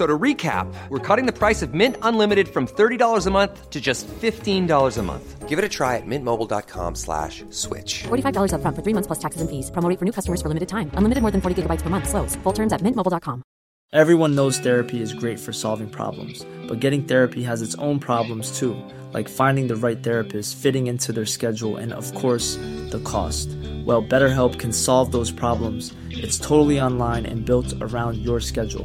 Noses great for souls getting therapy has it own problems like finding the right therapies fitting in their schedule and of course the cost well BetterHelp can solve those problems it's fully online and built around your schedule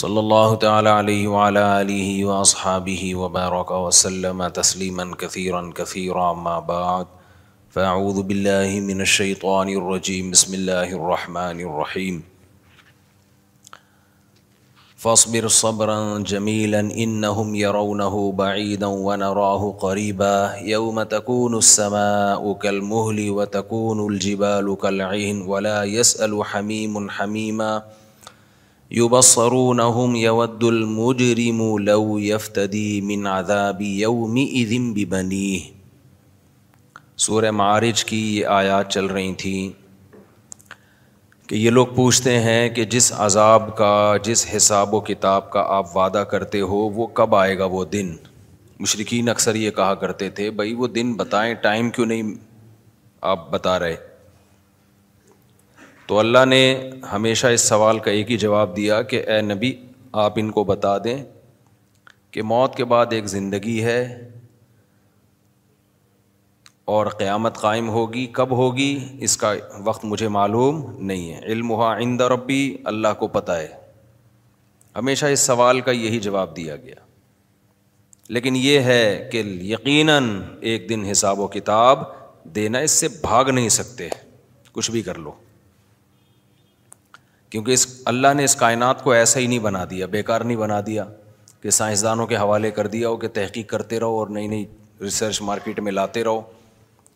صلی اللہ تعالی علیہ وعلا علیہ واصحابہ وبرکہ وسلم تسلیما کثیرا کثیرا ما بعد فاعوذ باللہ من الشیطان الرجیم بسم اللہ الرحمن الرحیم فاصبر صبرا جمیلا انہم یرونہ بعیدا ونراہ قریبا یوم تکون السماء کالمہل و الجبال کالعین ولا يسأل حمیم حمیما المجرم لو یفتدی من عذاب یوم اذن ببنی سورہ معارج کی یہ آیات چل رہی تھیں کہ یہ لوگ پوچھتے ہیں کہ جس عذاب کا جس حساب و کتاب کا آپ وعدہ کرتے ہو وہ کب آئے گا وہ دن مشرقین اکثر یہ کہا کرتے تھے بھائی وہ دن بتائیں ٹائم کیوں نہیں آپ بتا رہے تو اللہ نے ہمیشہ اس سوال کا ایک ہی جواب دیا کہ اے نبی آپ ان کو بتا دیں کہ موت کے بعد ایک زندگی ہے اور قیامت قائم ہوگی کب ہوگی اس کا وقت مجھے معلوم نہیں ہے علم و آئندہ ربی اللہ کو پتہ ہے ہمیشہ اس سوال کا یہی جواب دیا گیا لیکن یہ ہے کہ یقیناً ایک دن حساب و کتاب دینا اس سے بھاگ نہیں سکتے کچھ بھی کر لو کیونکہ اس اللہ نے اس کائنات کو ایسا ہی نہیں بنا دیا بے کار نہیں بنا دیا کہ سائنسدانوں کے حوالے کر دیا ہو کہ تحقیق کرتے رہو اور نئی نئی ریسرچ مارکیٹ میں لاتے رہو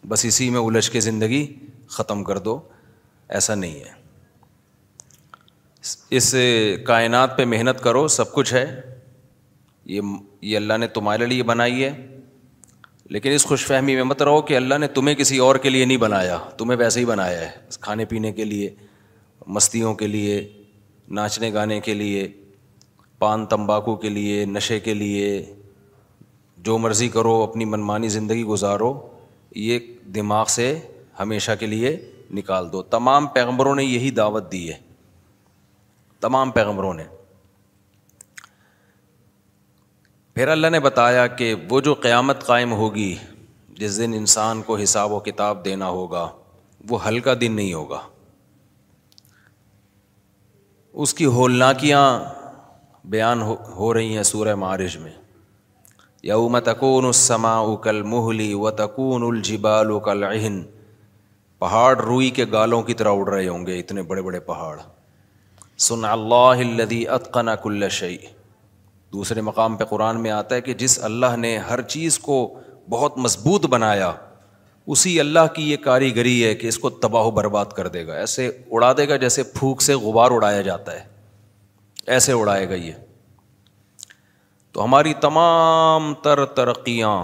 بس اسی میں الجھ کے زندگی ختم کر دو ایسا نہیں ہے اس کائنات پہ محنت کرو سب کچھ ہے یہ یہ اللہ نے تمہارے لیے بنائی ہے لیکن اس خوش فہمی میں مت رہو کہ اللہ نے تمہیں کسی اور کے لیے نہیں بنایا تمہیں ویسے ہی بنایا ہے کھانے پینے کے لیے مستیوں کے لیے ناچنے گانے کے لیے پان تمباکو کے لیے نشے کے لیے جو مرضی کرو اپنی منمانی زندگی گزارو یہ دماغ سے ہمیشہ کے لیے نکال دو تمام پیغمبروں نے یہی دعوت دی ہے تمام پیغمبروں نے پھر اللہ نے بتایا کہ وہ جو قیامت قائم ہوگی جس دن انسان کو حساب و کتاب دینا ہوگا وہ ہلکا دن نہیں ہوگا اس کی ہولناکیاں بیان ہو رہی ہیں سورہ معارج میں یوم تکون السما کل مہلی و تکون الجبال کل عہن پہاڑ روئی کے گالوں کی طرح اڑ رہے ہوں گے اتنے بڑے بڑے پہاڑ سن اللہ الدی عط کل شعی شعیع دوسرے مقام پہ قرآن میں آتا ہے کہ جس اللہ نے ہر چیز کو بہت مضبوط بنایا اسی اللہ کی یہ کاریگری ہے کہ اس کو تباہ و برباد کر دے گا ایسے اڑا دے گا جیسے پھوک سے غبار اڑایا جاتا ہے ایسے اڑائے گا یہ تو ہماری تمام تر ترقیاں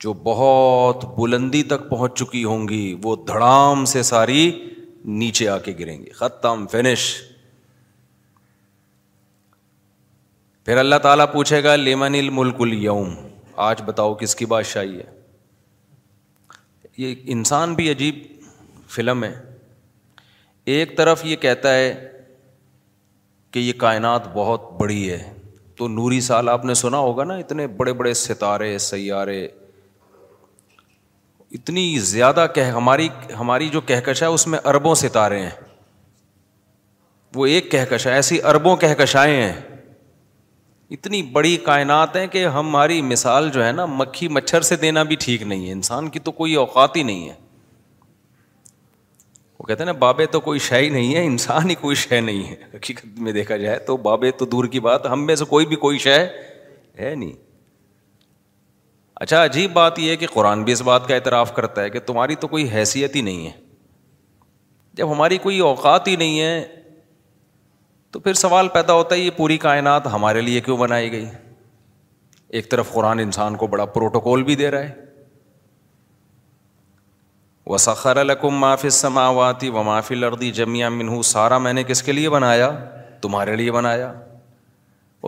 جو بہت بلندی تک پہنچ چکی ہوں گی وہ دھڑام سے ساری نیچے آ کے گریں گے ختم فنش پھر اللہ تعالیٰ پوچھے گا لیمن الملک یوم آج بتاؤ کس کی بادشاہی ہے یہ انسان بھی عجیب فلم ہے ایک طرف یہ کہتا ہے کہ یہ کائنات بہت بڑی ہے تو نوری سال آپ نے سنا ہوگا نا اتنے بڑے بڑے ستارے سیارے اتنی زیادہ کہ ہماری ہماری جو کہکش ہے اس میں اربوں ستارے ہیں وہ ایک کہکش ہے ایسی اربوں کہکشائیں ہیں اتنی بڑی کائنات ہیں کہ ہماری مثال جو ہے نا مکھی مچھر سے دینا بھی ٹھیک نہیں ہے انسان کی تو کوئی اوقات ہی نہیں ہے وہ کہتے ہیں نا بابے تو کوئی شے ہی نہیں ہے انسان ہی کوئی شے نہیں ہے حقیقت میں دیکھا جائے تو بابے تو دور کی بات ہم میں سے کوئی بھی کوئی شے ہے نہیں اچھا عجیب بات یہ ہے کہ قرآن بھی اس بات کا اعتراف کرتا ہے کہ تمہاری تو کوئی حیثیت ہی نہیں ہے جب ہماری کوئی اوقات ہی نہیں ہے تو پھر سوال پیدا ہوتا ہے یہ پوری کائنات ہمارے لیے کیوں بنائی گئی ایک طرف قرآن انسان کو بڑا پروٹوکول بھی دے رہا ہے وسخر الکم معافی سماواتی و معافی لردی جمیا منہ سارا میں نے کس کے لیے بنایا تمہارے لیے بنایا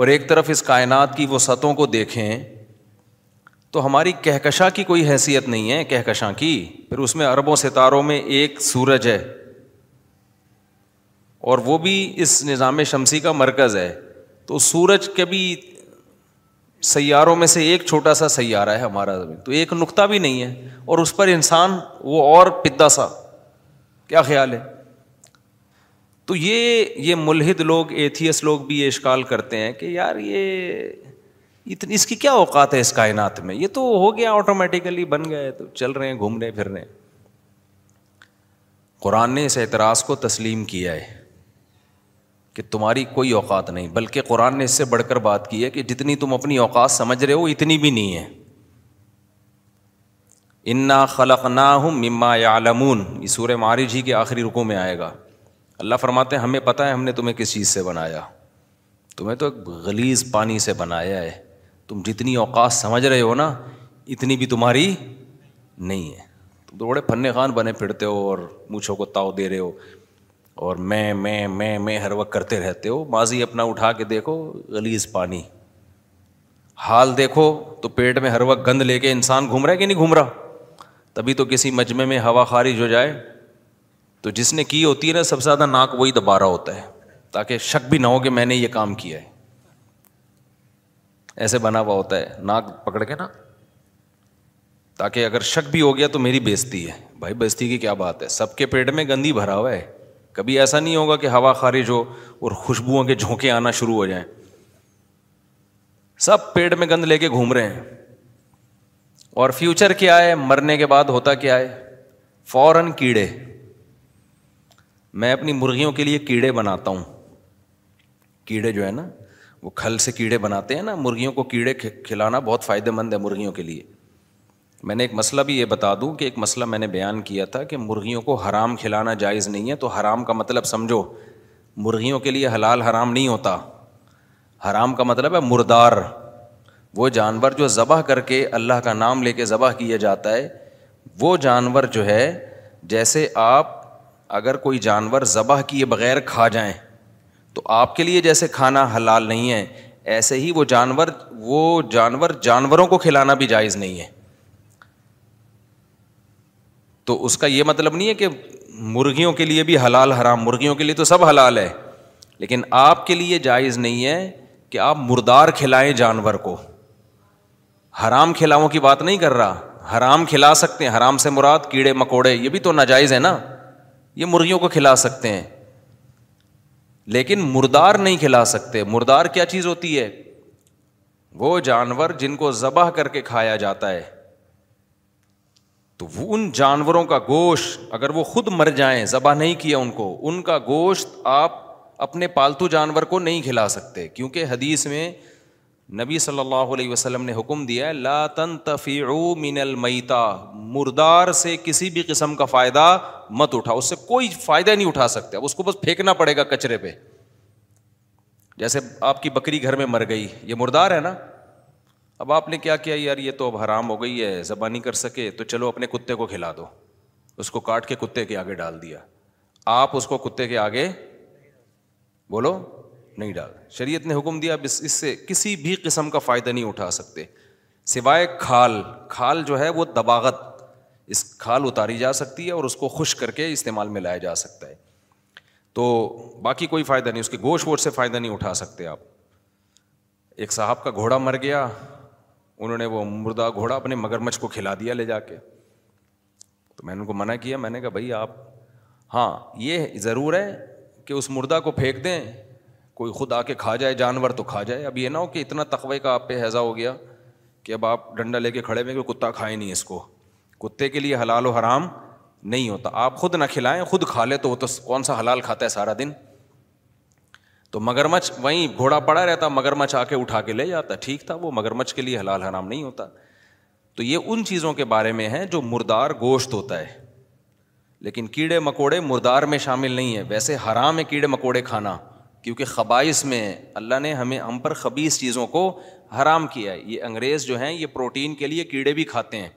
اور ایک طرف اس کائنات کی وہ سطحوں کو دیکھیں تو ہماری کہکشاں کی کوئی حیثیت نہیں ہے کہکشاں کی پھر اس میں اربوں ستاروں میں ایک سورج ہے اور وہ بھی اس نظام شمسی کا مرکز ہے تو سورج کبھی سیاروں میں سے ایک چھوٹا سا سیارہ ہے ہمارا زمین تو ایک نقطہ بھی نہیں ہے اور اس پر انسان وہ اور پدا سا کیا خیال ہے تو یہ یہ ملحد لوگ ایتھیس لوگ بھی یہ اشکال کرتے ہیں کہ یار یہ اتنی اس کی کیا اوقات ہے اس کائنات میں یہ تو ہو گیا آٹومیٹیکلی بن گئے تو چل رہے ہیں گھومنے پھرنے قرآن نے اس اعتراض کو تسلیم کیا ہے کہ تمہاری کوئی اوقات نہیں بلکہ قرآن نے اس سے بڑھ کر بات کی ہے کہ جتنی تم اپنی اوقات سمجھ رہے ہو اتنی بھی نہیں ہے انا خلق نا ہوں مما یا سورہ سور ہی کے آخری رکو میں آئے گا اللہ فرماتے ہیں ہمیں پتہ ہے ہم نے تمہیں کس چیز سے بنایا تمہیں تو ایک غلیز پانی سے بنایا ہے تم جتنی اوقات سمجھ رہے ہو نا اتنی بھی تمہاری نہیں ہے تم تو بڑے فن خان بنے پھرتے ہو اور مونچھوں کو تاؤ دے رہے ہو اور میں میں میں میں ہر وقت کرتے رہتے ہو ماضی اپنا اٹھا کے دیکھو گلیز پانی حال دیکھو تو پیٹ میں ہر وقت گند لے کے انسان گھوم رہا ہے کہ نہیں گھوم رہا تبھی تو کسی مجمے میں ہوا خارج ہو جائے تو جس نے کی ہوتی ہے نا سب سے زیادہ ناک وہی دبا رہا ہوتا ہے تاکہ شک بھی نہ ہو کہ میں نے یہ کام کیا ہے ایسے بنا ہوا ہوتا ہے ناک پکڑ کے نا تاکہ اگر شک بھی ہو گیا تو میری بیزتی ہے بھائی بیزتی کی کیا بات ہے سب کے پیٹ میں گندی بھرا ہوا ہے کبھی ایسا نہیں ہوگا کہ ہوا خارج ہو اور خوشبوؤں کے جھونکے آنا شروع ہو جائیں سب پیٹ میں گند لے کے گھوم رہے ہیں اور فیوچر کیا ہے مرنے کے بعد ہوتا کیا ہے فوراً کیڑے میں اپنی مرغیوں کے لیے کیڑے بناتا ہوں کیڑے جو ہے نا وہ کھل سے کیڑے بناتے ہیں نا مرغیوں کو کیڑے کھلانا بہت فائدے مند ہے مرغیوں کے لیے میں نے ایک مسئلہ بھی یہ بتا دوں کہ ایک مسئلہ میں نے بیان کیا تھا کہ مرغیوں کو حرام کھلانا جائز نہیں ہے تو حرام کا مطلب سمجھو مرغیوں کے لیے حلال حرام نہیں ہوتا حرام کا مطلب ہے مردار وہ جانور جو ذبح کر کے اللہ کا نام لے کے ذبح کیا جاتا ہے وہ جانور جو ہے جیسے آپ اگر کوئی جانور ذبح کیے بغیر کھا جائیں تو آپ کے لیے جیسے کھانا حلال نہیں ہے ایسے ہی وہ جانور وہ جانور جانوروں کو کھلانا بھی جائز نہیں ہے تو اس کا یہ مطلب نہیں ہے کہ مرغیوں کے لیے بھی حلال حرام مرغیوں کے لیے تو سب حلال ہے لیکن آپ کے لیے جائز نہیں ہے کہ آپ مردار کھلائیں جانور کو حرام کھلاؤں کی بات نہیں کر رہا حرام کھلا سکتے ہیں حرام سے مراد کیڑے مکوڑے یہ بھی تو ناجائز ہے نا یہ مرغیوں کو کھلا سکتے ہیں لیکن مردار نہیں کھلا سکتے مردار کیا چیز ہوتی ہے وہ جانور جن کو ذبح کر کے کھایا جاتا ہے تو وہ ان جانوروں کا گوشت اگر وہ خود مر جائیں ذبح نہیں کیا ان کو ان کا گوشت آپ اپنے پالتو جانور کو نہیں کھلا سکتے کیونکہ حدیث میں نبی صلی اللہ علیہ وسلم نے حکم دیا ہے لا من المیتا مردار سے کسی بھی قسم کا فائدہ مت اٹھا اس سے کوئی فائدہ نہیں اٹھا سکتے اب اس کو بس پھینکنا پڑے گا کچرے پہ جیسے آپ کی بکری گھر میں مر گئی یہ مردار ہے نا اب آپ نے کیا کیا یار یہ تو اب حرام ہو گئی ہے ذبح نہیں کر سکے تو چلو اپنے کتے کو کھلا دو اس کو کاٹ کے کتے کے آگے ڈال دیا آپ اس کو کتے کے آگے بولو نہیں ڈال شریعت نے حکم دیا بس اس سے کسی بھی قسم کا فائدہ نہیں اٹھا سکتے سوائے کھال کھال جو ہے وہ دباغت اس کھال اتاری جا سکتی ہے اور اس کو خشک کر کے استعمال میں لایا جا سکتا ہے تو باقی کوئی فائدہ نہیں اس کے گوشت ووش سے فائدہ نہیں اٹھا سکتے آپ ایک صاحب کا گھوڑا مر گیا انہوں نے وہ مردہ گھوڑا اپنے مگر مچھ کو کھلا دیا لے جا کے تو میں نے ان کو منع کیا میں نے کہا بھائی آپ ہاں یہ ضرور ہے کہ اس مردہ کو پھینک دیں کوئی خود آ کے کھا جائے جانور تو کھا جائے اب یہ نہ ہو کہ اتنا تقوی کا آپ پہ حضا ہو گیا کہ اب آپ ڈنڈا لے کے کھڑے ہوئے کہ کتا کھائے نہیں اس کو کتے کے لیے حلال و حرام نہیں ہوتا آپ خود نہ کھلائیں خود کھا لے تو وہ تو کون سا حلال کھاتا ہے سارا دن تو مگرمچھ وہیں گھوڑا پڑا رہتا مگرمچھ آ کے اٹھا کے لے جاتا ٹھیک تھا وہ مگرمچھ کے لیے حلال حرام نہیں ہوتا تو یہ ان چیزوں کے بارے میں ہے جو مردار گوشت ہوتا ہے لیکن کیڑے مکوڑے مردار میں شامل نہیں ہے ویسے حرام ہے کیڑے مکوڑے کھانا کیونکہ خبائش میں اللہ نے ہمیں ہم پر خبیص چیزوں کو حرام کیا ہے یہ انگریز جو ہیں یہ پروٹین کے لیے کیڑے بھی کھاتے ہیں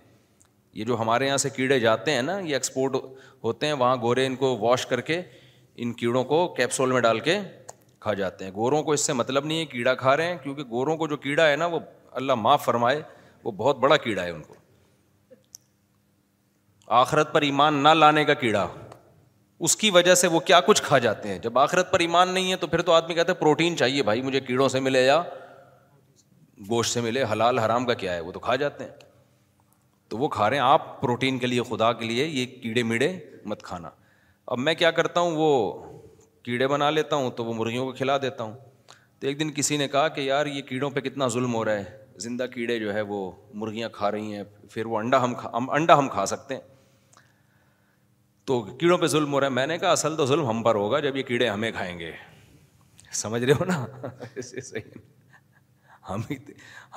یہ جو ہمارے یہاں سے کیڑے جاتے ہیں نا یہ ایکسپورٹ ہوتے ہیں وہاں گورے ان کو واش کر کے ان کیڑوں کو کیپسول میں ڈال کے کھا جاتے ہیں گوروں کو اس سے مطلب نہیں ہے کیڑا کھا رہے ہیں کیونکہ گوروں کو جو کیڑا ہے نا وہ اللہ معاف فرمائے وہ بہت بڑا کیڑا ہے ان کو آخرت پر ایمان نہ لانے کا کیڑا اس کی وجہ سے وہ کیا کچھ کھا جاتے ہیں جب آخرت پر ایمان نہیں ہے تو پھر تو آدمی کہتے ہیں پروٹین چاہیے بھائی مجھے کیڑوں سے ملے یا گوشت سے ملے حلال حرام کا کیا ہے وہ تو کھا جاتے ہیں تو وہ کھا رہے ہیں آپ پروٹین کے لیے خدا کے لیے یہ کیڑے میڑے مت کھانا اب میں کیا کرتا ہوں وہ کیڑے بنا لیتا ہوں تو وہ مرغیوں کو کھلا دیتا ہوں تو ایک دن کسی نے کہا کہ یار یہ کیڑوں پہ کتنا ظلم ہو رہا ہے زندہ کیڑے جو ہے وہ مرغیاں کھا رہی ہیں پھر وہ انڈا ہم کھا انڈا ہم کھا سکتے ہیں تو کیڑوں پہ ظلم ہو رہا ہے میں نے کہا اصل تو ظلم ہم پر ہوگا جب یہ کیڑے ہمیں کھائیں گے سمجھ رہے ہو نا صحیح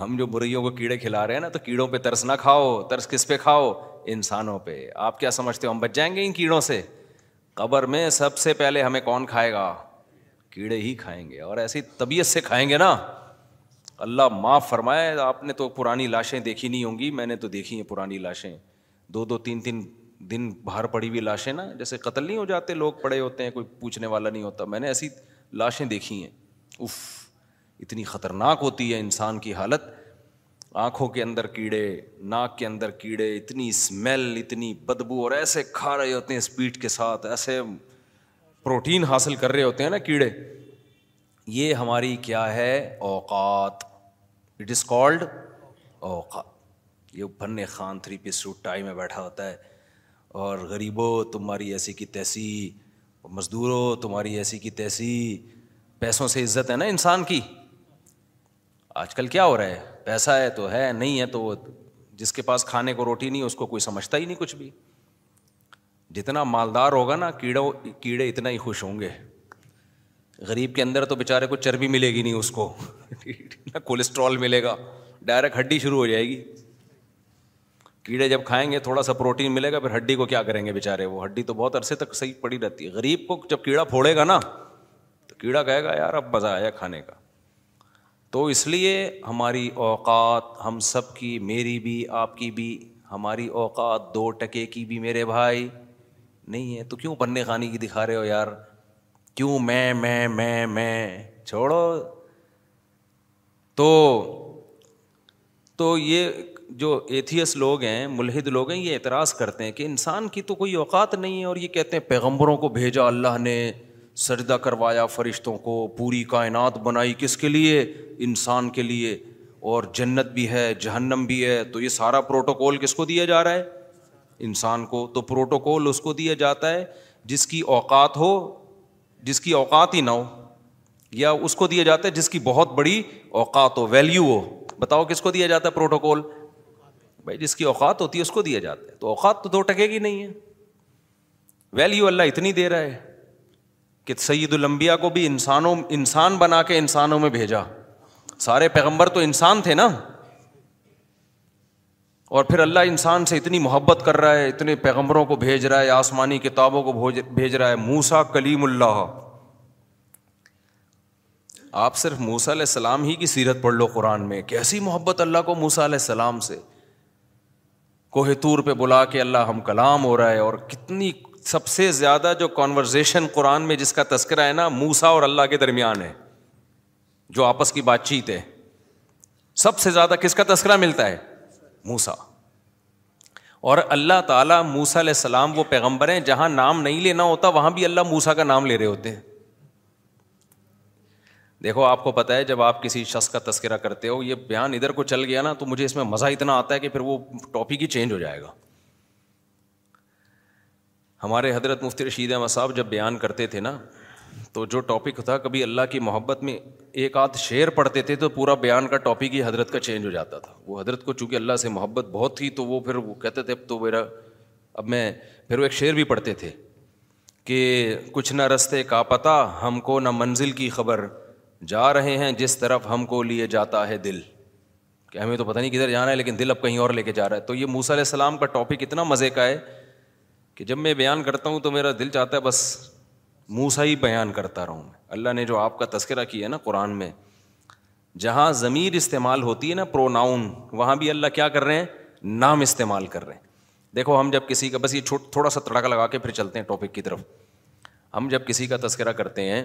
ہم جو مرغیوں کو کیڑے کھلا رہے ہیں نا تو کیڑوں پہ ترس نہ کھاؤ ترس کس پہ کھاؤ انسانوں پہ آپ کیا سمجھتے ہو ہم بچ جائیں گے ان کیڑوں سے قبر میں سب سے پہلے ہمیں کون کھائے گا کیڑے ہی کھائیں گے اور ایسی طبیعت سے کھائیں گے نا اللہ معاف فرمائے آپ نے تو پرانی لاشیں دیکھی نہیں ہوں گی میں نے تو دیکھی ہیں پرانی لاشیں دو دو تین تین دن باہر پڑی ہوئی لاشیں نا جیسے قتل نہیں ہو جاتے لوگ پڑے ہوتے ہیں کوئی پوچھنے والا نہیں ہوتا میں نے ایسی لاشیں دیکھی ہیں اف اتنی خطرناک ہوتی ہے انسان کی حالت آنکھوں کے اندر کیڑے ناک کے اندر کیڑے اتنی اسمیل اتنی بدبو اور ایسے کھا رہے ہوتے ہیں اسپیڈ کے ساتھ ایسے پروٹین حاصل کر رہے ہوتے ہیں نا کیڑے یہ ہماری کیا ہے اوقات اٹ از کالڈ اوقات یہ بھن خان تھری پی سوٹ ٹائی میں بیٹھا ہوتا ہے اور غریبوں تمہاری ایسی کی تیسی مزدوروں تمہاری ایسی کی تیسی پیسوں سے عزت ہے نا انسان کی آج کل کیا ہو رہا ہے پیسہ ہے تو ہے نہیں ہے تو جس کے پاس کھانے کو روٹی نہیں اس کو کوئی سمجھتا ہی نہیں کچھ بھی جتنا مالدار ہوگا نا کیڑوں کیڑے اتنا ہی خوش ہوں گے غریب کے اندر تو بےچارے کو چربی ملے گی نہیں اس کو نہ کولیسٹرول ملے گا ڈائریکٹ ہڈی شروع ہو جائے گی کیڑے جب کھائیں گے تھوڑا سا پروٹین ملے گا پھر ہڈی کو کیا کریں گے بےچارے وہ ہڈی تو بہت عرصے تک صحیح پڑی رہتی ہے غریب کو جب کیڑا پھوڑے گا نا تو کیڑا کہے گا یار اب مزہ آیا کھانے کا تو اس لیے ہماری اوقات ہم سب کی میری بھی آپ کی بھی ہماری اوقات دو ٹکے کی بھی میرے بھائی نہیں ہے تو کیوں بننے خانی کی دکھا رہے ہو یار کیوں میں میں میں میں چھوڑو تو تو یہ جو ایتھیس لوگ ہیں ملحد لوگ ہیں یہ اعتراض کرتے ہیں کہ انسان کی تو کوئی اوقات نہیں ہے اور یہ کہتے ہیں پیغمبروں کو بھیجا اللہ نے سجدہ کروایا فرشتوں کو پوری کائنات بنائی کس کے لیے انسان کے لیے اور جنت بھی ہے جہنم بھی ہے تو یہ سارا پروٹوکول کس کو دیا جا رہا ہے انسان کو تو پروٹوکول اس کو دیا جاتا ہے جس کی اوقات ہو جس کی اوقات ہی نہ ہو یا اس کو دیا جاتا ہے جس کی بہت بڑی اوقات ہو ویلیو ہو بتاؤ کس کو دیا جاتا ہے پروٹوکول بھائی جس کی اوقات ہوتی ہے اس کو دیا جاتا ہے تو اوقات تو دو ٹکے گی نہیں ہے ویلیو اللہ اتنی دے رہا ہے کہ سعید المبیا کو بھی انسانوں انسان بنا کے انسانوں میں بھیجا سارے پیغمبر تو انسان تھے نا اور پھر اللہ انسان سے اتنی محبت کر رہا ہے اتنے پیغمبروں کو بھیج رہا ہے آسمانی کتابوں کو بھیج رہا ہے موسا کلیم اللہ آپ صرف موسا علیہ السلام ہی کی سیرت پڑھ لو قرآن میں کیسی محبت اللہ کو موسا علیہ السلام سے کوہ تور پہ بلا کے اللہ ہم کلام ہو رہا ہے اور کتنی سب سے زیادہ جو کانورزیشن قرآن میں جس کا تذکرہ ہے نا موسا اور اللہ کے درمیان ہے جو آپس کی بات چیت ہے سب سے زیادہ کس کا تذکرہ ملتا ہے موسا اور اللہ تعالیٰ موسا علیہ السلام وہ پیغمبر ہیں جہاں نام نہیں لینا ہوتا وہاں بھی اللہ موسا کا نام لے رہے ہوتے ہیں دیکھو آپ کو پتا ہے جب آپ کسی شخص کا تذکرہ کرتے ہو یہ بیان ادھر کو چل گیا نا تو مجھے اس میں مزہ اتنا آتا ہے کہ پھر وہ ٹاپک ہی چینج ہو جائے گا ہمارے حضرت مفتی رشید احمد صاحب جب بیان کرتے تھے نا تو جو ٹاپک تھا کبھی اللہ کی محبت میں ایک آدھ شعر پڑھتے تھے تو پورا بیان کا ٹاپک ہی حضرت کا چینج ہو جاتا تھا وہ حضرت کو چونکہ اللہ سے محبت بہت تھی تو وہ پھر وہ کہتے تھے اب تو میرا اب میں پھر وہ ایک شعر بھی پڑھتے تھے کہ کچھ نہ رستے کا پتہ ہم کو نہ منزل کی خبر جا رہے ہیں جس طرف ہم کو لیے جاتا ہے دل کہ ہمیں تو پتہ نہیں کدھر جانا ہے لیکن دل اب کہیں اور لے کے جا رہا ہے تو یہ موسیٰ علیہ السلام کا ٹاپک اتنا مزے کا ہے کہ جب میں بیان کرتا ہوں تو میرا دل چاہتا ہے بس منہ سا ہی بیان کرتا رہوں اللہ نے جو آپ کا تذکرہ کیا ہے نا قرآن میں جہاں ضمیر استعمال ہوتی ہے نا پرو ناؤن وہاں بھی اللہ کیا کر رہے ہیں نام استعمال کر رہے ہیں دیکھو ہم جب کسی کا بس یہ تھوڑا سا تڑکا لگا کے پھر چلتے ہیں ٹاپک کی طرف ہم جب کسی کا تذکرہ کرتے ہیں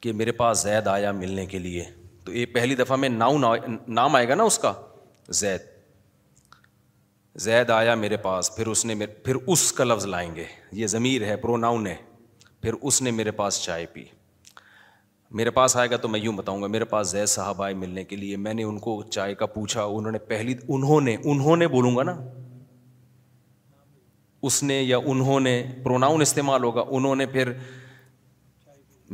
کہ میرے پاس زید آیا ملنے کے لیے تو یہ پہلی دفعہ میں ناؤن نام آئے گا نا اس کا زید زید آیا میرے پاس پھر اس نے پھر اس کا لفظ لائیں گے یہ ضمیر ہے پروناؤن ہے پھر اس نے میرے پاس چائے پی میرے پاس آئے گا تو میں یوں بتاؤں گا میرے پاس زید صاحب آئے ملنے کے لیے میں نے ان کو چائے کا پوچھا انہوں نے پہلی انہوں نے انہوں نے بولوں گا نا اس نے یا انہوں نے پروناؤن استعمال ہوگا انہوں نے پھر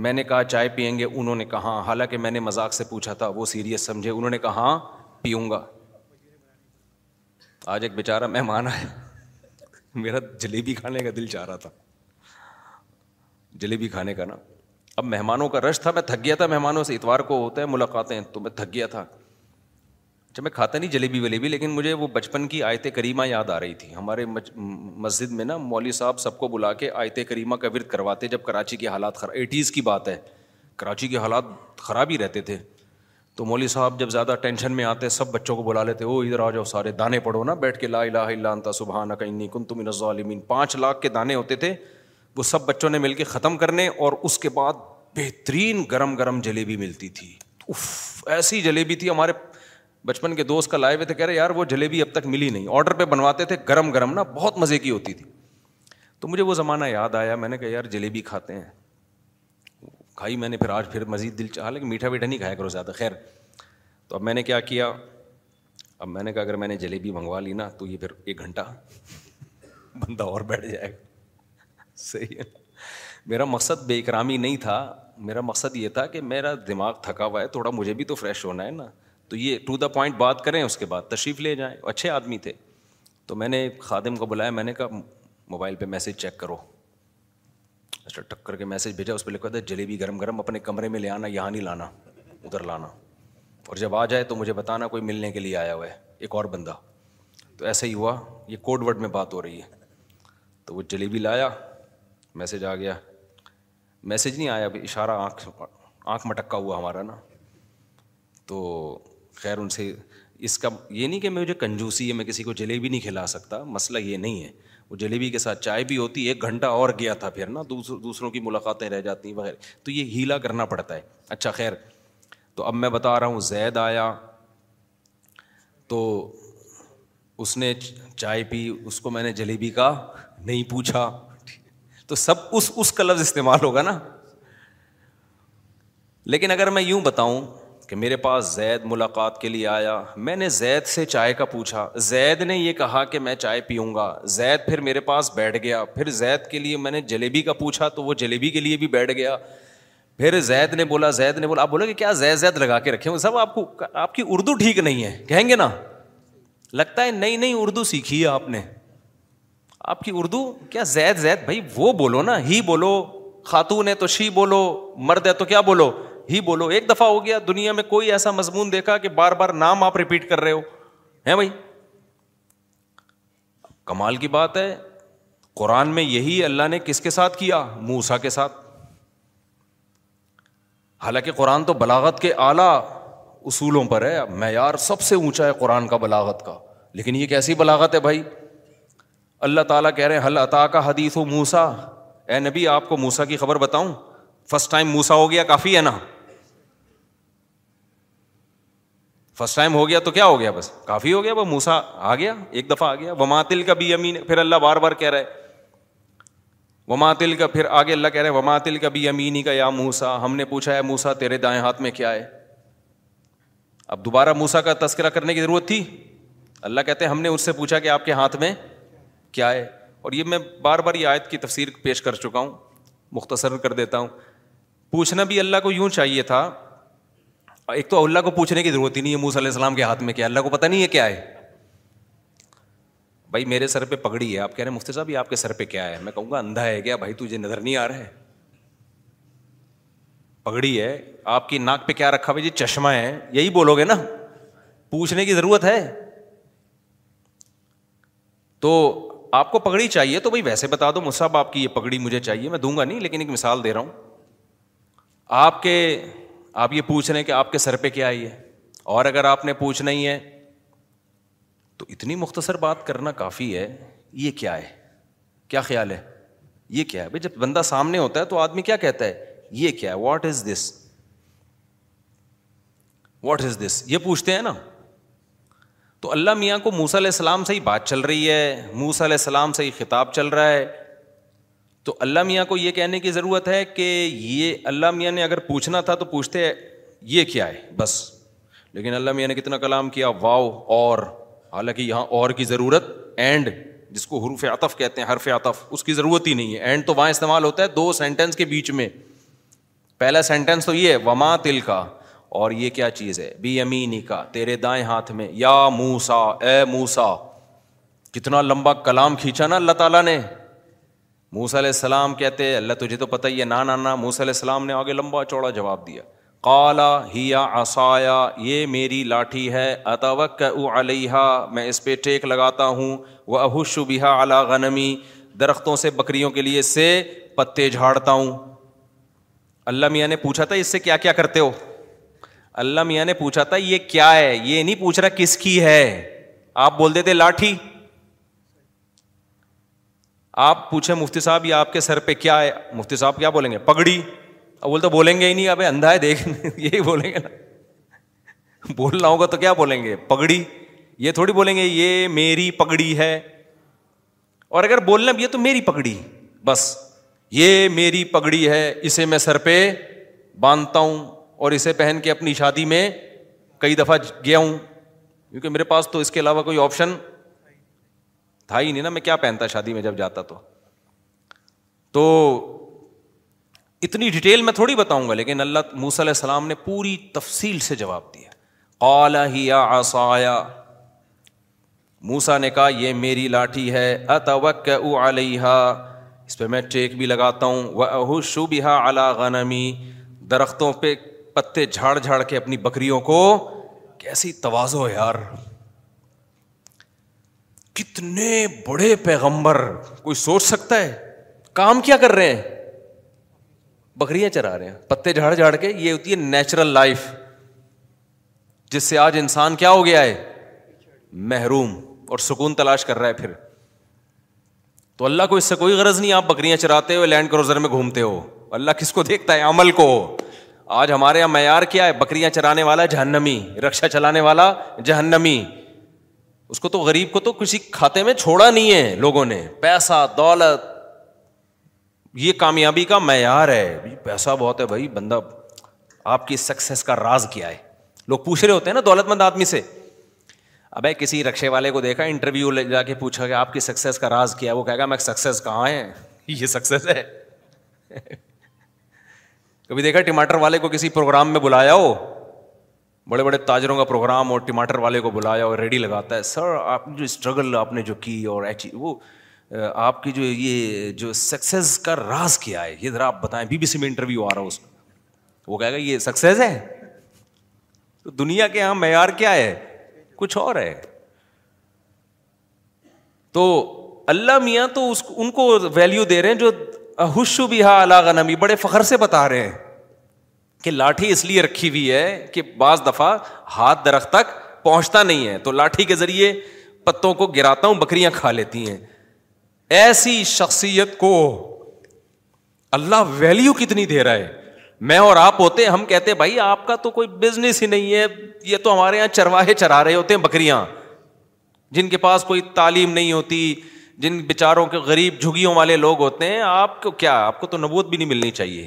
میں نے کہا چائے پئیں گے انہوں نے کہا ہاں۔ حالانکہ میں نے مذاق سے پوچھا تھا وہ سیریس سمجھے انہوں نے کہا ہاں پیوں گا آج ایک بیچارا مہمان آیا میرا جلیبی کھانے کا دل چاہ رہا تھا جلیبی کھانے کا نا اب مہمانوں کا رش تھا میں تھک گیا تھا مہمانوں سے اتوار کو ہوتا ہے ملاقاتیں تو میں تھک گیا تھا اچھا میں کھاتا نہیں جلیبی ولیبی لیکن مجھے وہ بچپن کی آیت کریمہ یاد آ رہی تھی ہمارے مسجد میں نا مولوی صاحب سب کو بلا کے آیت کریمہ کا ورد کرواتے جب کراچی کے حالات خراب ایٹیز کی بات ہے کراچی کے حالات خراب ہی رہتے تھے تو مولوی صاحب جب زیادہ ٹینشن میں آتے سب بچوں کو بلا لیتے او ادھر آ جاؤ سارے دانے پڑھو نا بیٹھ کے لا الہ الا انت صبح انی کن تم الظالمین پانچ لاکھ کے دانے ہوتے تھے وہ سب بچوں نے مل کے ختم کرنے اور اس کے بعد بہترین گرم گرم جلیبی ملتی تھی ایسی جلیبی تھی ہمارے بچپن کے دوست کا لائے ہوئے تھے کہہ رہے یار وہ جلیبی اب تک ملی نہیں آڈر پہ بنواتے تھے گرم گرم نا بہت مزے کی ہوتی تھی تو مجھے وہ زمانہ یاد آیا میں نے کہا یار جلیبی کھاتے ہیں کھائی میں نے پھر آج پھر مزید دل چاہا لیکن میٹھا ویٹھا نہیں کھایا کرو زیادہ خیر تو اب میں نے کیا کیا اب میں نے کہا اگر میں نے جلیبی منگوا لی نا تو یہ پھر ایک گھنٹہ بندہ اور بیٹھ جائے گا صحیح ہے میرا مقصد بے اکرامی نہیں تھا میرا مقصد یہ تھا کہ میرا دماغ تھکا ہوا ہے تھوڑا مجھے بھی تو فریش ہونا ہے نا تو یہ ٹو دا پوائنٹ بات کریں اس کے بعد تشریف لے جائیں اچھے آدمی تھے تو میں نے خادم کو بلایا میں نے کہا موبائل پہ میسج چیک کرو اچھا ٹکر کے میسج بھیجا اس پہ لکھا تھا جلیبی گرم گرم اپنے کمرے میں لے آنا یہاں نہیں لانا ادھر لانا اور جب آ جائے تو مجھے بتانا کوئی ملنے کے لیے آیا ہوا ہے ایک اور بندہ تو ایسا ہی ہوا یہ کوڈ ورڈ میں بات ہو رہی ہے تو وہ جلیبی لایا میسج آ گیا میسج نہیں آیا اشارہ آنکھ آنکھ مٹکا ہوا ہمارا نا تو خیر ان سے اس کا یہ نہیں کہ میں مجھے کنجوسی ہے میں کسی کو جلیبی نہیں کھلا سکتا مسئلہ یہ نہیں ہے وہ جلیبی کے ساتھ چائے بھی ہوتی ایک گھنٹہ اور گیا تھا پھر نا دوسروں کی ملاقاتیں رہ جاتی ہیں وغیرہ تو یہ ہیلا کرنا پڑتا ہے اچھا خیر تو اب میں بتا رہا ہوں زید آیا تو اس نے چائے پی اس کو میں نے جلیبی کا نہیں پوچھا تو سب اس اس کا لفظ استعمال ہوگا نا لیکن اگر میں یوں بتاؤں کہ میرے پاس زید ملاقات کے لیے آیا میں نے زید سے چائے کا پوچھا زید نے یہ کہا کہ میں چائے پیوں گا زید پھر میرے پاس بیٹھ گیا پھر زید کے لیے میں نے جلیبی کا پوچھا تو وہ جلیبی کے لیے بھی بیٹھ گیا پھر زید نے بولا زید نے بولا آپ بولو کہ کیا زید زید لگا کے رکھے ہوں سب آپ کو آپ کی اردو ٹھیک نہیں ہے کہیں گے نا لگتا ہے نئی نئی اردو سیکھی ہے آپ نے آپ کی اردو کیا زید زید بھائی وہ بولو نا ہی بولو خاتون ہے تو شی بولو مرد ہے تو کیا بولو ہی بولو ایک دفعہ ہو گیا دنیا میں کوئی ایسا مضمون دیکھا کہ بار بار نام آپ ریپیٹ کر رہے ہو ہیں بھائی کمال کی بات ہے قرآن میں یہی اللہ نے کس کے ساتھ کیا موسا کے ساتھ حالانکہ قرآن تو بلاغت کے اعلیٰ اصولوں پر ہے معیار سب سے اونچا ہے قرآن کا بلاغت کا لیکن یہ کیسی بلاغت ہے بھائی اللہ تعالیٰ کہہ رہے ہیں حل عطا کا حدیث موسا اے نبی آپ کو موسا کی خبر بتاؤں فرسٹ ٹائم موسا ہو گیا کافی ہے نا فرسٹ ٹائم ہو گیا تو کیا ہو گیا بس کافی ہو گیا وہ موسا آ گیا ایک دفعہ آ گیا کا بھی امین پھر اللہ بار بار کہہ رہے وماتل کا پھر آگے اللہ کہہ رہے وماتل کا بھی امین ہی کا یا موسا ہم نے پوچھا ہے موسا تیرے دائیں ہاتھ میں کیا ہے اب دوبارہ موسا کا تذکرہ کرنے کی ضرورت تھی اللہ کہتے ہم نے اس سے پوچھا کہ آپ کے ہاتھ میں کیا ہے اور یہ میں بار بار یہ آیت کی تفسیر پیش کر چکا ہوں مختصر کر دیتا ہوں پوچھنا بھی اللہ کو یوں چاہیے تھا ایک تو اللہ کو پوچھنے کی ضرورت ہی نہیں ہے موسیٰ علیہ السلام کے ہاتھ میں کیا اللہ کو پتہ نہیں ہے کیا ہے بھائی میرے سر پہ پگڑی ہے آپ کہہ رہے ہیں مفتی صاحب یہ آپ کے سر پہ کیا ہے میں کہوں گا اندھا ہے کیا بھائی تجھے نظر نہیں آ رہا ہے پگڑی ہے آپ کی ناک پہ کیا رکھا بھائی جی چشمہ ہے یہی بولو گے نا پوچھنے کی ضرورت ہے تو آپ کو پگڑی چاہیے تو بھائی ویسے بتا دو مصحب آپ کی یہ پگڑی مجھے چاہیے میں دوں گا نہیں لیکن ایک مثال دے رہا ہوں آپ کے آپ یہ پوچھ رہے ہیں کہ آپ کے سر پہ کیا آئی ہے اور اگر آپ نے پوچھنا ہی ہے تو اتنی مختصر بات کرنا کافی ہے یہ کیا ہے کیا خیال ہے یہ کیا ہے بھائی جب بندہ سامنے ہوتا ہے تو آدمی کیا کہتا ہے یہ کیا ہے what is this what is دس یہ پوچھتے ہیں نا تو اللہ میاں کو موسیٰ علیہ السلام سے ہی بات چل رہی ہے موسیٰ علیہ السلام سے ہی خطاب چل رہا ہے تو اللہ میاں کو یہ کہنے کی ضرورت ہے کہ یہ اللہ میاں نے اگر پوچھنا تھا تو پوچھتے یہ کیا ہے بس لیکن اللہ میاں نے کتنا کلام کیا واؤ اور حالانکہ یہاں اور کی ضرورت اینڈ جس کو حروف عطف کہتے ہیں حرف عطف اس کی ضرورت ہی نہیں ہے اینڈ تو وہاں استعمال ہوتا ہے دو سینٹینس کے بیچ میں پہلا سینٹینس تو یہ وما تل کا اور یہ کیا چیز ہے بی امینی کا تیرے دائیں ہاتھ میں یا موسا اے موسا کتنا لمبا کلام کھینچا نا اللہ تعالیٰ نے موسیٰ علیہ السلام کہتے اللہ تجھے تو پتہ یہ ہے نا علیہ السلام نے آگے لمبا چوڑا جواب دیا کالا ہیا آسایا یہ میری لاٹھی ہے اتوک او میں اس پہ ٹیک لگاتا ہوں وہ اہوش بھا علا غنمی درختوں سے بکریوں کے لیے سے پتے جھاڑتا ہوں اللہ میاں نے پوچھا تھا اس سے کیا کیا کرتے ہو اللہ میاں نے پوچھا تھا یہ کیا ہے یہ نہیں پوچھ رہا کس کی ہے آپ بول دیتے لاٹھی آپ پوچھیں مفتی صاحب یہ آپ کے سر پہ کیا ہے مفتی صاحب کیا بولیں گے پگڑی اب بول تو بولیں گے ہی نہیں اب اندھا ہے دیکھ یہی بولیں گے نا بولنا ہوگا تو کیا بولیں گے پگڑی یہ تھوڑی بولیں گے یہ میری پگڑی ہے اور اگر بولنا یہ تو میری پگڑی بس یہ میری پگڑی ہے اسے میں سر پہ باندھتا ہوں اور اسے پہن کے اپنی شادی میں کئی دفعہ گیا ہوں کیونکہ میرے پاس تو اس کے علاوہ کوئی آپشن تھا ہی نہیں نا میں کیا پہنتا شادی میں جب جاتا تو تو اتنی ڈیٹیل میں تھوڑی بتاؤں گا لیکن اللہ علیہ السلام نے پوری تفصیل سے جواب دیا ہی آسایا موسا نے کہا یہ میری لاٹھی ہے اتوک اس پہ میں ٹیک بھی لگاتا ہوں وہ شو بھی درختوں پہ پتے جھاڑ جھاڑ کے اپنی بکریوں کو کیسی توازو یار کتنے بڑے پیغمبر کوئی سوچ سکتا ہے کام کیا کر رہے ہیں بکریاں چرا رہے ہیں پتے جھاڑ جھاڑ کے یہ ہوتی ہے نیچرل لائف جس سے آج انسان کیا ہو گیا ہے محروم اور سکون تلاش کر رہا ہے پھر تو اللہ کو اس سے کوئی غرض نہیں آپ بکریاں چراتے ہو لینڈ کروزر میں گھومتے ہو اللہ کس کو دیکھتا ہے عمل کو آج ہمارے یہاں معیار کیا ہے بکریاں چرانے والا جہنمی رکشا چلانے والا جہنمی اس کو تو غریب کو تو کسی کھاتے میں چھوڑا نہیں ہے لوگوں نے پیسہ دولت یہ کامیابی کا معیار ہے پیسہ بہت ہے بھائی بندہ آپ کی سکسیس کا راز کیا ہے لوگ پوچھ رہے ہوتے ہیں نا دولت مند آدمی سے ابے کسی رکشے والے کو دیکھا انٹرویو لے جا کے پوچھا کہ آپ کی سکسیز کا راز کیا ہے وہ کہے گا میں سکسیز کہاں ہے یہ سکسیز ہے کبھی دیکھا ٹماٹر والے کو کسی پروگرام میں بلایا ہو بڑے بڑے تاجروں کا پروگرام اور ٹماٹر والے کو بلایا اور ریڈی لگاتا ہے سر آپ نے جو اسٹرگل آپ نے جو کی اور وہ آپ کی جو یہ جو سکسیز کا راز کیا ہے یہ ذرا آپ بتائیں بی بی سی میں انٹرویو آ رہا اس میں وہ کہے گا یہ سکسیز ہے تو دنیا کے یہاں معیار کیا ہے کچھ اور ہے تو اللہ میاں تو اس ان کو ویلیو دے رہے ہیں جو حشو بھی ہا اللہ نمی بڑے فخر سے بتا رہے ہیں کہ لاٹھی اس لیے رکھی ہوئی ہے کہ بعض دفعہ ہاتھ درخت تک پہنچتا نہیں ہے تو لاٹھی کے ذریعے پتوں کو گراتا ہوں بکریاں کھا لیتی ہیں ایسی شخصیت کو اللہ ویلیو کتنی دے رہا ہے میں اور آپ ہوتے ہم کہتے بھائی آپ کا تو کوئی بزنس ہی نہیں ہے یہ تو ہمارے یہاں چرواہے چرا رہے ہوتے ہیں بکریاں جن کے پاس کوئی تعلیم نہیں ہوتی جن بیچاروں کے غریب جھگیوں والے لوگ ہوتے ہیں آپ کو کیا آپ کو تو نبوت بھی نہیں ملنی چاہیے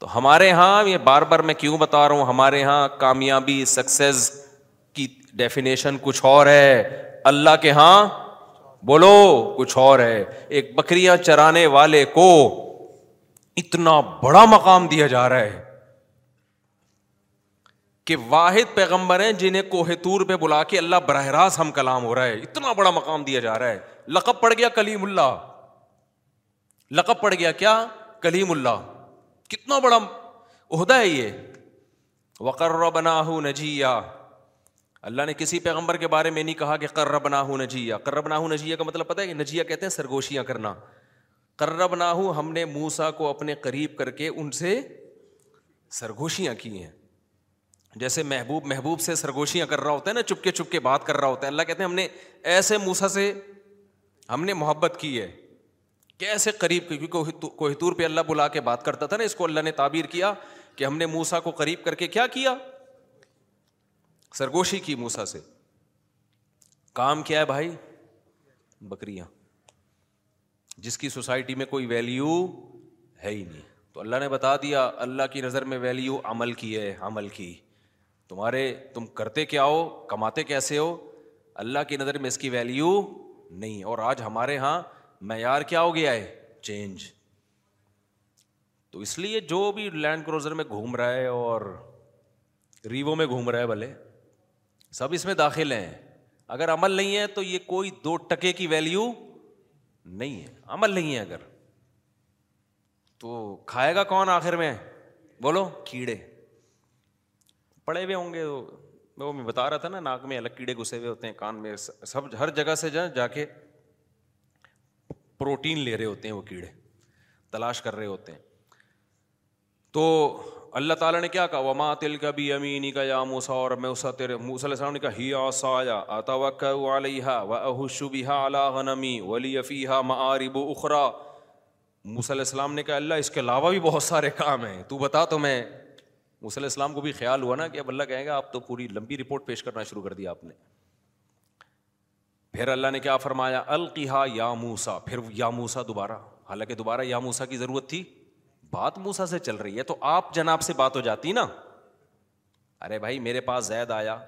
تو ہمارے یہاں یہ بار بار میں کیوں بتا رہا ہوں ہمارے یہاں کامیابی سکسیز کی ڈیفینیشن کچھ اور ہے اللہ کے ہاں بولو کچھ اور ہے ایک بکریاں چرانے والے کو اتنا بڑا مقام دیا جا رہا ہے کہ واحد پیغمبر ہیں جنہیں کوہتور پہ بلا کے اللہ براہ راست ہم کلام ہو رہا ہے اتنا بڑا مقام دیا جا رہا ہے لقب پڑ گیا کلیم اللہ لقب پڑ گیا کیا کلیم اللہ کتنا بڑا عہدہ ہے یہ وقر وکر بناجیا اللہ نے کسی پیغمبر کے بارے میں نہیں کہا کہ کر بنا ہوں نجیا کر بنا نجیا کا مطلب پتہ ہے کہ نجیا کہتے ہیں سرگوشیاں کرنا کر بنا ہم نے موسا کو اپنے قریب کر کے ان سے سرگوشیاں کی ہیں جیسے محبوب محبوب سے سرگوشیاں کر رہا ہوتا ہے نا چپکے چپ کے بات کر رہا ہوتا ہے اللہ کہتے ہیں ہم نے ایسے موسا سے ہم نے محبت کی ہے کیسے قریب کیونکہ کوہتور پہ اللہ بلا کے بات کرتا تھا نا اس کو اللہ نے تعبیر کیا کہ ہم نے موسا کو قریب کر کے کیا کیا سرگوشی کی موسا سے کام کیا ہے بھائی بکریاں جس کی سوسائٹی میں کوئی ویلیو ہے ہی نہیں تو اللہ نے بتا دیا اللہ کی نظر میں ویلیو عمل کی ہے عمل کی تمہارے تم کرتے کیا ہو کماتے کیسے ہو اللہ کی نظر میں اس کی ویلیو نہیں اور آج ہمارے یہاں معیار کیا ہو گیا ہے چینج تو اس لیے جو بھی لینڈ کروزر میں گھوم رہا ہے اور ریوو میں گھوم رہا ہے بھلے سب اس میں داخل ہیں اگر عمل نہیں ہے تو یہ کوئی دو ٹکے کی ویلیو نہیں ہے عمل نہیں ہے اگر تو کھائے گا کون آخر میں بولو کیڑے پڑے ہوئے ہوں گے وہ میں بتا رہا تھا نا ناک میں الگ کیڑے گھسے ہوئے ہوتے ہیں کان میں سب ہر جگہ سے جا جا کے پروٹین لے رہے ہوتے ہیں وہ کیڑے تلاش کر رہے ہوتے ہیں تو اللہ تعالیٰ نے کیا کہا وما تل کا بھی امینی کا یا موسا اور میں اسا تیرے موسا علیہ السلام نے کہا ہی آسا یا آتا وقع علیہ و احشو بہا علی غنمی ولی فیہا معارب اخرا موسا علیہ السلام نے کہا اللہ اس کے علاوہ بھی بہت سارے کام ہیں تو بتا تو میں موسا علیہ السلام کو بھی خیال ہوا نا کہ اب اللہ کہیں گا آپ تو پوری لمبی رپورٹ پیش کرنا شروع کر دیا آپ نے پھر اللہ نے کیا فرمایا القیہ یا موسا پھر یا موسا دوبارہ حالانکہ دوبارہ یا موسا کی ضرورت تھی بات موسا سے چل رہی ہے تو آپ جناب سے بات ہو جاتی نا ارے بھائی میرے پاس زید آیا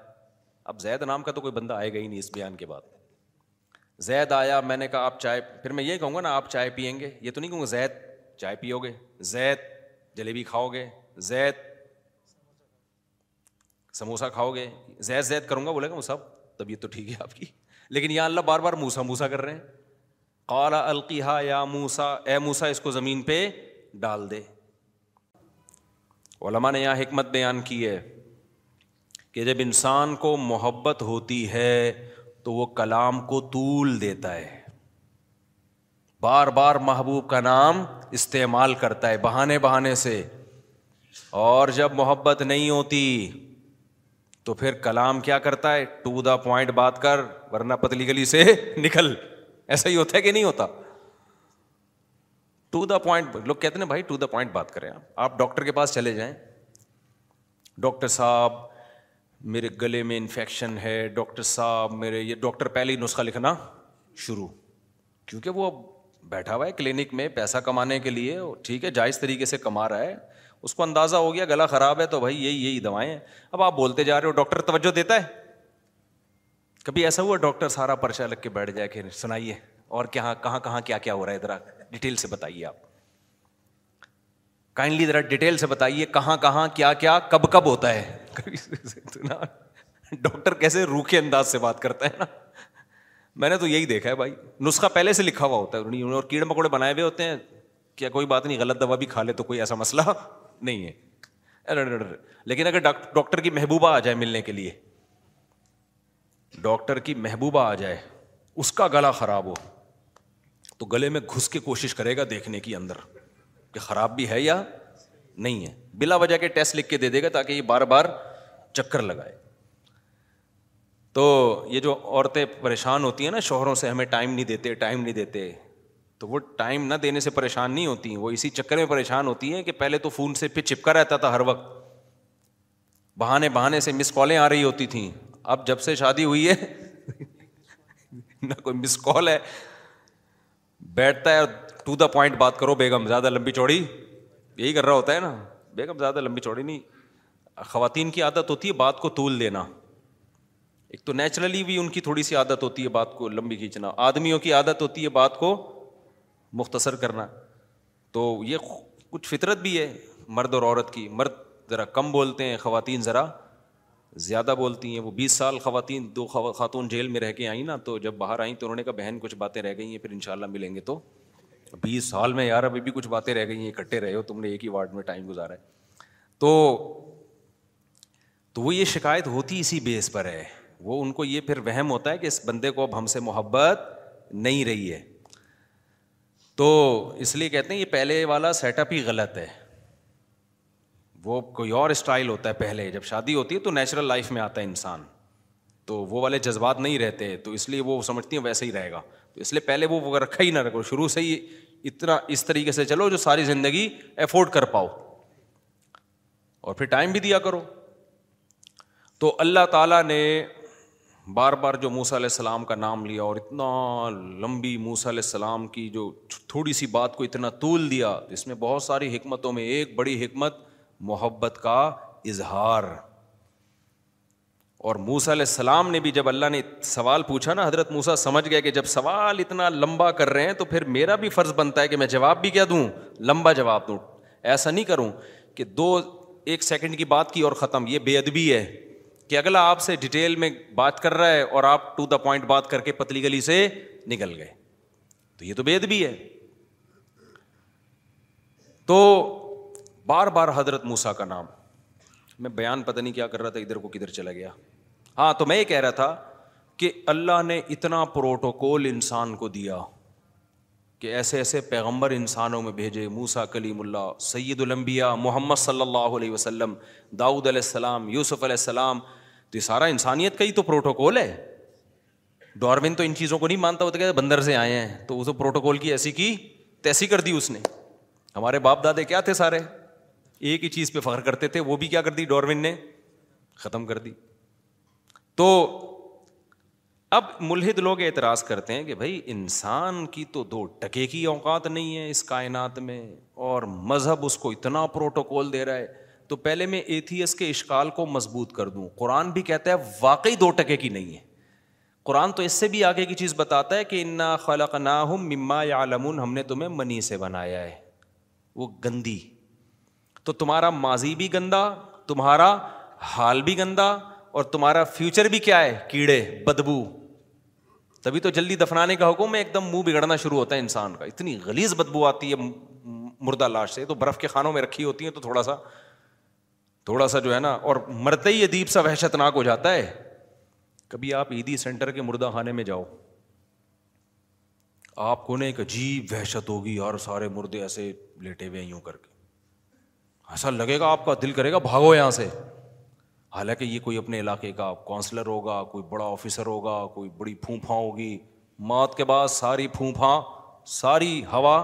اب زید نام کا تو کوئی بندہ آئے گا ہی نہیں اس بیان کے بعد زید آیا میں نے کہا آپ چائے پھر میں یہ کہوں گا نا آپ چائے پئیں گے یہ تو نہیں کہوں گا زید چائے پیو گے زید جلیبی کھاؤ گے زید سموسا گے زید زید کروں گا بولے گا وہ سب طبیعت تو ٹھیک ہے آپ کی لیکن اللہ بار بار موسا موسا کر رہے ہیں کالا القیحا یا موسا اے موسا اس کو زمین پہ ڈال دے علما نے یہاں حکمت بیان کی ہے کہ جب انسان کو محبت ہوتی ہے تو وہ کلام کو طول دیتا ہے بار بار محبوب کا نام استعمال کرتا ہے بہانے بہانے سے اور جب محبت نہیں ہوتی تو پھر کلام کیا کرتا ہے ٹو دا پوائنٹ بات کر ورنہ پتلی گلی سے نکل ایسا ہی ہوتا ہے کہ نہیں ہوتا ٹو دا پوائنٹ لوگ کہتے ہیں بھائی ٹو دا پوائنٹ بات کریں آپ آپ ڈاکٹر کے پاس چلے جائیں ڈاکٹر صاحب میرے گلے میں انفیکشن ہے ڈاکٹر صاحب میرے یہ ڈاکٹر پہلے ہی نسخہ لکھنا شروع کیونکہ وہ بیٹھا ہوا ہے کلینک میں پیسہ کمانے کے لیے ٹھیک ہے جائز طریقے سے کما رہا ہے اس کو اندازہ ہو گیا گلا خراب ہے تو بھائی یہی یہی دوائیں اب آپ بولتے جا رہے ہو ڈاکٹر توجہ دیتا ہے کبھی ایسا ہوا ڈاکٹر سارا پرچہ لگ کے بیٹھ جائے کہ سنائیے اور کیا کیا کہاں کہاں ہو رہا ہے ذرا ڈیٹیل سے بتائیے آپ کائنڈلی ذرا ڈیٹیل سے بتائیے کہاں کہاں کیا کیا کب کب ہوتا ہے ڈاکٹر کیسے روکھے انداز سے بات کرتا ہے نا میں نے تو یہی دیکھا ہے بھائی نسخہ پہلے سے لکھا ہوا ہوتا ہے اور کیڑے مکوڑے بنائے ہوئے ہوتے ہیں کیا کوئی بات نہیں غلط دوا بھی کھا لے تو کوئی ایسا مسئلہ نہیں ہے لیکن اگر ڈاکٹر کی محبوبہ آ جائے ملنے کے لیے ڈاکٹر کی محبوبہ آ جائے اس کا گلا خراب ہو تو گلے میں گھس کے کوشش کرے گا دیکھنے کی اندر کہ خراب بھی ہے یا نہیں ہے بلا وجہ کے ٹیسٹ لکھ کے دے دے گا تاکہ یہ بار بار چکر لگائے تو یہ جو عورتیں پریشان ہوتی ہیں نا شوہروں سے ہمیں ٹائم نہیں دیتے ٹائم نہیں دیتے تو وہ ٹائم نہ دینے سے پریشان نہیں ہوتی وہ اسی چکر میں پریشان ہوتی ہیں کہ پہلے تو فون سے پھر چپکا رہتا تھا ہر وقت بہانے بہانے سے مس کالیں آ رہی ہوتی تھیں اب جب سے شادی ہوئی ہے نہ کوئی مس کال ہے بیٹھتا ہے ٹو دا پوائنٹ بات کرو بیگم زیادہ لمبی چوڑی یہی کر رہا ہوتا ہے نا بیگم زیادہ لمبی چوڑی نہیں خواتین کی عادت ہوتی ہے بات کو طول دینا ایک تو نیچرلی بھی ان کی تھوڑی سی عادت ہوتی ہے بات کو لمبی کھینچنا آدمیوں کی عادت ہوتی ہے بات کو مختصر کرنا تو یہ کچھ فطرت بھی ہے مرد اور عورت کی مرد ذرا کم بولتے ہیں خواتین ذرا زیادہ بولتی ہیں وہ بیس سال خواتین دو خاتون جیل میں رہ کے آئیں نا تو جب باہر آئیں تو انہوں نے کہا بہن کچھ باتیں رہ گئی ہیں پھر ان شاء اللہ ملیں گے تو بیس سال میں یار ابھی بھی کچھ باتیں رہ گئی ہیں اکٹھے رہے ہو تم نے ایک ہی وارڈ میں ٹائم گزارا ہے تو تو وہ یہ شکایت ہوتی اسی بیس پر ہے وہ ان کو یہ پھر وہم ہوتا ہے کہ اس بندے کو اب ہم سے محبت نہیں رہی ہے تو اس لیے کہتے ہیں یہ پہلے والا سیٹ اپ ہی غلط ہے وہ کوئی اور اسٹائل ہوتا ہے پہلے جب شادی ہوتی ہے تو نیچرل لائف میں آتا ہے انسان تو وہ والے جذبات نہیں رہتے تو اس لیے وہ سمجھتی ہیں ویسا ہی رہے گا تو اس لیے پہلے وہ رکھا ہی نہ رکھو شروع سے ہی اتنا اس طریقے سے چلو جو ساری زندگی افورڈ کر پاؤ اور پھر ٹائم بھی دیا کرو تو اللہ تعالیٰ نے بار بار جو موسیٰ علیہ السلام کا نام لیا اور اتنا لمبی موسیٰ علیہ السلام کی جو تھوڑی سی بات کو اتنا طول دیا اس میں بہت ساری حکمتوں میں ایک بڑی حکمت محبت کا اظہار اور موسا علیہ السلام نے بھی جب اللہ نے سوال پوچھا نا حضرت موسا سمجھ گیا کہ جب سوال اتنا لمبا کر رہے ہیں تو پھر میرا بھی فرض بنتا ہے کہ میں جواب بھی کیا دوں لمبا جواب دوں ایسا نہیں کروں کہ دو ایک سیکنڈ کی بات کی اور ختم یہ بے ادبی ہے کہ اگلا آپ سے ڈیٹیل میں بات کر رہا ہے اور آپ ٹو دا پوائنٹ بات کر کے پتلی گلی سے نکل گئے تو یہ تو بید بھی ہے تو بار بار حضرت موسا کا نام میں بیان پتہ نہیں کیا کر رہا تھا ادھر کو کدھر چلا گیا ہاں تو میں یہ کہہ رہا تھا کہ اللہ نے اتنا پروٹوکول انسان کو دیا کہ ایسے ایسے پیغمبر انسانوں میں بھیجے موسا کلیم اللہ سید المبیا محمد صلی اللہ علیہ وسلم داؤد علیہ السلام یوسف علیہ السلام تو یہ سارا انسانیت کا ہی تو پروٹوکول ہے ڈارون تو ان چیزوں کو نہیں مانتا وہ تو بندر سے آئے ہیں تو پروٹوکول کی ایسی کی تیسی کر دی اس نے ہمارے باپ دادے کیا تھے سارے ایک ہی چیز پہ فخر کرتے تھے وہ بھی کیا کر دی ڈارون نے ختم کر دی تو اب ملحد لوگ اعتراض کرتے ہیں کہ بھائی انسان کی تو دو ٹکے کی اوقات نہیں ہے اس کائنات میں اور مذہب اس کو اتنا پروٹوکول دے رہا ہے تو پہلے میں ایتھیس کے اشکال کو مضبوط کر دوں قرآن بھی کہتا ہے واقعی دو ٹکے کی نہیں ہے قرآن تو اس سے بھی آگے کی چیز بتاتا ہے کہ انا خلق نا ہم مما یا عالمون ہم نے تمہیں منی سے بنایا ہے وہ گندی تو تمہارا ماضی بھی گندا تمہارا حال بھی گندا اور تمہارا فیوچر بھی کیا ہے کیڑے بدبو تبھی تو جلدی دفنانے کا حکم ہے ایک دم منہ بگڑنا شروع ہوتا ہے انسان کا اتنی گلیز بدبو آتی ہے مردہ لاش سے تو برف کے خانوں میں رکھی ہوتی ہیں تو تھوڑا سا تھوڑا سا جو ہے نا اور مرتے ہی ادیب سا وحشت ناک ہو جاتا ہے کبھی آپ عیدی سینٹر کے مردہ خانے میں جاؤ آپ کو نا ایک عجیب وحشت ہوگی اور سارے مردے ایسے لیٹے ہوئے یوں کر کے ایسا لگے گا آپ کا دل کرے گا بھاگو یہاں سے حالانکہ یہ کوئی اپنے علاقے کا کونسلر ہوگا کوئی بڑا آفیسر ہوگا کوئی بڑی پھوپھا ہوگی موت کے بعد ساری پھونپھا ساری ہوا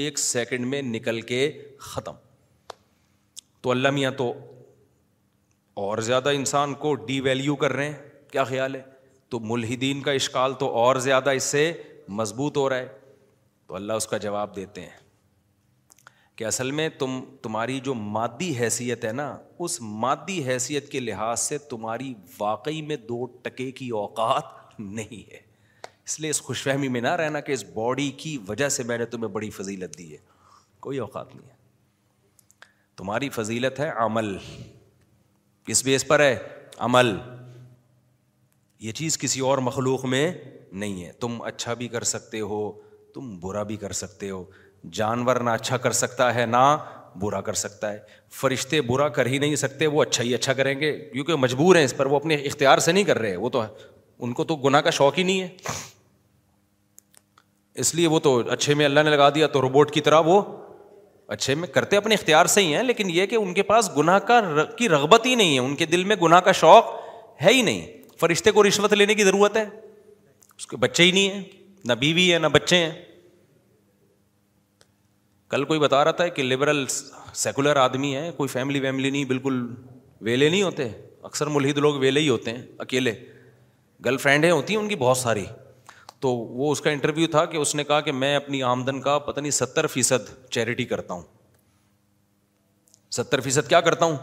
ایک سیکنڈ میں نکل کے ختم تو اللہ میاں تو اور زیادہ انسان کو ڈی ویلیو کر رہے ہیں کیا خیال ہے تو ملحدین کا اشکال تو اور زیادہ اس سے مضبوط ہو رہا ہے تو اللہ اس کا جواب دیتے ہیں کہ اصل میں تم تمہاری جو مادی حیثیت ہے نا اس مادی حیثیت کے لحاظ سے تمہاری واقعی میں دو ٹکے کی اوقات نہیں ہے اس لیے اس خوش فہمی میں نہ رہنا کہ اس باڈی کی وجہ سے میں نے تمہیں بڑی فضیلت دی ہے کوئی اوقات نہیں ہے تمہاری فضیلت ہے عمل کس بیس پر ہے عمل یہ چیز کسی اور مخلوق میں نہیں ہے تم اچھا بھی کر سکتے ہو تم برا بھی کر سکتے ہو جانور نہ اچھا کر سکتا ہے نہ برا کر سکتا ہے فرشتے برا کر ہی نہیں سکتے وہ اچھا ہی اچھا کریں گے کیونکہ مجبور ہیں اس پر وہ اپنے اختیار سے نہیں کر رہے وہ تو ان کو تو گناہ کا شوق ہی نہیں ہے اس لیے وہ تو اچھے میں اللہ نے لگا دیا تو روبوٹ کی طرح وہ اچھے میں کرتے اپنے اختیار سے ہی ہیں لیکن یہ کہ ان کے پاس گناہ کا کی رغبت ہی نہیں ہے ان کے دل میں گناہ کا شوق ہے ہی نہیں فرشتے کو رشوت لینے کی ضرورت ہے اس کے بچے ہی نہیں ہیں نہ بیوی ہے نہ بچے ہیں کل کوئی بتا رہا تھا کہ لبرل سیکولر آدمی ہے کوئی فیملی ویملی نہیں بالکل ویلے نہیں ہوتے اکثر ملحد لوگ ویلے ہی ہوتے ہیں اکیلے گرل فرینڈیں ہوتی ہیں ان کی بہت ساری تو وہ اس کا انٹرویو تھا کہ اس نے کہا کہ میں اپنی آمدن کا پتہ نہیں ستر فیصد چیریٹی کرتا ہوں ستر فیصد کیا کرتا ہوں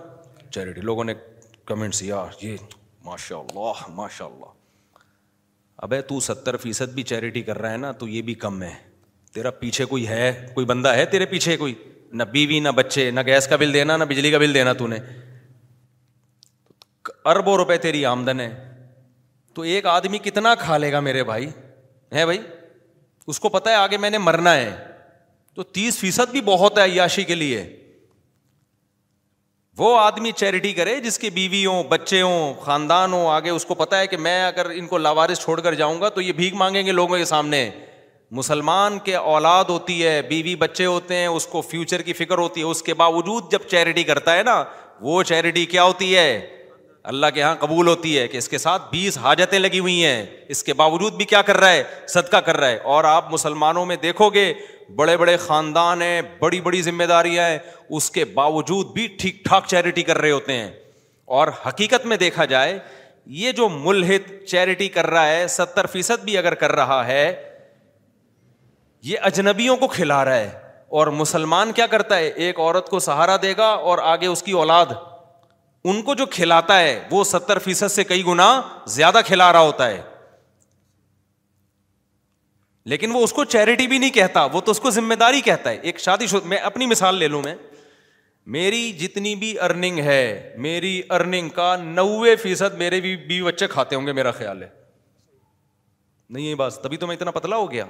چیریٹی لوگوں نے کمنٹس یار یہ ماشاء اللہ ماشاء اللہ ابے تو ستر فیصد بھی چیریٹی کر رہا ہے نا تو یہ بھی کم ہے تیرا پیچھے کوئی ہے کوئی بندہ ہے تیرے پیچھے کوئی نہ بیوی نہ بچے نہ گیس کا بل دینا نہ بجلی کا بل دینا تو نے اربوں روپے تیری آمدن ہے تو ایک آدمی کتنا کھا لے گا میرے بھائی ہے بھائی اس کو پتا ہے آگے میں نے مرنا ہے تو تیس فیصد بھی بہت ہے عیاشی کے لیے وہ آدمی چیریٹی کرے جس کے بیوی ہوں بچے ہوں خاندان ہوں آگے اس کو پتا ہے کہ میں اگر ان کو لاوارس چھوڑ کر جاؤں گا تو یہ بھیک مانگیں گے لوگوں کے سامنے مسلمان کے اولاد ہوتی ہے بیوی بی بچے ہوتے ہیں اس کو فیوچر کی فکر ہوتی ہے اس کے باوجود جب چیریٹی کرتا ہے نا وہ چیریٹی کیا ہوتی ہے اللہ کے یہاں قبول ہوتی ہے کہ اس کے ساتھ بیس حاجتیں لگی ہوئی ہیں اس کے باوجود بھی کیا کر رہا ہے صدقہ کر رہا ہے اور آپ مسلمانوں میں دیکھو گے بڑے بڑے خاندان ہیں بڑی بڑی ذمہ داریاں ہیں اس کے باوجود بھی ٹھیک ٹھاک چیریٹی کر رہے ہوتے ہیں اور حقیقت میں دیکھا جائے یہ جو ملحد چیریٹی کر رہا ہے ستر فیصد بھی اگر کر رہا ہے یہ اجنبیوں کو کھلا رہا ہے اور مسلمان کیا کرتا ہے ایک عورت کو سہارا دے گا اور آگے اس کی اولاد ان کو جو کھلاتا ہے وہ ستر فیصد سے کئی گنا زیادہ کھلا رہا ہوتا ہے لیکن وہ اس کو چیریٹی بھی نہیں کہتا وہ تو اس کو ذمہ داری کہتا ہے ایک شادی شد میں اپنی مثال لے لوں میں میری جتنی بھی ارننگ ہے میری ارننگ کا نوے فیصد میرے بھی بیوی بچے کھاتے ہوں گے میرا خیال ہے نہیں یہ بس تبھی تو میں اتنا پتلا ہو گیا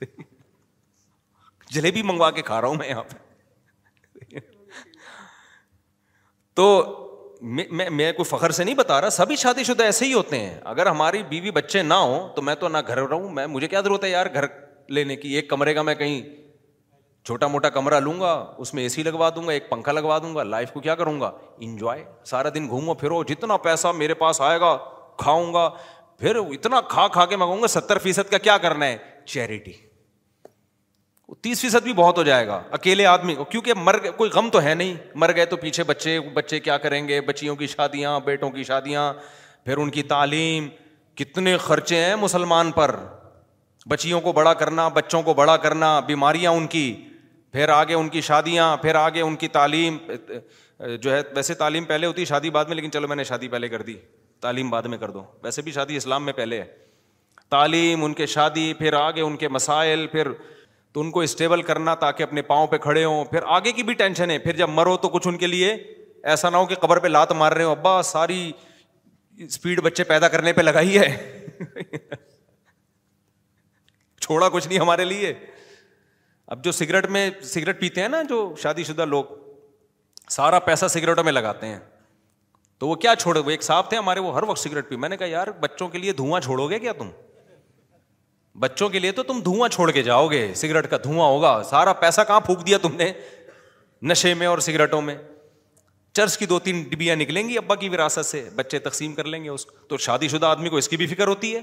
سے جلیبی منگوا کے کھا رہا ہوں میں یہاں پہ تو میں میں کوئی فخر سے نہیں بتا رہا سبھی شادی شدہ ایسے ہی ہوتے ہیں اگر ہماری بیوی بچے نہ ہوں تو میں تو نہ گھر رہوں میں مجھے کیا ضرورت ہے یار گھر لینے کی ایک کمرے کا میں کہیں چھوٹا موٹا کمرہ لوں گا اس میں اے سی لگوا دوں گا ایک پنکھا لگوا دوں گا لائف کو کیا کروں گا انجوائے سارا دن گھومو پھرو جتنا پیسہ میرے پاس آئے گا کھاؤں گا پھر اتنا کھا کھا کے منگاؤں گا ستر فیصد کا کیا کرنا ہے چیریٹی تیس فیصد بھی بہت ہو جائے گا اکیلے آدمی کو کیونکہ مر گئے کوئی غم تو ہے نہیں مر گئے تو پیچھے بچے بچے کیا کریں گے بچیوں کی شادیاں بیٹوں کی شادیاں پھر ان کی تعلیم کتنے خرچے ہیں مسلمان پر بچیوں کو بڑا کرنا بچوں کو بڑا کرنا بیماریاں ان کی پھر آگے ان کی شادیاں پھر آگے ان کی تعلیم جو ہے ویسے تعلیم پہلے ہوتی شادی بعد میں لیکن چلو میں نے شادی پہلے کر دی تعلیم بعد میں کر دو ویسے بھی شادی اسلام میں پہلے ہے تعلیم ان کے شادی پھر آگے ان کے مسائل پھر تو ان کو اسٹیبل کرنا تاکہ اپنے پاؤں پہ کھڑے ہوں پھر آگے کی بھی ٹینشن ہے پھر جب مرو تو کچھ ان کے لیے ایسا نہ ہو کہ قبر پہ لات مار رہے ہو ابا ساری اسپیڈ بچے پیدا کرنے پہ لگائی ہے چھوڑا کچھ نہیں ہمارے لیے اب جو سگریٹ میں سگریٹ پیتے ہیں نا جو شادی شدہ لوگ سارا پیسہ سگریٹوں میں لگاتے ہیں تو وہ کیا چھوڑے وہ ایک صاحب تھے ہمارے وہ ہر وقت سگریٹ پی میں نے کہا یار بچوں کے لیے دھواں چھوڑو گے کیا تم بچوں کے لیے تو تم دھواں چھوڑ کے جاؤ گے سگریٹ کا دھواں ہوگا سارا پیسہ کہاں پھونک دیا تم نے نشے میں اور سگریٹوں میں چرچ کی دو تین ڈبیاں نکلیں گی ابا کی وراثت سے بچے تقسیم کر لیں گے اس تو شادی شدہ آدمی کو اس کی بھی فکر ہوتی ہے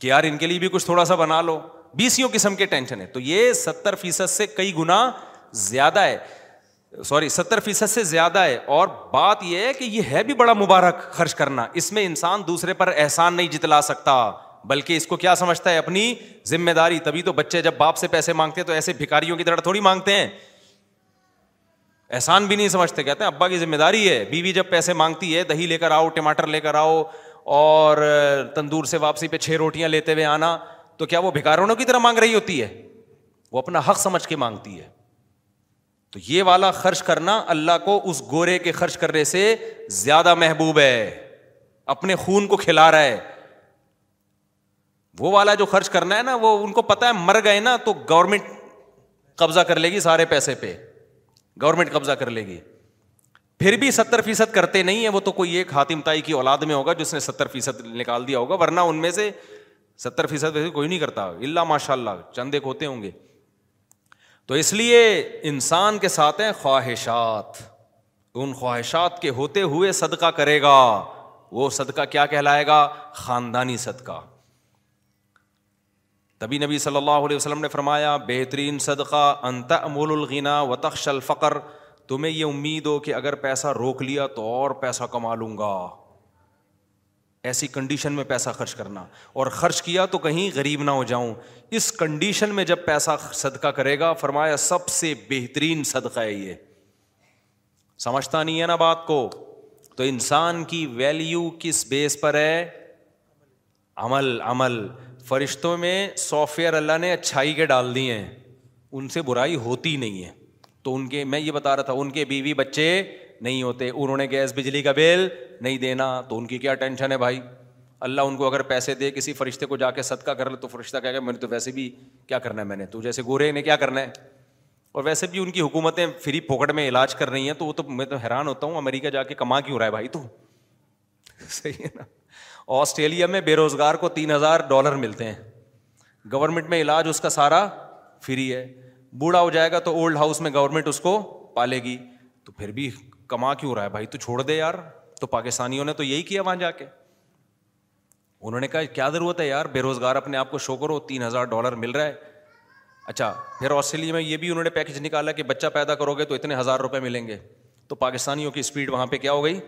کہ یار ان کے لیے بھی کچھ تھوڑا سا بنا لو بیسوں قسم کے ٹینشن ہے تو یہ ستر فیصد سے کئی گنا زیادہ ہے سوری ستر فیصد سے زیادہ ہے اور بات یہ ہے کہ یہ ہے بھی بڑا مبارک خرچ کرنا اس میں انسان دوسرے پر احسان نہیں جتلا سکتا بلکہ اس کو کیا سمجھتا ہے اپنی ذمہ داری تبھی تو بچے جب باپ سے پیسے مانگتے ہیں تو ایسے بھکاریوں کی طرح تھوڑی مانگتے ہیں احسان بھی نہیں سمجھتے کہتے ہیں ابا کی ذمہ داری ہے بیوی بی جب پیسے مانگتی ہے دہی لے کر آؤ ٹماٹر لے کر آؤ اور تندور سے واپسی پہ چھ روٹیاں لیتے ہوئے آنا تو کیا وہ بھکاروں کی طرح مانگ رہی ہوتی ہے وہ اپنا حق سمجھ کے مانگتی ہے تو یہ والا خرچ کرنا اللہ کو اس گورے کے خرچ کرنے سے زیادہ محبوب ہے اپنے خون کو کھلا رہا ہے وہ والا جو خرچ کرنا ہے نا وہ ان کو پتا ہے مر گئے نا تو گورنمنٹ قبضہ کر لے گی سارے پیسے پہ گورنمنٹ قبضہ کر لے گی پھر بھی ستر فیصد کرتے نہیں ہیں وہ تو کوئی ایک تائی کی اولاد میں ہوگا جس نے ستر فیصد نکال دیا ہوگا ورنہ ان میں سے ستر فیصد کوئی نہیں کرتا اللہ ماشاء اللہ چند ایک ہوتے ہوں گے تو اس لیے انسان کے ساتھ ہیں خواہشات ان خواہشات کے ہوتے ہوئے صدقہ کرے گا وہ صدقہ کیا کہلائے گا خاندانی صدقہ تبھی نبی صلی اللہ علیہ وسلم نے فرمایا بہترین صدقہ انت امول الغنا و تخش الفقر تمہیں یہ امید ہو کہ اگر پیسہ روک لیا تو اور پیسہ کما لوں گا ایسی کنڈیشن میں پیسہ خرچ کرنا اور خرچ کیا تو کہیں غریب نہ ہو جاؤں اس کنڈیشن میں جب پیسہ صدقہ کرے گا فرمایا سب سے بہترین صدقہ ہے یہ سمجھتا نہیں ہے نا بات کو تو انسان کی ویلیو کس بیس پر ہے عمل عمل فرشتوں میں سافٹ ویئر اللہ نے اچھائی کے ڈال دیے ہیں ان سے برائی ہوتی نہیں ہے تو ان کے میں یہ بتا رہا تھا ان کے بیوی بچے نہیں ہوتے انہوں نے گیس بجلی کا بل نہیں دینا تو ان کی کیا ٹینشن ہے بھائی اللہ ان کو اگر پیسے دے کسی فرشتے کو جا کے صدقہ کر لے تو فرشتہ کہہ گا میں نے تو ویسے بھی کیا کرنا ہے میں نے تو جیسے گورے نے کیا کرنا ہے اور ویسے بھی ان کی حکومتیں فری پوکٹ میں علاج کر رہی ہیں تو وہ تو میں تو حیران ہوتا ہوں امریکہ جا کے کما کیوں رہا ہے بھائی تو صحیح ہے نا آسٹریلیا میں بے روزگار کو تین ہزار ڈالر ملتے ہیں گورنمنٹ میں علاج اس کا سارا فری ہے بوڑھا ہو جائے گا تو اولڈ ہاؤس میں گورنمنٹ اس کو پالے گی تو پھر بھی کما کیوں رہا ہے بھائی تو چھوڑ دے یار تو پاکستانیوں نے تو یہی کیا وہاں جا کے انہوں نے کہا کیا ضرورت ہے یار بے روزگار اپنے آپ کو شو کرو تین ہزار ڈالر مل رہا ہے اچھا پھر آسٹریلیا میں یہ بھی انہوں نے پیکج نکالا کہ بچہ پیدا کرو گے تو اتنے ہزار روپئے ملیں گے تو پاکستانیوں کی اسپیڈ وہاں پہ کیا ہو گئی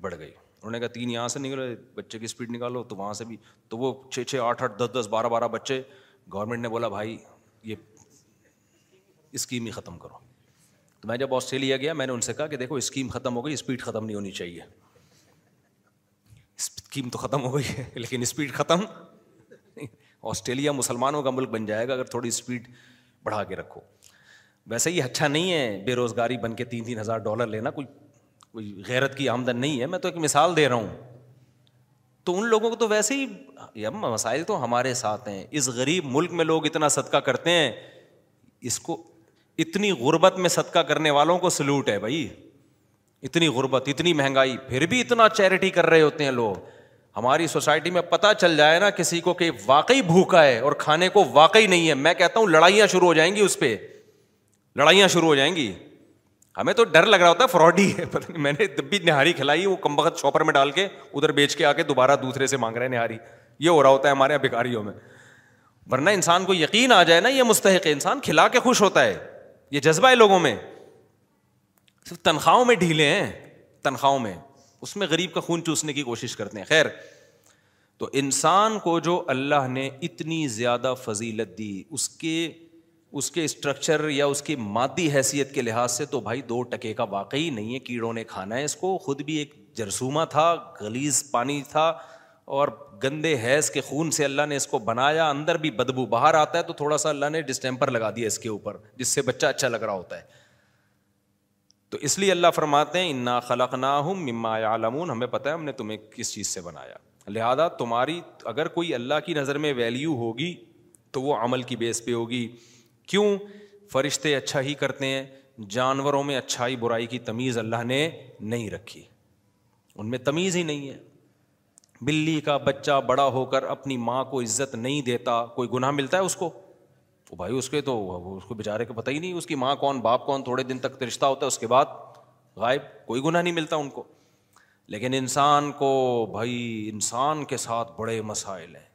بڑھ گئی انہوں نے کہا تین یہاں سے نکلے بچے کی اسپیڈ نکالو تو وہاں سے بھی تو وہ چھ چھ آٹھ آٹھ دس دس بارہ بارہ بچے گورنمنٹ نے بولا بھائی یہ اسکیم ہی ختم کرو تو میں جب آسٹریلیا گیا میں نے ان سے کہا کہ دیکھو اسکیم ختم ہو گئی اسپیڈ ختم نہیں ہونی چاہیے اسکیم تو ختم ہو گئی ہے لیکن اسپیڈ ختم آسٹریلیا مسلمانوں کا ملک بن جائے گا اگر تھوڑی اسپیڈ بڑھا کے رکھو ویسے یہ اچھا نہیں ہے بے روزگاری بن کے تین تین ہزار ڈالر لینا کوئی غیرت کی آمدن نہیں ہے میں تو ایک مثال دے رہا ہوں تو ان لوگوں کو تو ویسے ہی مسائل تو ہمارے ساتھ ہیں اس غریب ملک میں لوگ اتنا صدقہ کرتے ہیں اس کو اتنی غربت میں صدقہ کرنے والوں کو سلوٹ ہے بھائی اتنی غربت اتنی مہنگائی پھر بھی اتنا چیریٹی کر رہے ہوتے ہیں لوگ ہماری سوسائٹی میں پتہ چل جائے نا کسی کو کہ واقعی بھوکا ہے اور کھانے کو واقعی نہیں ہے میں کہتا ہوں لڑائیاں شروع ہو جائیں گی اس پہ لڑائیاں شروع ہو جائیں گی ہمیں تو ڈر لگ رہا ہوتا ہے فراڈ ہی ہے میں نے نہاری کھلائی وہ کم بخت شاپر میں ڈال کے ادھر بیچ کے آ کے دوبارہ دوسرے سے مانگ رہے ہیں نہاری یہ ہو رہا ہوتا ہے ہمارے یہاں بھکاریوں میں ورنہ انسان کو یقین آ جائے نا یہ مستحق ہے انسان کھلا کے خوش ہوتا ہے یہ جذبہ ہے لوگوں میں صرف تنخواہوں میں ڈھیلے ہیں تنخواہوں میں اس میں غریب کا خون چوسنے کی کوشش کرتے ہیں خیر تو انسان کو جو اللہ نے اتنی زیادہ فضیلت دی اس کے اس کے اسٹرکچر یا اس کی مادی حیثیت کے لحاظ سے تو بھائی دو ٹکے کا واقعی نہیں ہے کیڑوں نے کھانا ہے اس کو خود بھی ایک جرسوما تھا گلیز پانی تھا اور گندے حیض کے خون سے اللہ نے اس کو بنایا اندر بھی بدبو باہر آتا ہے تو تھوڑا سا اللہ نے ڈسٹیمپر لگا دیا اس کے اوپر جس سے بچہ اچھا لگ رہا ہوتا ہے تو اس لیے اللہ فرماتے ہیں انا خلق نہ ہوں مما عالم ہمیں پتہ ہے ہم نے تمہیں کس چیز سے بنایا لہٰذا تمہاری اگر کوئی اللہ کی نظر میں ویلیو ہوگی تو وہ عمل کی بیس پہ ہوگی کیوں فرشتے اچھا ہی کرتے ہیں جانوروں میں اچھائی برائی کی تمیز اللہ نے نہیں رکھی ان میں تمیز ہی نہیں ہے بلی کا بچہ بڑا ہو کر اپنی ماں کو عزت نہیں دیتا کوئی گناہ ملتا ہے اس کو تو بھائی اس کے تو اس کو بےچارے کو پتہ ہی نہیں اس کی ماں کون باپ کون تھوڑے دن تک رشتہ ہوتا ہے اس کے بعد غائب کوئی گناہ نہیں ملتا ان کو لیکن انسان کو بھائی انسان کے ساتھ بڑے مسائل ہیں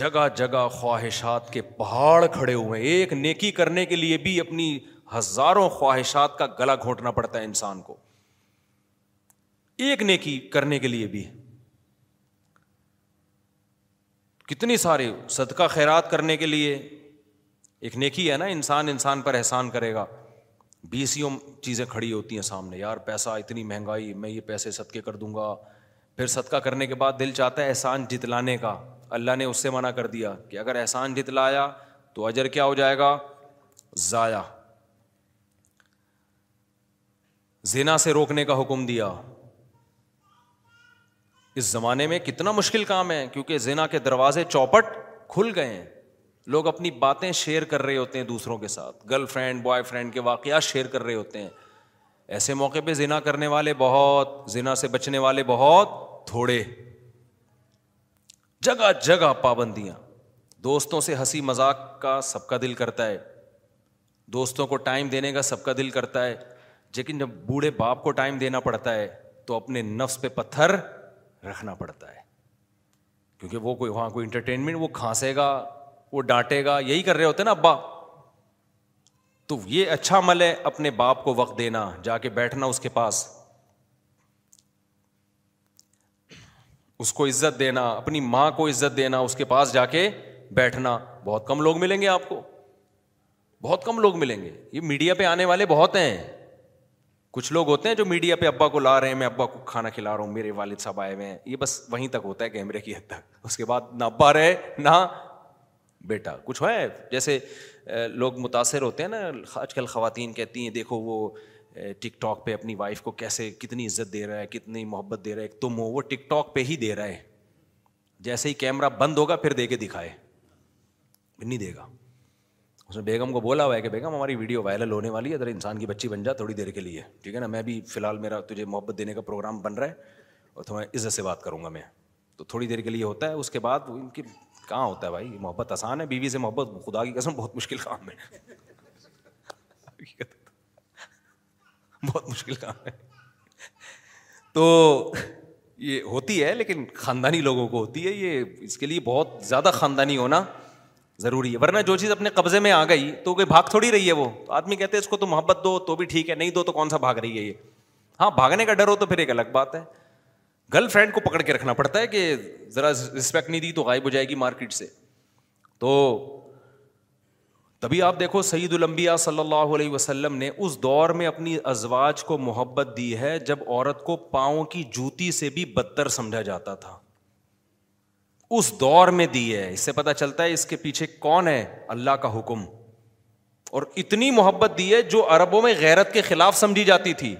جگہ جگہ خواہشات کے پہاڑ کھڑے ہوئے ہیں ایک نیکی کرنے کے لیے بھی اپنی ہزاروں خواہشات کا گلا گھونٹنا پڑتا ہے انسان کو ایک نیکی کرنے کے لیے بھی کتنی ساری صدقہ خیرات کرنے کے لیے ایک نیکی ہے نا انسان انسان پر احسان کرے گا بیسوں چیزیں کھڑی ہوتی ہیں سامنے یار پیسہ اتنی مہنگائی میں یہ پیسے صدقے کر دوں گا پھر صدقہ کرنے کے بعد دل چاہتا ہے احسان جتلانے کا اللہ نے اس سے منع کر دیا کہ اگر احسان جتلایا تو اجر کیا ہو جائے گا ضائع زینا سے روکنے کا حکم دیا اس زمانے میں کتنا مشکل کام ہے کیونکہ زینا کے دروازے چوپٹ کھل گئے ہیں لوگ اپنی باتیں شیئر کر رہے ہوتے ہیں دوسروں کے ساتھ گرل فرینڈ بوائے فرینڈ کے واقعات شیئر کر رہے ہوتے ہیں ایسے موقع پہ زینا کرنے والے بہت زینا سے بچنے والے بہت تھوڑے جگہ جگہ پابندیاں دوستوں سے ہنسی مذاق کا سب کا دل کرتا ہے دوستوں کو ٹائم دینے کا سب کا دل کرتا ہے لیکن جب بوڑھے باپ کو ٹائم دینا پڑتا ہے تو اپنے نفس پہ پتھر رکھنا پڑتا ہے کیونکہ وہ کوئی وہاں کوئی انٹرٹینمنٹ وہ کھانسے گا وہ ڈانٹے گا یہی کر رہے ہوتے ہیں نا ابا تو یہ اچھا عمل ہے اپنے باپ کو وقت دینا جا کے بیٹھنا اس کے پاس اس کو عزت دینا اپنی ماں کو عزت دینا اس کے پاس جا کے بیٹھنا بہت کم لوگ ملیں گے آپ کو بہت کم لوگ ملیں گے یہ میڈیا پہ آنے والے بہت ہیں کچھ لوگ ہوتے ہیں جو میڈیا پہ ابا کو لا رہے ہیں میں ابا کو کھانا کھلا رہا ہوں میرے والد صاحب آئے ہوئے ہیں یہ بس وہیں تک ہوتا ہے کیمرے کی حد تک اس کے بعد نہ ابا رہے نہ بیٹا کچھ ہے جیسے لوگ متاثر ہوتے ہیں نا آج کل خواتین کہتی ہیں دیکھو وہ ٹک ٹاک پہ اپنی وائف کو کیسے کتنی عزت دے رہا ہے کتنی محبت دے رہا ہے تم ہو وہ ٹک ٹاک پہ ہی دے رہا ہے جیسے ہی کیمرہ بند ہوگا پھر دے کے دکھائے نہیں دے گا اس نے بیگم کو بولا ہوا ہے کہ بیگم ہماری ویڈیو وائرل ہونے والی ہے اگر انسان کی بچی بن جا تھوڑی دیر کے لیے ٹھیک ہے نا میں بھی فی الحال میرا تجھے محبت دینے کا پروگرام بن رہا ہے اور تمہیں عزت سے بات کروں گا میں تو تھوڑی دیر کے لیے ہوتا ہے اس کے بعد ان کی کہاں ہوتا ہے بھائی محبت آسان ہے بیوی سے محبت خدا کی قسم بہت مشکل کام ہے بہت مشکل کام ہے تو یہ ہوتی ہے لیکن خاندانی لوگوں کو ہوتی ہے یہ اس کے لیے بہت زیادہ خاندانی ہونا ضروری ہے ورنہ جو چیز اپنے قبضے میں آ گئی تو کوئی بھاگ تھوڑی رہی ہے وہ تو آدمی کہتے ہیں اس کو تو محبت دو تو بھی ٹھیک ہے نہیں دو تو کون سا بھاگ رہی ہے یہ ہاں بھاگنے کا ڈر ہو تو پھر ایک الگ بات ہے گرل فرینڈ کو پکڑ کے رکھنا پڑتا ہے کہ ذرا رسپیکٹ نہیں دی تو غائب ہو جائے گی مارکیٹ سے تو تبھی آپ دیکھو سعید المبیا صلی اللہ علیہ وسلم نے اس دور میں اپنی ازواج کو محبت دی ہے جب عورت کو پاؤں کی جوتی سے بھی بدتر سمجھا جاتا تھا اس دور میں دی ہے اس سے پتا چلتا ہے اس کے پیچھے کون ہے اللہ کا حکم اور اتنی محبت دی ہے جو عربوں میں غیرت کے خلاف سمجھی جاتی تھی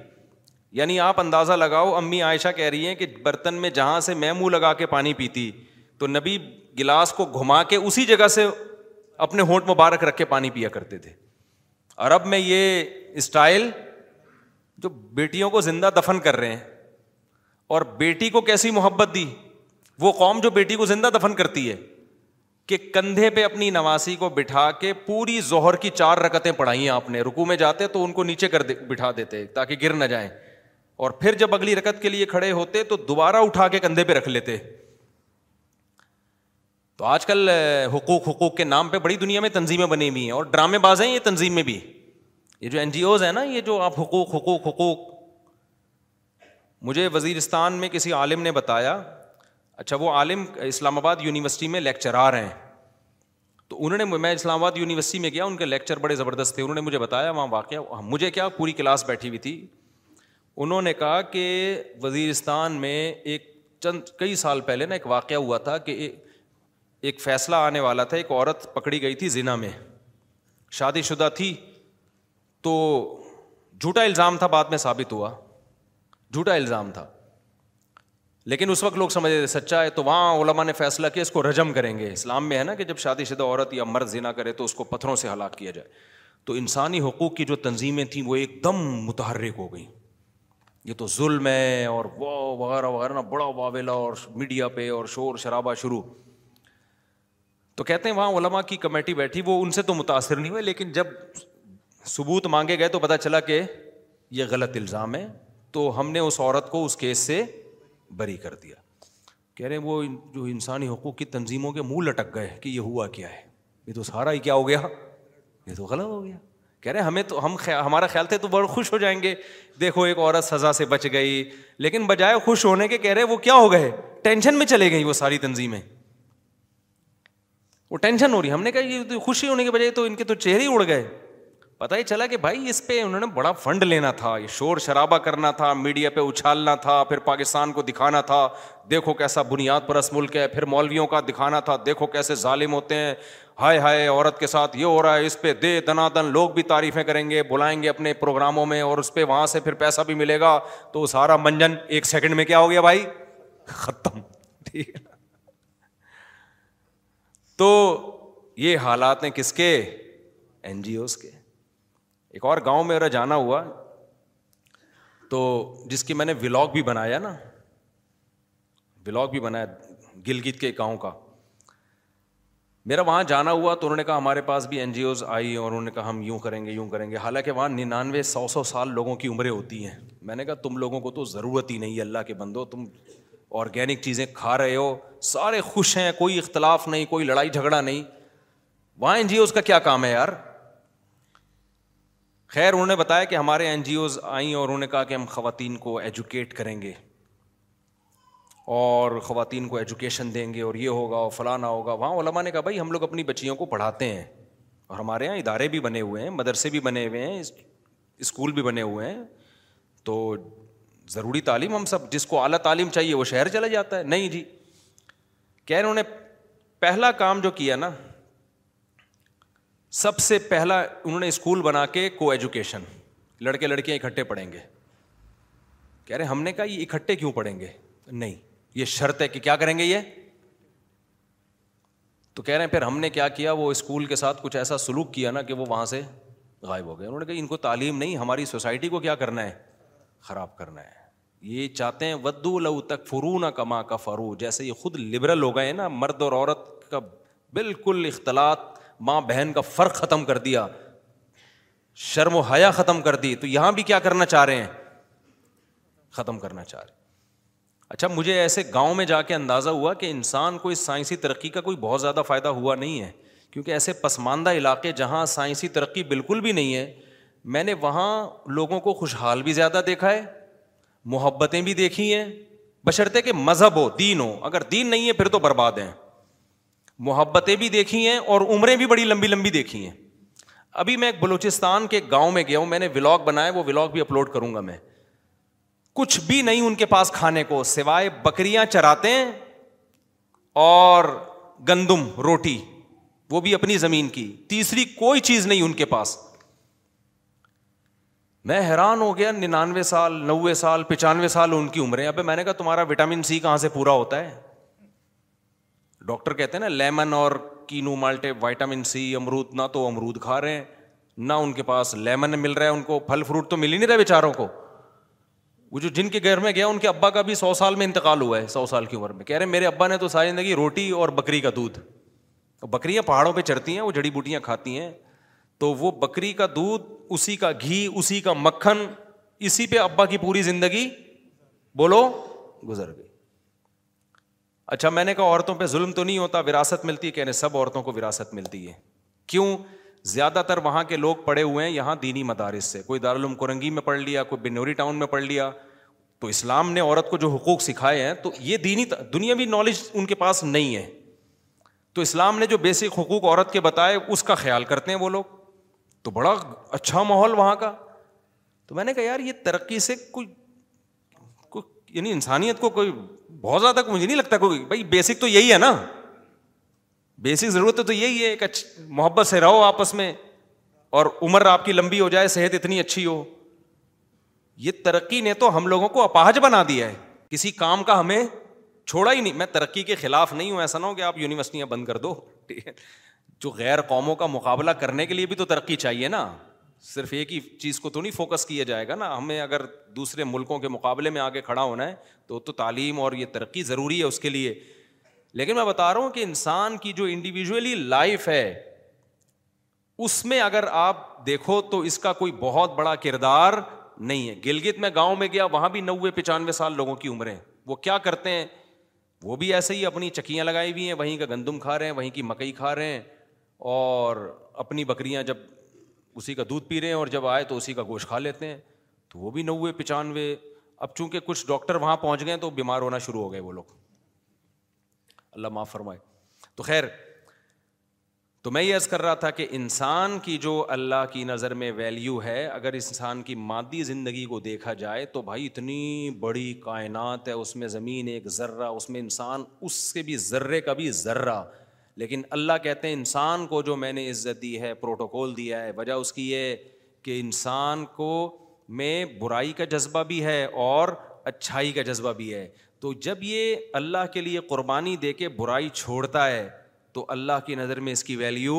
یعنی آپ اندازہ لگاؤ امی عائشہ کہہ رہی ہیں کہ برتن میں جہاں سے میں منہ لگا کے پانی پیتی تو نبی گلاس کو گھما کے اسی جگہ سے اپنے ہونٹ مبارک رکھ کے پانی پیا کرتے تھے اور اب میں یہ اسٹائل جو بیٹیوں کو زندہ دفن کر رہے ہیں اور بیٹی کو کیسی محبت دی وہ قوم جو بیٹی کو زندہ دفن کرتی ہے کہ کندھے پہ اپنی نواسی کو بٹھا کے پوری زہر کی چار رکتیں پڑھائی ہیں آپ نے رکو میں جاتے تو ان کو نیچے کر دے بٹھا دیتے تاکہ گر نہ جائیں اور پھر جب اگلی رکت کے لیے کھڑے ہوتے تو دوبارہ اٹھا کے کندھے پہ رکھ لیتے تو آج کل حقوق حقوق کے نام پہ بڑی دنیا میں تنظیمیں بنی ہوئی ہیں اور ڈرامے باز ہیں یہ تنظیم میں بھی یہ جو این جی اوز ہیں نا یہ جو آپ حقوق حقوق حقوق مجھے وزیرستان میں کسی عالم نے بتایا اچھا وہ عالم اسلام آباد یونیورسٹی میں لیکچرار ہیں تو انہوں نے میں اسلام آباد یونیورسٹی میں گیا ان کے لیکچر بڑے زبردست تھے انہوں نے مجھے بتایا وہاں واقعہ مجھے کیا پوری کلاس بیٹھی ہوئی تھی انہوں نے کہا کہ وزیرستان میں ایک چند کئی سال پہلے نا ایک واقعہ ہوا تھا کہ ایک فیصلہ آنے والا تھا ایک عورت پکڑی گئی تھی زنا میں شادی شدہ تھی تو جھوٹا الزام تھا بعد میں ثابت ہوا جھوٹا الزام تھا لیکن اس وقت لوگ سمجھے تھے سچا ہے تو وہاں علماء نے فیصلہ کیا اس کو رجم کریں گے اسلام میں ہے نا کہ جب شادی شدہ عورت یا مرد زنا کرے تو اس کو پتھروں سے ہلاک کیا جائے تو انسانی حقوق کی جو تنظیمیں تھیں وہ ایک دم متحرک ہو گئیں یہ تو ظلم ہے اور وہ وغیرہ وغیرہ نا بڑا واویلا اور میڈیا پہ اور شور شرابہ شروع تو کہتے ہیں وہاں علما کی کمیٹی بیٹھی وہ ان سے تو متاثر نہیں ہوئے لیکن جب ثبوت مانگے گئے تو پتا چلا کہ یہ غلط الزام ہے تو ہم نے اس عورت کو اس کیس سے بری کر دیا کہہ رہے ہیں وہ جو انسانی حقوق کی تنظیموں کے منہ لٹک گئے کہ یہ ہوا کیا ہے یہ تو سارا ہی کیا ہو گیا یہ تو غلط ہو گیا کہہ رہے ہمیں تو ہم خیال, ہمارا خیال تھے تو بڑے خوش ہو جائیں گے دیکھو ایک عورت سزا سے بچ گئی لیکن بجائے خوش ہونے کے کہہ رہے وہ کیا ہو گئے ٹینشن میں چلے گئی وہ ساری تنظیمیں وہ ٹینشن ہو رہی ہم نے کہا یہ خوشی ہونے کے بجائے تو ان کے تو چہرے ہی اڑ گئے پتا ہی چلا کہ بھائی اس پہ انہوں نے بڑا فنڈ لینا تھا یہ شور شرابہ کرنا تھا میڈیا پہ اچھالنا تھا پھر پاکستان کو دکھانا تھا دیکھو کیسا بنیاد پرس ملک ہے پھر مولویوں کا دکھانا تھا دیکھو کیسے ظالم ہوتے ہیں ہائے ہائے عورت کے ساتھ یہ ہو رہا ہے اس پہ دے دنا دن لوگ بھی تعریفیں کریں گے بلائیں گے اپنے پروگراموں میں اور اس پہ وہاں سے پھر پیسہ بھی ملے گا تو سارا منجن ایک سیکنڈ میں کیا ہو گیا بھائی ختم ٹھیک ہے تو یہ حالات ہیں کس کے این جی اوز کے ایک اور گاؤں میں میرا جانا ہوا تو جس کی میں نے ولاگ بھی بنایا نا ولاگ بھی بنایا گلگت کے گاؤں کا میرا وہاں جانا ہوا تو انہوں نے کہا ہمارے پاس بھی این جی اوز آئی اور انہوں نے کہا ہم یوں کریں گے یوں کریں گے حالانکہ وہاں ننانوے سو سو سال لوگوں کی عمریں ہوتی ہیں میں نے کہا تم لوگوں کو تو ضرورت ہی نہیں اللہ کے بندو تم آرگینک چیزیں کھا رہے ہو سارے خوش ہیں کوئی اختلاف نہیں کوئی لڑائی جھگڑا نہیں وہاں این جی اوز کا کیا کام ہے یار خیر انہوں نے بتایا کہ ہمارے این جی اوز آئیں اور انہوں نے کہا کہ ہم خواتین کو ایجوکیٹ کریں گے اور خواتین کو ایجوکیشن دیں گے اور یہ ہوگا اور فلانا ہوگا وہاں علماء نے کہا بھائی ہم لوگ اپنی بچیوں کو پڑھاتے ہیں اور ہمارے یہاں ادارے بھی بنے ہوئے ہیں مدرسے بھی بنے ہوئے ہیں اسکول بھی بنے ہوئے ہیں تو ضروری تعلیم ہم سب جس کو اعلیٰ تعلیم چاہیے وہ شہر چلا جاتا ہے نہیں جی کہ انہوں نے پہلا کام جو کیا نا سب سے پہلا انہوں نے اسکول بنا کے کو ایجوکیشن لڑکے لڑکیاں اکٹھے پڑھیں گے کہہ رہے ہم نے کہا یہ اکٹھے کیوں پڑھیں گے نہیں یہ شرط ہے کہ کیا کریں گے یہ تو کہہ رہے ہیں پھر ہم نے کیا کیا وہ اسکول کے ساتھ کچھ ایسا سلوک کیا نا کہ وہ وہاں سے غائب ہو گئے انہوں نے کہا ان کو تعلیم نہیں ہماری سوسائٹی کو کیا کرنا ہے خراب کرنا ہے یہ چاہتے ہیں ودو لو تک فرو نہ کما کا فرو جیسے یہ خود لبرل ہو گئے نا مرد اور عورت کا بالکل اختلاط ماں بہن کا فرق ختم کر دیا شرم و حیا ختم کر دی تو یہاں بھی کیا کرنا چاہ رہے ہیں ختم کرنا چاہ رہے ہیں اچھا مجھے ایسے گاؤں میں جا کے اندازہ ہوا کہ انسان کو اس سائنسی ترقی کا کوئی بہت زیادہ فائدہ ہوا نہیں ہے کیونکہ ایسے پسماندہ علاقے جہاں سائنسی ترقی بالکل بھی نہیں ہے میں نے وہاں لوگوں کو خوشحال بھی زیادہ دیکھا ہے محبتیں بھی دیکھی ہیں بشرطے کہ مذہب ہو دین ہو اگر دین نہیں ہے پھر تو برباد ہیں محبتیں بھی دیکھی ہیں اور عمریں بھی بڑی لمبی لمبی دیکھی ہیں ابھی میں ایک بلوچستان کے گاؤں میں گیا ہوں میں نے ولاگ بنایا وہ ولاگ بھی اپلوڈ کروں گا میں کچھ بھی نہیں ان کے پاس کھانے کو سوائے بکریاں چراتے ہیں اور گندم روٹی وہ بھی اپنی زمین کی تیسری کوئی چیز نہیں ان کے پاس میں حیران ہو گیا ننانوے سال نوے سال پچانوے سال ان کی عمریں ابھی میں نے کہا تمہارا وٹامن سی کہاں سے پورا ہوتا ہے ڈاکٹر کہتے ہیں نا لیمن اور کینو مالٹے وائٹامن سی امرود نہ تو امرود کھا رہے ہیں نہ ان کے پاس لیمن مل رہا ہے ان کو پھل فروٹ تو مل ہی نہیں رہا بیچاروں کو وہ جو جن کے گھر میں گیا ان کے ابا کا بھی سو سال میں انتقال ہوا ہے سو سال کی عمر میں کہہ رہے ہیں میرے ابا نے تو ساری زندگی روٹی اور بکری کا دودھ بکریاں پہاڑوں پہ چڑھتی ہیں وہ جڑی بوٹیاں کھاتی ہیں تو وہ بکری کا دودھ اسی کا گھی اسی کا مکھن اسی پہ ابا کی پوری زندگی بولو گزر گئی اچھا میں نے کہا عورتوں پہ ظلم تو نہیں ہوتا وراثت ملتی ہے کہنے سب عورتوں کو وراثت ملتی ہے کیوں زیادہ تر وہاں کے لوگ پڑے ہوئے ہیں یہاں دینی مدارس سے کوئی دارالعلوم کرنگی میں پڑھ لیا کوئی بنوری ٹاؤن میں پڑھ لیا تو اسلام نے عورت کو جو حقوق سکھائے ہیں تو یہ دینی دنیاوی نالج ان کے پاس نہیں ہے تو اسلام نے جو بیسک حقوق عورت کے بتائے اس کا خیال کرتے ہیں وہ لوگ تو بڑا اچھا ماحول وہاں کا تو میں نے کہا یار یہ ترقی سے کوئی کوئی یعنی انسانیت کو کوئی بہت زیادہ مجھے نہیں لگتا کوئی بھائی بیسک تو یہی ہے نا بیسک ضرورت تو یہی ہے اچھ محبت سے رہو آپس میں اور عمر آپ کی لمبی ہو جائے صحت اتنی اچھی ہو یہ ترقی نے تو ہم لوگوں کو اپاہج بنا دیا ہے کسی کام کا ہمیں چھوڑا ہی نہیں میں ترقی کے خلاف نہیں ہوں ایسا نہ ہو کہ آپ یونیورسٹیاں بند کر دو ٹھیک ہے جو غیر قوموں کا مقابلہ کرنے کے لیے بھی تو ترقی چاہیے نا صرف ایک ہی چیز کو تو نہیں فوکس کیا جائے گا نا ہمیں اگر دوسرے ملکوں کے مقابلے میں آگے کھڑا ہونا ہے تو تو تعلیم اور یہ ترقی ضروری ہے اس کے لیے لیکن میں بتا رہا ہوں کہ انسان کی جو انڈیویجولی لائف ہے اس میں اگر آپ دیکھو تو اس کا کوئی بہت بڑا کردار نہیں ہے گلگت میں گاؤں میں گیا وہاں بھی نوے پچانوے سال لوگوں کی عمریں وہ کیا کرتے ہیں وہ بھی ایسے ہی اپنی چکیاں لگائی ہوئی ہیں وہیں کا گندم کھا رہے ہیں وہیں کی مکئی کھا رہے ہیں اور اپنی بکریاں جب اسی کا دودھ پی رہے ہیں اور جب آئے تو اسی کا گوشت کھا لیتے ہیں تو وہ بھی نوے پچانوے اب چونکہ کچھ ڈاکٹر وہاں پہنچ گئے تو بیمار ہونا شروع ہو گئے وہ لوگ اللہ معاف فرمائے تو خیر تو میں یہ عرض کر رہا تھا کہ انسان کی جو اللہ کی نظر میں ویلیو ہے اگر انسان کی مادی زندگی کو دیکھا جائے تو بھائی اتنی بڑی کائنات ہے اس میں زمین ایک ذرہ اس میں انسان اس سے بھی ذرے کا بھی ذرہ لیکن اللہ کہتے ہیں انسان کو جو میں نے عزت دی ہے پروٹوکول دیا ہے وجہ اس کی یہ کہ انسان کو میں برائی کا جذبہ بھی ہے اور اچھائی کا جذبہ بھی ہے تو جب یہ اللہ کے لیے قربانی دے کے برائی چھوڑتا ہے تو اللہ کی نظر میں اس کی ویلیو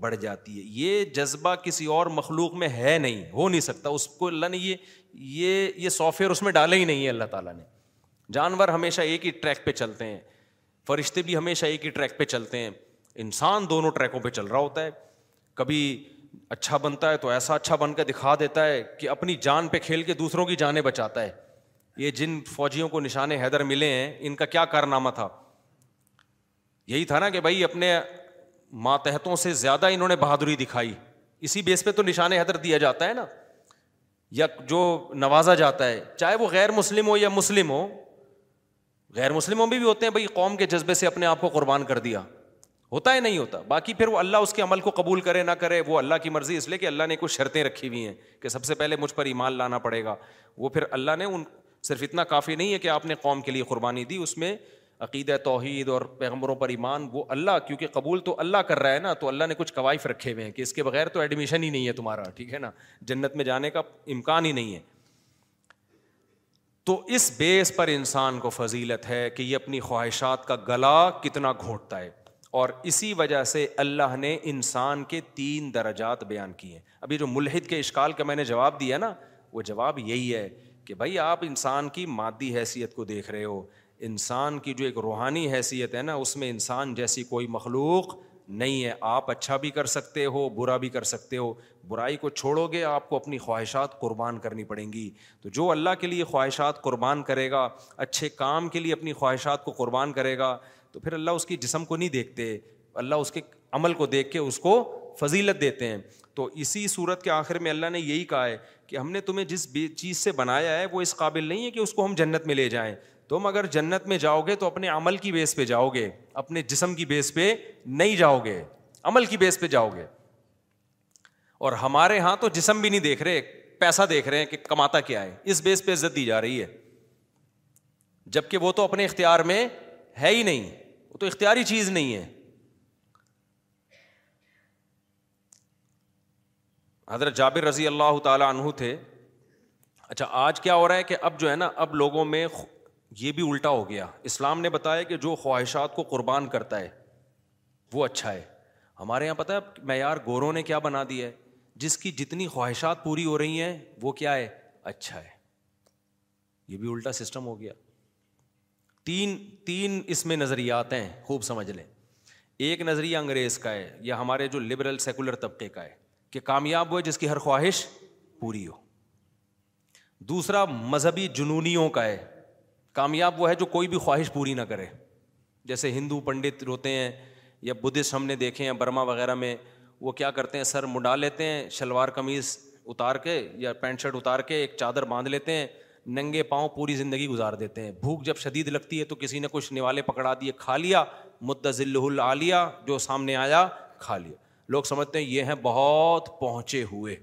بڑھ جاتی ہے یہ جذبہ کسی اور مخلوق میں ہے نہیں ہو نہیں سکتا اس کو اللہ نے یہ یہ یہ سافٹ ویئر اس میں ڈالے ہی نہیں ہے اللہ تعالیٰ نے جانور ہمیشہ ایک ہی ٹریک پہ چلتے ہیں فرشتے بھی ہمیشہ ایک ہی ٹریک پہ چلتے ہیں انسان دونوں ٹریکوں پہ چل رہا ہوتا ہے کبھی اچھا بنتا ہے تو ایسا اچھا بن کر دکھا دیتا ہے کہ اپنی جان پہ کھیل کے دوسروں کی جانیں بچاتا ہے یہ جن فوجیوں کو نشان حیدر ملے ہیں ان کا کیا کارنامہ تھا یہی تھا نا کہ بھائی اپنے ماتحتوں سے زیادہ انہوں نے بہادری دکھائی اسی بیس پہ تو نشان حیدر دیا جاتا ہے نا یا جو نوازا جاتا ہے چاہے وہ غیر مسلم ہو یا مسلم ہو غیر مسلموں میں بھی بھی ہوتے ہیں بھائی قوم کے جذبے سے اپنے آپ کو قربان کر دیا ہوتا ہے نہیں ہوتا باقی پھر وہ اللہ اس کے عمل کو قبول کرے نہ کرے وہ اللہ کی مرضی اس لیے کہ اللہ نے کچھ شرطیں رکھی ہوئی ہیں کہ سب سے پہلے مجھ پر ایمان لانا پڑے گا وہ پھر اللہ نے ان صرف اتنا کافی نہیں ہے کہ آپ نے قوم کے لیے قربانی دی اس میں عقیدہ توحید اور پیغمبروں پر ایمان وہ اللہ کیونکہ قبول تو اللہ کر رہا ہے نا تو اللہ نے کچھ قوائف رکھے ہوئے ہیں کہ اس کے بغیر تو ایڈمیشن ہی نہیں ہے تمہارا ٹھیک ہے نا جنت میں جانے کا امکان ہی نہیں ہے تو اس بیس پر انسان کو فضیلت ہے کہ یہ اپنی خواہشات کا گلا کتنا گھونٹتا ہے اور اسی وجہ سے اللہ نے انسان کے تین درجات بیان کیے ہیں ابھی جو ملحد کے اشکال کا میں نے جواب دیا نا وہ جواب یہی ہے کہ بھائی آپ انسان کی مادی حیثیت کو دیکھ رہے ہو انسان کی جو ایک روحانی حیثیت ہے نا اس میں انسان جیسی کوئی مخلوق نہیں ہے آپ اچھا بھی کر سکتے ہو برا بھی کر سکتے ہو برائی کو چھوڑو گے آپ کو اپنی خواہشات قربان کرنی پڑیں گی تو جو اللہ کے لیے خواہشات قربان کرے گا اچھے کام کے لیے اپنی خواہشات کو قربان کرے گا تو پھر اللہ اس کی جسم کو نہیں دیکھتے اللہ اس کے عمل کو دیکھ کے اس کو فضیلت دیتے ہیں تو اسی صورت کے آخر میں اللہ نے یہی کہا ہے کہ ہم نے تمہیں جس چیز سے بنایا ہے وہ اس قابل نہیں ہے کہ اس کو ہم جنت میں لے جائیں تم اگر جنت میں جاؤ گے تو اپنے عمل کی بیس پہ جاؤ گے اپنے جسم کی بیس پہ نہیں جاؤ گے عمل کی بیس پہ جاؤ گے اور ہمارے یہاں تو جسم بھی نہیں دیکھ رہے پیسہ دیکھ رہے ہیں کہ کماتا کیا ہے اس بیس پہ عزت دی جا رہی ہے جب کہ وہ تو اپنے اختیار میں ہے ہی نہیں وہ تو اختیاری چیز نہیں ہے حضرت جابر رضی اللہ تعالیٰ عنہ تھے اچھا آج کیا ہو رہا ہے کہ اب جو ہے نا اب لوگوں میں یہ بھی الٹا ہو گیا اسلام نے بتایا کہ جو خواہشات کو قربان کرتا ہے وہ اچھا ہے ہمارے یہاں پتہ ہے معیار گوروں نے کیا بنا دیا ہے جس کی جتنی خواہشات پوری ہو رہی ہیں وہ کیا ہے اچھا ہے یہ بھی الٹا سسٹم ہو گیا تین تین اس میں نظریات ہیں خوب سمجھ لیں ایک نظریہ انگریز کا ہے یا ہمارے جو لبرل سیکولر طبقے کا ہے کہ کامیاب ہوئے جس کی ہر خواہش پوری ہو دوسرا مذہبی جنونیوں کا ہے کامیاب وہ ہے جو کوئی بھی خواہش پوری نہ کرے جیسے ہندو پنڈت روتے ہیں یا بدھسٹ ہم نے دیکھے ہیں برما وغیرہ میں وہ کیا کرتے ہیں سر مڈا لیتے ہیں شلوار قمیض اتار کے یا پینٹ شرٹ اتار کے ایک چادر باندھ لیتے ہیں ننگے پاؤں پوری زندگی گزار دیتے ہیں بھوک جب شدید لگتی ہے تو کسی نے کچھ نوالے پکڑا دیے کھا لیا مد العالیہ جو سامنے آیا کھا لیا لوگ سمجھتے ہیں یہ ہیں بہت پہنچے ہوئے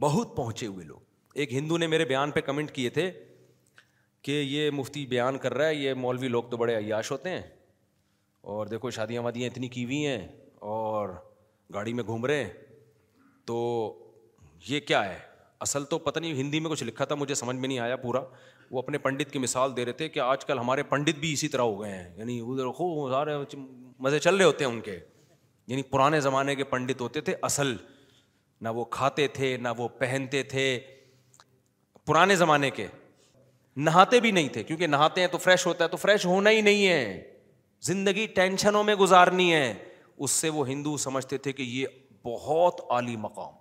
بہت پہنچے ہوئے لوگ ایک ہندو نے میرے بیان پہ کمنٹ کیے تھے کہ یہ مفتی بیان کر رہا ہے یہ مولوی لوگ تو بڑے عیاش ہوتے ہیں اور دیکھو شادیاں وادیاں اتنی کی ہوئی ہیں اور گاڑی میں گھوم رہے ہیں تو یہ کیا ہے اصل تو پتہ نہیں ہندی میں کچھ لکھا تھا مجھے سمجھ میں نہیں آیا پورا وہ اپنے پنڈت کی مثال دے رہے تھے کہ آج کل ہمارے پنڈت بھی اسی طرح ہو گئے ہیں یعنی ادھر خوب سارے مزے چل رہے ہوتے ہیں ان کے یعنی پرانے زمانے کے پنڈت ہوتے تھے اصل نہ وہ کھاتے تھے نہ وہ پہنتے تھے پرانے زمانے کے نہاتے بھی نہیں تھے کیونکہ نہاتے ہیں تو فریش ہوتا ہے تو فریش ہونا ہی نہیں ہے زندگی ٹینشنوں میں گزارنی ہے اس سے وہ ہندو سمجھتے تھے کہ یہ بہت اعلی مقام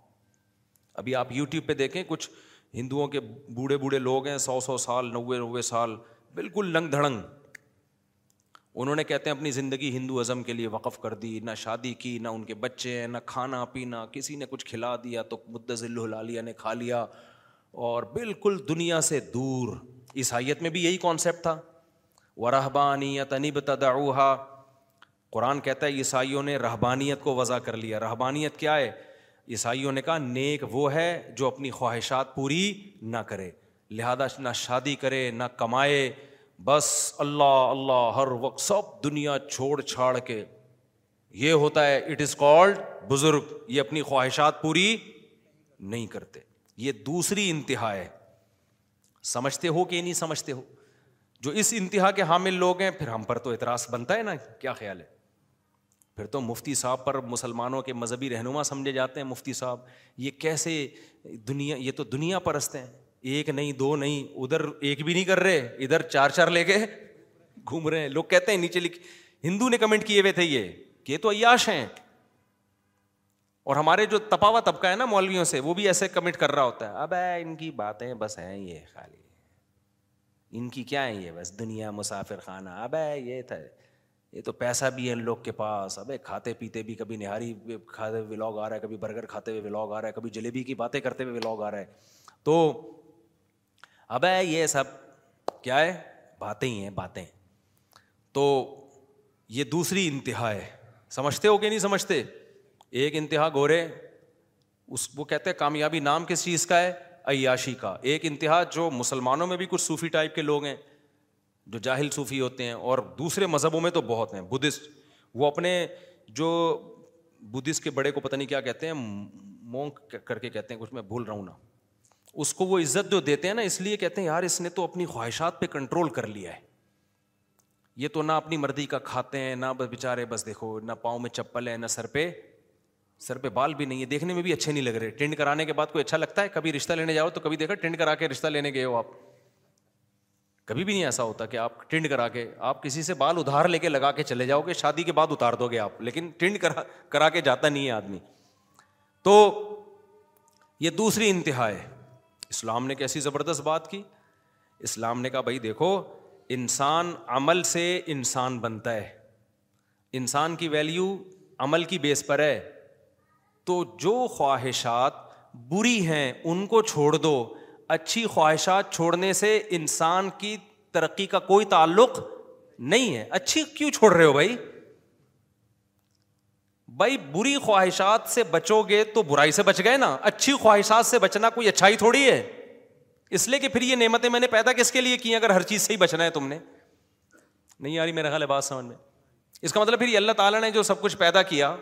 ابھی آپ یو ٹیوب پہ دیکھیں کچھ ہندوؤں کے بوڑھے بوڑھے لوگ ہیں سو سو سال نوے نوے سال بالکل لنگ دھڑنگ انہوں نے کہتے ہیں اپنی زندگی ہندو ازم کے لیے وقف کر دی نہ شادی کی نہ ان کے بچے ہیں نہ کھانا پینا کسی نے کچھ کھلا دیا تو مدزل عالیہ نے کھا لیا اور بالکل دنیا سے دور عیسائیت میں بھی یہی کانسیپٹ تھا وہ رحبانیت انب تدعا قرآن کہتا ہے عیسائیوں نے رحبانیت کو وضع کر لیا رہبانیت کیا ہے عیسائیوں نے کہا نیک وہ ہے جو اپنی خواہشات پوری نہ کرے لہذا نہ شادی کرے نہ کمائے بس اللہ اللہ ہر وقت سب دنیا چھوڑ چھاڑ کے یہ ہوتا ہے اٹ از کالڈ بزرگ یہ اپنی خواہشات پوری نہیں کرتے یہ دوسری انتہا ہے سمجھتے ہو کہ نہیں سمجھتے ہو جو اس انتہا کے حامل لوگ ہیں پھر ہم پر تو اعتراض بنتا ہے نا کیا خیال ہے پھر تو مفتی صاحب پر مسلمانوں کے مذہبی رہنما سمجھے جاتے ہیں مفتی صاحب یہ کیسے دنیا یہ تو دنیا پرست ہیں ایک نہیں دو نہیں ادھر ایک بھی نہیں کر رہے ادھر چار چار لے کے گھوم رہے ہیں لوگ کہتے ہیں نیچے لکھ ہندو نے کمنٹ کیے ہوئے تھے یہ کہ تو عیاش ہیں اور ہمارے جو تپاوا طبقہ ہے نا مولویوں سے وہ بھی ایسے کمنٹ کر رہا ہوتا ہے اب ان کی باتیں بس ہیں یہ خالی ان کی کیا ہے یہ بس دنیا مسافر خانہ اب ہے یہ تھا یہ تو پیسہ بھی ہے ان لوگ کے پاس اب کھاتے پیتے بھی کبھی نہاری کھاتے ہوئے ولاگ آ رہا ہے کبھی برگر کھاتے ہوئے ولاگ آ رہا ہے کبھی جلیبی کی باتیں کرتے ہوئے ولاگ آ رہا ہے تو اب ہے یہ سب کیا ہے باتیں ہی ہیں باتیں تو یہ دوسری انتہا ہے سمجھتے ہو کہ نہیں سمجھتے ایک انتہا گورے اس وہ کہتے ہیں کامیابی نام کس چیز کا ہے عیاشی کا ایک انتہا جو مسلمانوں میں بھی کچھ صوفی ٹائپ کے لوگ ہیں جو جاہل صوفی ہوتے ہیں اور دوسرے مذہبوں میں تو بہت ہیں بدھسٹ وہ اپنے جو بدھسٹ کے بڑے کو پتہ نہیں کیا کہتے ہیں مونگ کر کے کہتے ہیں کچھ میں بھول رہا ہوں نا اس کو وہ عزت جو دیتے ہیں نا اس لیے کہتے ہیں یار اس نے تو اپنی خواہشات پہ کنٹرول کر لیا ہے یہ تو نہ اپنی مردی کا کھاتے ہیں نہ بس بےچارے بس دیکھو نہ پاؤں میں چپل ہے نہ سر پہ سر پہ بال بھی نہیں ہے دیکھنے میں بھی اچھے نہیں لگ رہے ٹینڈ کرانے کے بعد کوئی اچھا لگتا ہے کبھی رشتہ لینے جاؤ تو کبھی دیکھا ٹینڈ کرا کے رشتہ لینے گئے ہو آپ کبھی بھی نہیں ایسا ہوتا کہ آپ ٹینڈ کرا کے آپ کسی سے بال ادھار لے کے لگا کے چلے جاؤ گے شادی کے بعد اتار دو گے آپ لیکن ٹینڈ کرا کرا کے جاتا نہیں ہے آدمی تو یہ دوسری انتہا ہے اسلام نے کیسی زبردست بات کی اسلام نے کہا بھائی دیکھو انسان عمل سے انسان بنتا ہے انسان کی ویلیو عمل کی بیس پر ہے تو جو خواہشات بری ہیں ان کو چھوڑ دو اچھی خواہشات چھوڑنے سے انسان کی ترقی کا کوئی تعلق نہیں ہے اچھی کیوں چھوڑ رہے ہو بھائی بھائی بری خواہشات سے بچو گے تو برائی سے بچ گئے نا اچھی خواہشات سے بچنا کوئی اچھائی تھوڑی ہے اس لیے کہ پھر یہ نعمتیں میں نے پیدا کس کے لیے کی اگر ہر چیز سے ہی بچنا ہے تم نے نہیں یاری خیال ہے بات سمجھ میں اس کا مطلب پھر اللہ تعالیٰ نے جو سب کچھ پیدا کیا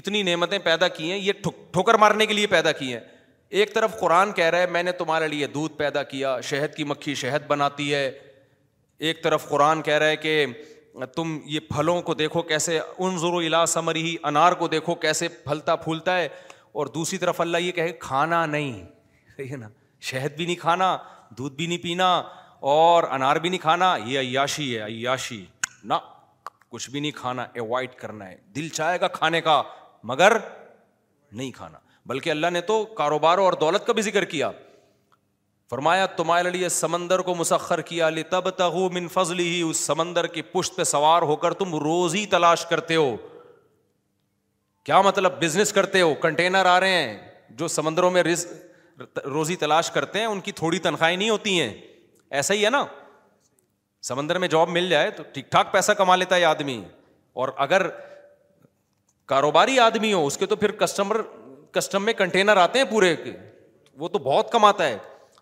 اتنی نعمتیں پیدا کی ہیں یہ ٹھوکر مارنے کے لیے پیدا کی ہیں ایک طرف قرآن کہہ رہا ہے میں نے تمہارے لیے دودھ پیدا کیا شہد کی مکھی شہد بناتی ہے ایک طرف قرآن کہہ رہا ہے کہ تم یہ پھلوں کو دیکھو کیسے ان و الا سمر ہی انار کو دیکھو کیسے پھلتا پھولتا ہے اور دوسری طرف اللہ یہ کہے کھانا نہیں صحیح ہے نا شہد بھی نہیں کھانا دودھ بھی نہیں پینا اور انار بھی نہیں کھانا یہ عیاشی ہے عیاشی نہ کچھ بھی نہیں کھانا ایوائڈ کرنا ہے دل چاہے گا کھانے کا مگر نہیں کھانا بلکہ اللہ نے تو کاروبار اور دولت کا بھی ذکر کیا فرمایا تمہارے لیے سمندر کو مسخر کیا لی تب من فضلی ہی اس سمندر کی پشت پہ سوار ہو کر تم روزی تلاش کرتے ہو کیا مطلب بزنس کرتے ہو کنٹینر آ رہے ہیں جو سمندروں میں رز روزی تلاش کرتے ہیں ان کی تھوڑی تنخواہیں نہیں ہوتی ہیں ایسا ہی ہے نا سمندر میں جاب مل جائے تو ٹھیک ٹھاک پیسہ کما لیتا ہے آدمی اور اگر کاروباری آدمی ہو اس کے تو پھر کسٹمر کسٹم میں کنٹینر آتے ہیں پورے وہ تو بہت کماتا ہے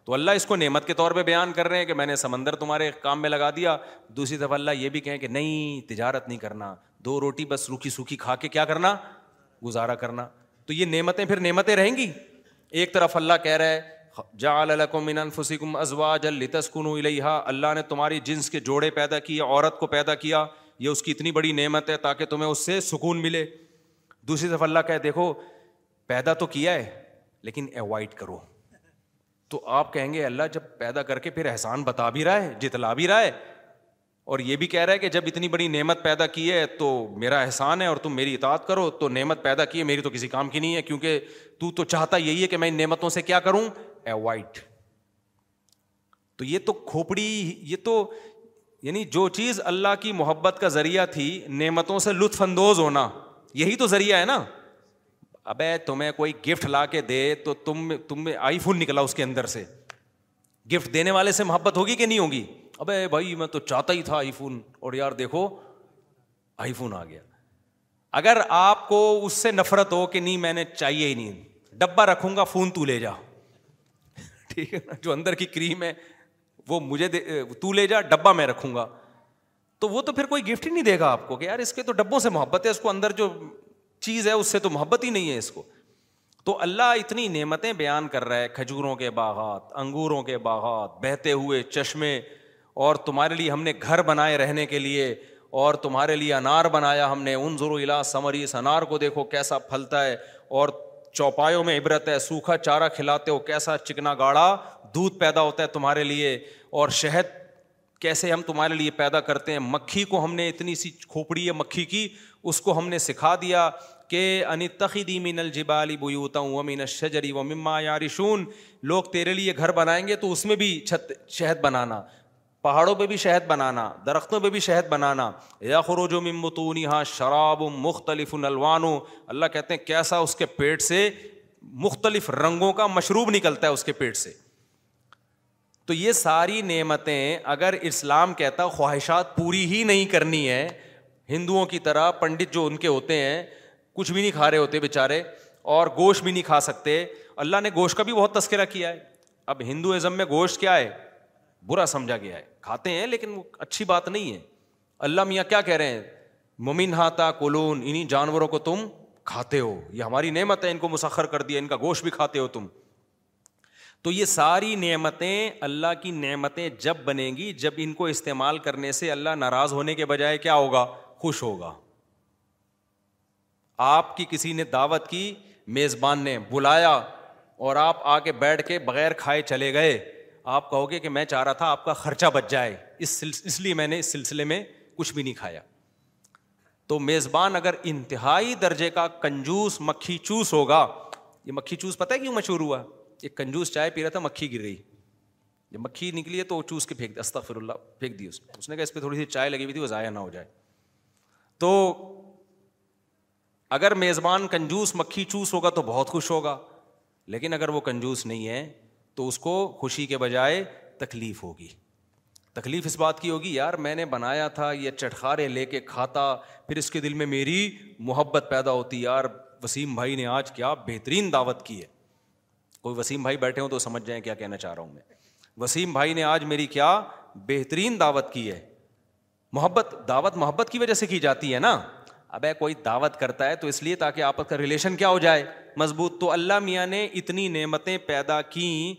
تو اللہ اس کو نعمت کے طور پہ بیان کر رہے ہیں کہ میں نے سمندر تمہارے کام میں لگا دیا دوسری طرف اللہ یہ بھی کہیں کہ نہیں تجارت نہیں کرنا دو روٹی بس روکھی سوکھی کھا کے کیا کرنا گزارا کرنا تو یہ نعمتیں پھر نعمتیں رہیں گی ایک طرف اللہ کہہ ہے جا من ازوا جل لسکن الیہا اللہ نے تمہاری جنس کے جوڑے پیدا کیے عورت کو پیدا کیا یہ اس کی اتنی بڑی نعمت ہے تاکہ تمہیں اس سے سکون ملے دوسری طرف اللہ کہے دیکھو پیدا تو کیا ہے لیکن ایوائڈ کرو تو آپ کہیں گے اللہ جب پیدا کر کے پھر احسان بتا بھی رہا ہے جتلا بھی رہا ہے اور یہ بھی کہہ رہا ہے کہ جب اتنی بڑی نعمت پیدا کی ہے تو میرا احسان ہے اور تم میری اطاعت کرو تو نعمت پیدا کی ہے میری تو کسی کام کی نہیں ہے کیونکہ تو تو چاہتا یہی ہے کہ میں ان نعمتوں سے کیا کروں اوائڈ تو یہ تو کھوپڑی یہ تو یعنی جو چیز اللہ کی محبت کا ذریعہ تھی نعمتوں سے لطف اندوز ہونا یہی تو ذریعہ ہے نا ابے تمہیں کوئی گفٹ لا کے دے تو تم تم آئی فون نکلا اس کے اندر سے گفٹ دینے والے سے محبت ہوگی کہ نہیں ہوگی ابے بھائی میں تو چاہتا ہی تھا آئی فون اور یار دیکھو آئی فون آ گیا اگر آپ کو اس سے نفرت ہو کہ نہیں میں نے چاہیے ہی نہیں ڈبہ رکھوں گا فون تو لے جا ٹھیک ہے نا جو اندر کی کریم ہے وہ مجھے تو لے جا ڈبہ میں رکھوں گا تو وہ تو پھر کوئی گفٹ ہی نہیں دے گا آپ کو کہ یار اس کے تو ڈبوں سے محبت ہے اس کو اندر جو چیز ہے اس سے تو محبت ہی نہیں ہے اس کو تو اللہ اتنی نعمتیں بیان کر رہا ہے کھجوروں کے باغات انگوروں کے باغات بہتے ہوئے چشمے اور تمہارے لیے ہم نے گھر بنائے رہنے کے لیے اور تمہارے لیے انار بنایا ہم نے ان ضرور علا الاس ثمری اس انار کو دیکھو کیسا پھلتا ہے اور چوپایوں میں عبرت ہے سوکھا چارہ کھلاتے ہو کیسا چکنا گاڑا دودھ پیدا ہوتا ہے تمہارے لیے اور شہد کیسے ہم تمہارے لیے پیدا کرتے ہیں مکھی کو ہم نے اتنی سی کھوپڑی ہے مکھی کی اس کو ہم نے سکھا دیا کہ انی من دل جی بوتم و مجری و مما یارشون لوگ تیرے لیے گھر بنائیں گے تو اس میں بھی چھت شہد بنانا پہاڑوں پہ بھی شہد بنانا درختوں پہ بھی شہد بنانا یا خروج و ممتون ہاں شراب مختلف نلوانوں اللہ کہتے ہیں کیسا اس کے پیٹ سے مختلف رنگوں کا مشروب نکلتا ہے اس کے پیٹ سے تو یہ ساری نعمتیں اگر اسلام کہتا خواہشات پوری ہی نہیں کرنی ہے ہندوؤں کی طرح پنڈت جو ان کے ہوتے ہیں کچھ بھی نہیں کھا رہے ہوتے بےچارے اور گوشت بھی نہیں کھا سکتے اللہ نے گوشت کا بھی بہت تذکرہ کیا ہے اب ہندوازم میں گوشت کیا ہے برا سمجھا گیا ہے کھاتے ہیں لیکن وہ اچھی بات نہیں ہے اللہ میاں کیا کہہ رہے ہیں ممن ہاتا کولون انہیں جانوروں کو تم کھاتے ہو یہ ہماری نعمت ہے ان کو مسخر کر دیا ان کا گوشت بھی کھاتے ہو تم تو یہ ساری نعمتیں اللہ کی نعمتیں جب بنیں گی جب ان کو استعمال کرنے سے اللہ ناراض ہونے کے بجائے کیا ہوگا خوش ہوگا آپ کی کسی نے دعوت کی میزبان نے بلایا اور آپ آ کے بیٹھ کے بغیر کھائے چلے گئے آپ کہو گے کہ میں چاہ رہا تھا آپ کا خرچہ بچ جائے اس اس لیے میں نے اس سلسلے میں کچھ بھی نہیں کھایا تو میزبان اگر انتہائی درجے کا کنجوس مکھی چوس ہوگا یہ مکھی چوس پتہ ہے کیوں مشہور ہوا ایک کنجوس چائے پی رہا تھا مکھی گر گئی جب مکھی نکلی ہے تو وہ چوس کے پھینک دیا استغفر اللہ پھینک دی اس نے اس نے کہا اس پہ تھوڑی سی چائے لگی ہوئی تھی وہ ضائع نہ ہو جائے تو اگر میزبان کنجوس مکھی چوس ہوگا تو بہت خوش ہوگا لیکن اگر وہ کنجوس نہیں ہے تو اس کو خوشی کے بجائے تکلیف ہوگی تکلیف اس بات کی ہوگی یار میں نے بنایا تھا یہ چٹخارے لے کے کھاتا پھر اس کے دل میں میری محبت پیدا ہوتی یار وسیم بھائی نے آج کیا بہترین دعوت کی ہے کوئی وسیم بھائی بیٹھے ہوں تو سمجھ جائیں کیا کہنا چاہ رہا ہوں میں وسیم بھائی نے آج میری کیا بہترین دعوت کی ہے محبت دعوت محبت کی وجہ سے کی جاتی ہے نا ہے کوئی دعوت کرتا ہے تو اس لیے تاکہ آپس کا ریلیشن کیا ہو جائے مضبوط تو اللہ میاں نے اتنی نعمتیں پیدا کیں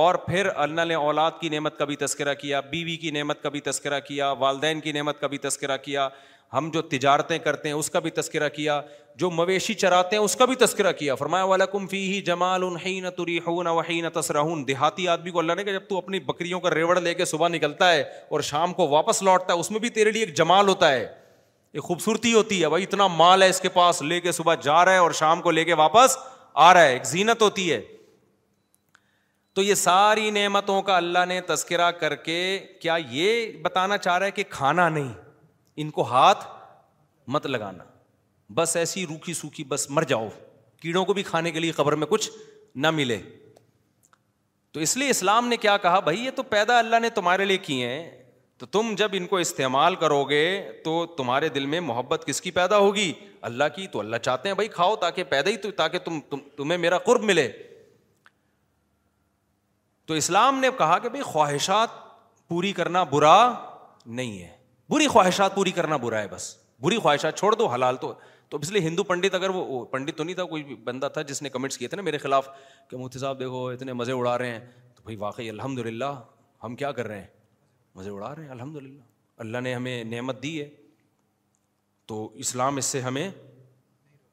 اور پھر اللہ نے اولاد کی نعمت کا بھی تذکرہ کیا بیوی کی نعمت کا بھی تذکرہ کیا والدین کی نعمت کا بھی تذکرہ کیا ہم جو تجارتیں کرتے ہیں اس کا بھی تذکرہ کیا جو مویشی چراتے ہیں اس کا بھی تذکرہ کیا فرمایا والا کم فی ہی جمال اُن ہی نہ تری نہ وہی نہ تسرہ دیہاتی آدمی کو اللہ نے کہا جب تو اپنی بکریوں کا ریوڑ لے کے صبح نکلتا ہے اور شام کو واپس لوٹتا ہے اس میں بھی تیرے لیے ایک جمال ہوتا ہے خوبصورتی ہوتی ہے بھائی اتنا مال ہے اس کے پاس لے کے صبح جا رہا ہے اور شام کو لے کے واپس آ رہا ہے ایک زینت ہوتی ہے تو یہ ساری نعمتوں کا اللہ نے تذکرہ کر کے کیا یہ بتانا چاہ رہا ہے کہ کھانا نہیں ان کو ہاتھ مت لگانا بس ایسی روکھی سوکھی بس مر جاؤ کیڑوں کو بھی کھانے کے لیے خبر میں کچھ نہ ملے تو اس لیے اسلام نے کیا کہا بھائی یہ تو پیدا اللہ نے تمہارے لیے کیے ہیں تو تم جب ان کو استعمال کرو گے تو تمہارے دل میں محبت کس کی پیدا ہوگی اللہ کی تو اللہ چاہتے ہیں بھائی کھاؤ تاکہ پیدا ہی تاکہ تم تم تمہیں میرا قرب ملے تو اسلام نے کہا کہ بھائی خواہشات پوری کرنا برا نہیں ہے بری خواہشات پوری کرنا برا ہے بس بری خواہشات چھوڑ دو حلال تو اس لیے ہندو پنڈت اگر وہ پنڈت تو نہیں تھا کوئی بندہ تھا جس نے کمنٹس کیے تھے نا میرے خلاف کہ موتی صاحب دیکھو اتنے مزے اڑا رہے ہیں تو بھائی واقعی الحمد للہ ہم کیا کر رہے ہیں مزے اڑا رہے ہیں الحمد للہ اللہ نے ہمیں نعمت دی ہے تو اسلام اس سے ہمیں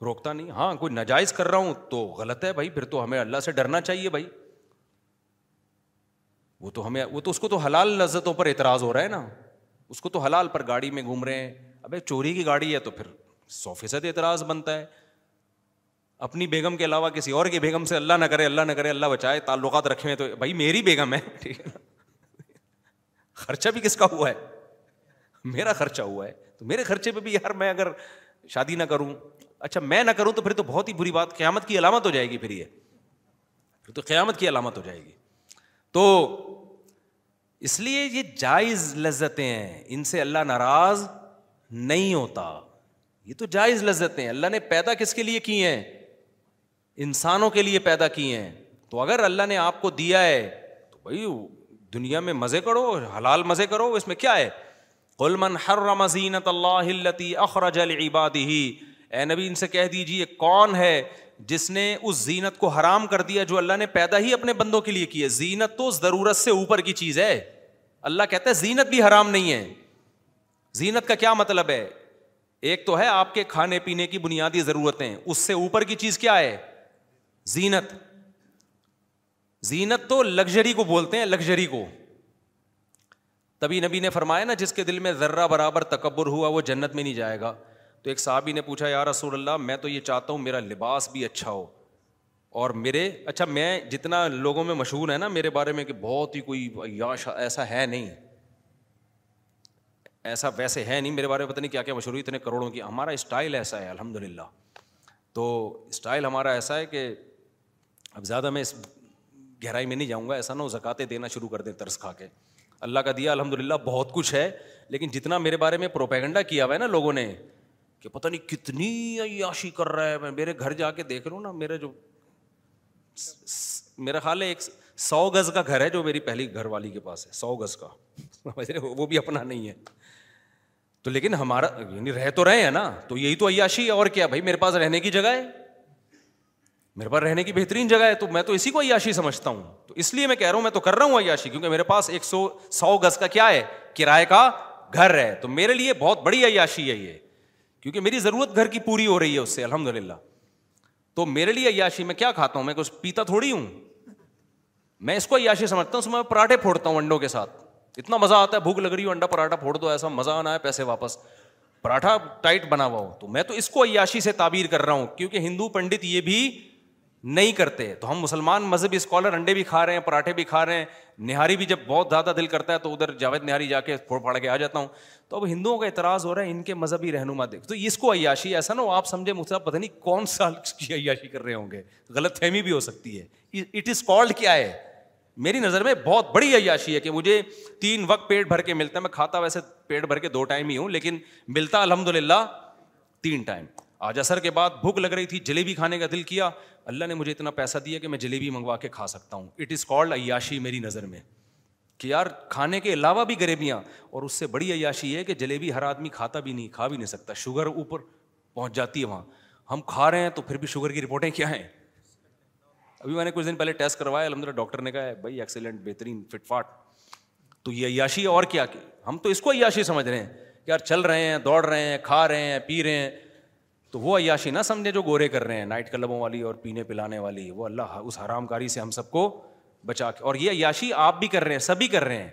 روکتا نہیں ہاں کوئی ناجائز کر رہا ہوں تو غلط ہے بھائی پھر تو ہمیں اللہ سے ڈرنا چاہیے بھائی وہ تو ہمیں وہ تو اس کو تو حلال لذتوں پر اعتراض ہو رہا ہے نا اس کو تو حلال پر گاڑی میں گھوم رہے ہیں ابھی چوری کی گاڑی ہے تو پھر سو فیصد اعتراض بنتا ہے اپنی بیگم کے علاوہ کسی اور کی بیگم سے اللہ نہ کرے اللہ نہ کرے اللہ بچائے تعلقات رکھے ہوئے تو بھائی میری بیگم ہے ٹھیک ہے نا خرچہ بھی کس کا ہوا ہے میرا خرچہ ہوا ہے تو میرے خرچے پہ بھی یار میں اگر شادی نہ کروں اچھا میں نہ کروں تو پھر تو بہت ہی بری بات قیامت کی علامت ہو جائے گی پھر یہ تو قیامت کی علامت ہو جائے گی تو اس لیے یہ جائز لذتیں ہیں ان سے اللہ ناراض نہیں ہوتا یہ تو جائز لذتیں ہیں اللہ نے پیدا کس کے لیے کی ہیں انسانوں کے لیے پیدا کی ہیں تو اگر اللہ نے آپ کو دیا ہے تو بھائی دنیا میں مزے کرو حلال مزے کرو اس میں کیا ہے قل ہر حرم زینت اللہ اے نبی ان سے کہہ دیجیے کون ہے جس نے اس زینت کو حرام کر دیا جو اللہ نے پیدا ہی اپنے بندوں کے لیے کی ہے زینت تو ضرورت سے اوپر کی چیز ہے اللہ کہتا ہے زینت بھی حرام نہیں ہے زینت کا کیا مطلب ہے ایک تو ہے آپ کے کھانے پینے کی بنیادی ضرورتیں اس سے اوپر کی چیز کیا ہے زینت زینت تو لگژری کو بولتے ہیں لگژری کو تبھی نبی نے فرمایا نا جس کے دل میں ذرہ برابر تکبر ہوا وہ جنت میں نہیں جائے گا تو ایک صاحبی نے پوچھا یار رسول اللہ میں تو یہ چاہتا ہوں میرا لباس بھی اچھا ہو اور میرے اچھا میں جتنا لوگوں میں مشہور ہے نا میرے بارے میں کہ بہت ہی کوئی یاش ایسا ہے نہیں ایسا ویسے ہے نہیں میرے بارے میں پتہ نہیں کیا کیا مشہور اتنے کروڑوں کی ہمارا اسٹائل ایسا ہے الحمد للہ تو اسٹائل ہمارا ایسا ہے کہ اب زیادہ میں اس گہرائی میں نہیں جاؤں گا ایسا نہ ہو زکاتے دینا شروع کر دیں ترس کھا کے اللہ کا دیا الحمد للہ بہت کچھ ہے لیکن جتنا میرے بارے میں پروپیگنڈا کیا ہوا ہے نا لوگوں نے کہ پتا نہیں کتنی عیاشی کر رہا ہے میں میرے گھر جا کے دیکھ نا میرا جو میرا خیال ہے ایک سو گز کا گھر ہے جو میری پہلی گھر والی کے پاس ہے سو گز کا وہ بھی اپنا نہیں ہے تو لیکن ہمارا یعنی رہ تو رہے ہیں نا تو یہی تو عیاشی ہے اور کیا بھائی میرے پاس رہنے کی جگہ ہے میرے پاس رہنے کی بہترین جگہ ہے تو میں تو اسی کو عیاشی سمجھتا ہوں تو اس لیے میں کہہ رہا ہوں میں تو کر رہا ہوں عیاشی کیونکہ میرے پاس ایک سو سو گز کا کیا ہے کرائے کا گھر ہے تو میرے لیے بہت بڑی عیاشی ہے یہ کیونکہ میری ضرورت گھر کی پوری ہو رہی ہے اس سے الحمد للہ تو میرے لیے عیاشی میں کیا کھاتا ہوں میں کچھ پیتا تھوڑی ہوں میں اس کو عیاشی سمجھتا ہوں اس میں پراٹھے پھوڑتا ہوں انڈوں کے ساتھ اتنا مزہ آتا ہے بھوک لگ رہی ہو انڈا پراٹھا پھوڑ دو ایسا مزہ آنا ہے پیسے واپس پراٹھا ٹائٹ بنا ہوا ہو تو میں تو اس کو عیاشی سے تعبیر کر رہا ہوں کیونکہ ہندو پنڈت یہ بھی نہیں کرتے تو ہم مسلمان مذہبی اسکالر انڈے بھی کھا رہے ہیں پراٹھے بھی کھا رہے ہیں نہاری بھی جب بہت زیادہ دل کرتا ہے تو ادھر جاوید نہاری جا کے پھوڑ پھاڑ کے آ جاتا ہوں تو اب ہندوؤں کا اعتراض ہو رہا ہے ان کے مذہبی رہنما دیکھ تو اس کو عیاشی ایسا نہ ہو آپ سمجھے مجھ سے پتہ نہیں کون سا کی عیاشی کر رہے ہوں گے غلط فہمی بھی ہو سکتی ہے اٹ از کالڈ کیا ہے میری نظر میں بہت بڑی عیاشی ہے کہ مجھے تین وقت پیٹ بھر کے ملتا ہے میں کھاتا ویسے پیٹ بھر کے دو ٹائم ہی ہوں لیکن ملتا الحمد للہ تین ٹائم آج اثر کے بعد بھوک لگ رہی تھی جلیبی کھانے کا دل کیا اللہ نے مجھے اتنا پیسہ دیا کہ میں جلیبی منگوا کے کھا سکتا ہوں اٹ از کالڈ عیاشی میری نظر میں کہ یار کھانے کے علاوہ بھی غریبیاں اور اس سے بڑی عیاشی ہے کہ جلیبی ہر آدمی کھاتا بھی نہیں کھا بھی نہیں سکتا شوگر اوپر پہنچ جاتی ہے وہاں ہم کھا رہے ہیں تو پھر بھی شوگر کی رپورٹیں کیا ہیں ابھی میں نے کچھ دن پہلے ٹیسٹ کروایا الحمد للہ ڈاکٹر نے کہا ہے بھائی ایکسیلنٹ بہترین فٹ فاٹ تو یہ عیاشی اور کیا کہ ہم تو اس کو عیاشی سمجھ رہے ہیں کہ یار چل رہے ہیں دوڑ رہے ہیں کھا رہے ہیں پی رہے ہیں تو وہ عیاشی نہ سمجھے جو گورے کر رہے ہیں نائٹ کلبوں والی اور پینے پلانے والی وہ اللہ اس حرام کاری سے ہم سب کو بچا کے اور یہ عیاشی آپ بھی کر رہے ہیں سبھی کر رہے ہیں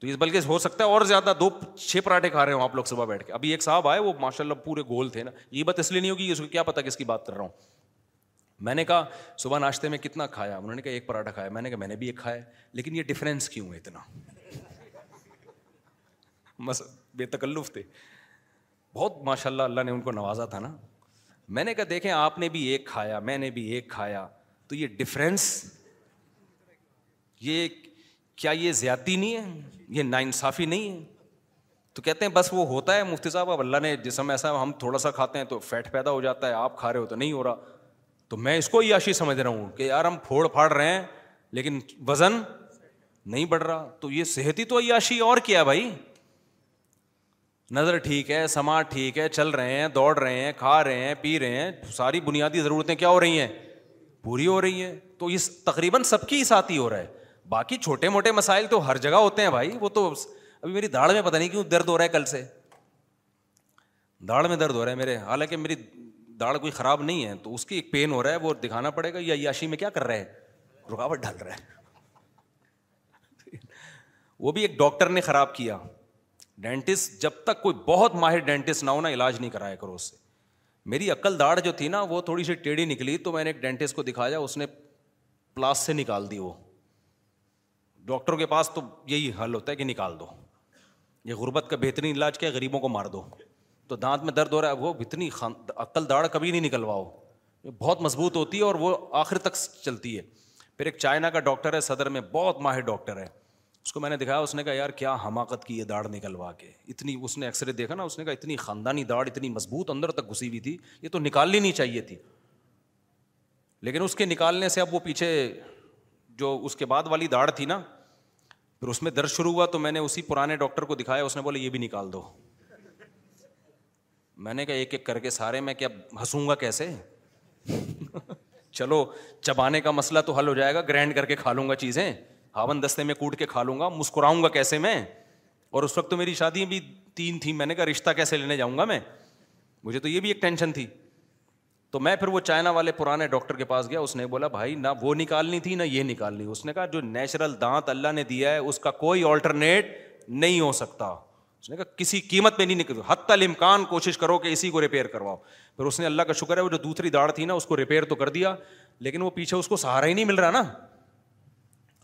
تو اس بلکہ ہو سکتا ہے اور زیادہ دو چھ پراٹھے کھا رہے ہوں آپ لوگ صبح بیٹھ کے ابھی ایک صاحب آئے وہ ماشاء اللہ پورے گول تھے نا یہ بات اس لیے نہیں ہوگی اس کو کیا پتا کس کی بات کر رہا ہوں میں نے کہا صبح ناشتے میں کتنا کھایا انہوں نے کہا ایک پراٹھا کھایا میں نے کہا میں نے بھی ایک کھایا لیکن یہ ڈفرینس کیوں ہے اتنا بس بے تکلف تھے بہت ماشاء اللہ اللہ نے ان کو نوازا تھا نا میں نے کہا دیکھیں آپ نے بھی ایک کھایا میں نے بھی ایک کھایا تو یہ ڈفرینس یہ کیا یہ زیادتی نہیں ہے یہ ناانصافی نہیں ہے تو کہتے ہیں بس وہ ہوتا ہے مفتی صاحب اب اللہ نے جسم ایسا ہم تھوڑا سا کھاتے ہیں تو فیٹ پیدا ہو جاتا ہے آپ کھا رہے ہو تو نہیں ہو رہا تو میں اس کو عیاشی سمجھ رہا ہوں کہ یار ہم پھوڑ پھاڑ رہے ہیں لیکن وزن نہیں بڑھ رہا تو یہ صحتی تو عیاشی اور کیا بھائی نظر ٹھیک ہے سماج ٹھیک ہے چل رہے ہیں دوڑ رہے ہیں کھا رہے ہیں پی رہے ہیں ساری بنیادی ضرورتیں کیا ہو رہی ہیں پوری ہو رہی ہیں تو یہ تقریباً سب کی ساتھ ہی ہو رہا ہے باقی چھوٹے موٹے مسائل تو ہر جگہ ہوتے ہیں بھائی وہ تو ابھی میری داڑھ میں پتہ نہیں کیوں درد ہو رہا ہے کل سے داڑھ میں درد ہو رہا ہے میرے حالانکہ میری داڑھ کوئی خراب نہیں ہے تو اس کی ایک پین ہو رہا ہے وہ دکھانا پڑے گا یا یاشی میں کیا کر رہا ہے رکاوٹ ڈھل رہا ہے وہ بھی ایک ڈاکٹر نے خراب کیا ڈینٹسٹ جب تک کوئی بہت ماہر ڈینٹسٹ نہ ہو نا علاج نہیں کرایا کرو اس سے میری عقل داڑ جو تھی نا وہ تھوڑی سی ٹیڑھی نکلی تو میں نے ایک ڈینٹسٹ کو دکھایا اس نے پلاس سے نکال دی وہ ڈاکٹر کے پاس تو یہی حل ہوتا ہے کہ نکال دو یہ غربت کا بہترین علاج کیا غریبوں کو مار دو تو دانت میں درد ہو رہا ہے وہ اتنی خان... عقل داڑ کبھی نہیں نکلواؤ بہت مضبوط ہوتی ہے اور وہ آخر تک چلتی ہے پھر ایک چائنا کا ڈاکٹر ہے صدر میں بہت ماہر ڈاکٹر ہے اس کو میں نے دکھایا اس نے کہا یار کیا حماقت کی یہ داڑھ نکلوا کے اتنی اس نے ایکس رے دیکھا نا اس نے کہا اتنی خاندانی داڑھ اتنی مضبوط اندر تک گھسی ہوئی تھی یہ تو نکالنی نہیں چاہیے تھی لیکن اس کے نکالنے سے اب وہ پیچھے جو اس کے بعد والی داڑھ تھی نا پھر اس میں درد شروع ہوا تو میں نے اسی پرانے ڈاکٹر کو دکھایا اس نے بولا یہ بھی نکال دو میں نے کہا ایک ایک کر کے سارے میں کیا ہنسوں گا کیسے چلو چبانے کا مسئلہ تو حل ہو جائے گا گرینڈ کر کے کھا لوں گا چیزیں ہاون دستے میں کوٹ کے کھا لوں گا مسکراؤں گا کیسے میں اور اس وقت تو میری شادی بھی تین تھیں میں نے کہا رشتہ کیسے لینے جاؤں گا میں مجھے تو یہ بھی ایک ٹینشن تھی تو میں پھر وہ چائنا والے پرانے ڈاکٹر کے پاس گیا اس نے بولا بھائی نہ وہ نکالنی تھی نہ یہ نکالنی اس نے کہا جو نیچرل دانت اللہ نے دیا ہے اس کا کوئی آلٹرنیٹ نہیں ہو سکتا اس نے کہا کسی قیمت میں نہیں نکل حت الامکان کوشش کرو کہ اسی کو ریپیئر کرواؤ پھر اس نے اللہ کا شکر ہے وہ جو دوسری داڑھ تھی نا اس کو ریپیئر تو کر دیا لیکن وہ پیچھے اس کو سہارا ہی نہیں مل رہا نا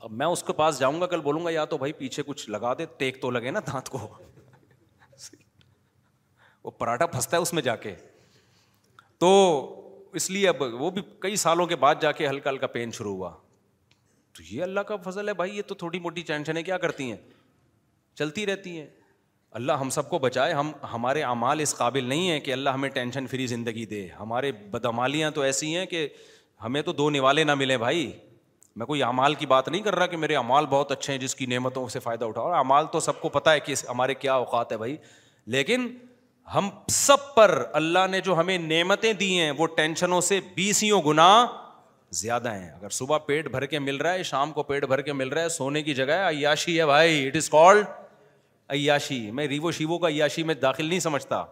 اب میں اس کے پاس جاؤں گا کل بولوں گا یا تو بھائی پیچھے کچھ لگا دے ٹیک تو لگے نا دانت کو وہ پراٹھا پھنستا ہے اس میں جا کے تو اس لیے اب وہ بھی کئی سالوں کے بعد جا کے ہلکا ہلکا پین شروع ہوا تو یہ اللہ کا فضل ہے بھائی یہ تو تھوڑی موٹی ٹینشنیں کیا کرتی ہیں چلتی رہتی ہیں اللہ ہم سب کو بچائے ہم ہمارے اعمال اس قابل نہیں ہیں کہ اللہ ہمیں ٹینشن فری زندگی دے ہمارے بدعمالیاں تو ایسی ہیں کہ ہمیں تو دو نوالے نہ ملیں بھائی میں کوئی امال کی بات نہیں کر رہا کہ میرے امال بہت اچھے ہیں جس کی نعمتوں سے فائدہ اٹھاؤ امال تو سب کو پتا ہے کہ ہمارے کیا اوقات ہے بھائی لیکن ہم سب پر اللہ نے جو ہمیں نعمتیں دی ہیں وہ ٹینشنوں سے بیسیوں گنا زیادہ ہیں اگر صبح پیٹ بھر کے مل رہا ہے شام کو پیٹ بھر کے مل رہا ہے سونے کی جگہ عیاشی ہے بھائی اٹ از کالڈ عیاشی میں ریوو شیو کا عیاشی میں داخل نہیں سمجھتا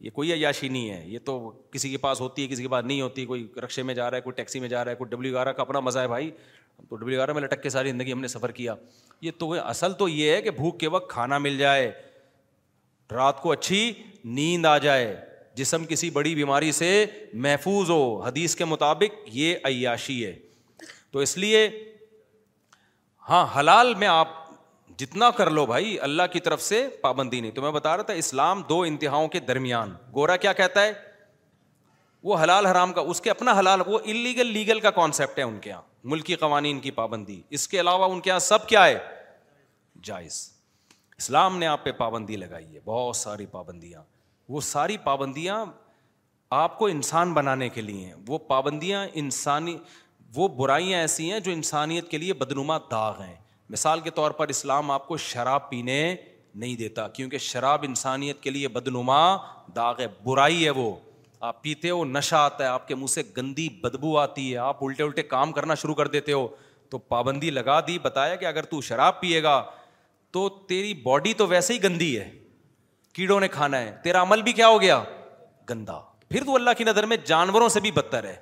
یہ کوئی عیاشی نہیں ہے یہ تو کسی کے پاس ہوتی ہے کسی کے پاس نہیں ہوتی کوئی رکشے میں جا رہا ہے کوئی ٹیکسی میں جا رہا ہے کوئی ڈبلیو آر کا اپنا مزہ ہے بھائی تو ڈبلیو آر میں لٹک کے ساری زندگی ہم نے سفر کیا یہ تو اصل تو یہ ہے کہ بھوک کے وقت کھانا مل جائے رات کو اچھی نیند آ جائے جسم کسی بڑی بیماری سے محفوظ ہو حدیث کے مطابق یہ عیاشی ہے تو اس لیے ہاں حلال میں آپ جتنا کر لو بھائی اللہ کی طرف سے پابندی نہیں تو میں بتا رہا تھا اسلام دو انتہاؤں کے درمیان گورا کیا کہتا ہے وہ حلال حرام کا اس کے اپنا حلال وہ انلیگل لیگل کا کانسیپٹ ہے ان کے یہاں ملکی قوانین کی پابندی اس کے علاوہ ان کے یہاں سب کیا ہے جائز اسلام نے آپ پہ پابندی لگائی ہے بہت ساری پابندیاں وہ ساری پابندیاں آپ کو انسان بنانے کے لیے ہیں وہ پابندیاں انسانی وہ برائیاں ایسی ہیں جو انسانیت کے لیے بدنما داغ ہیں مثال کے طور پر اسلام آپ کو شراب پینے نہیں دیتا کیونکہ شراب انسانیت کے لیے بدنما داغ ہے برائی ہے وہ آپ پیتے ہو نشہ آتا ہے آپ کے منہ سے گندی بدبو آتی ہے آپ الٹے الٹے کام کرنا شروع کر دیتے ہو تو پابندی لگا دی بتایا کہ اگر تو شراب پیے گا تو تیری باڈی تو ویسے ہی گندی ہے کیڑوں نے کھانا ہے تیرا عمل بھی کیا ہو گیا گندا پھر تو اللہ کی نظر میں جانوروں سے بھی بدتر ہے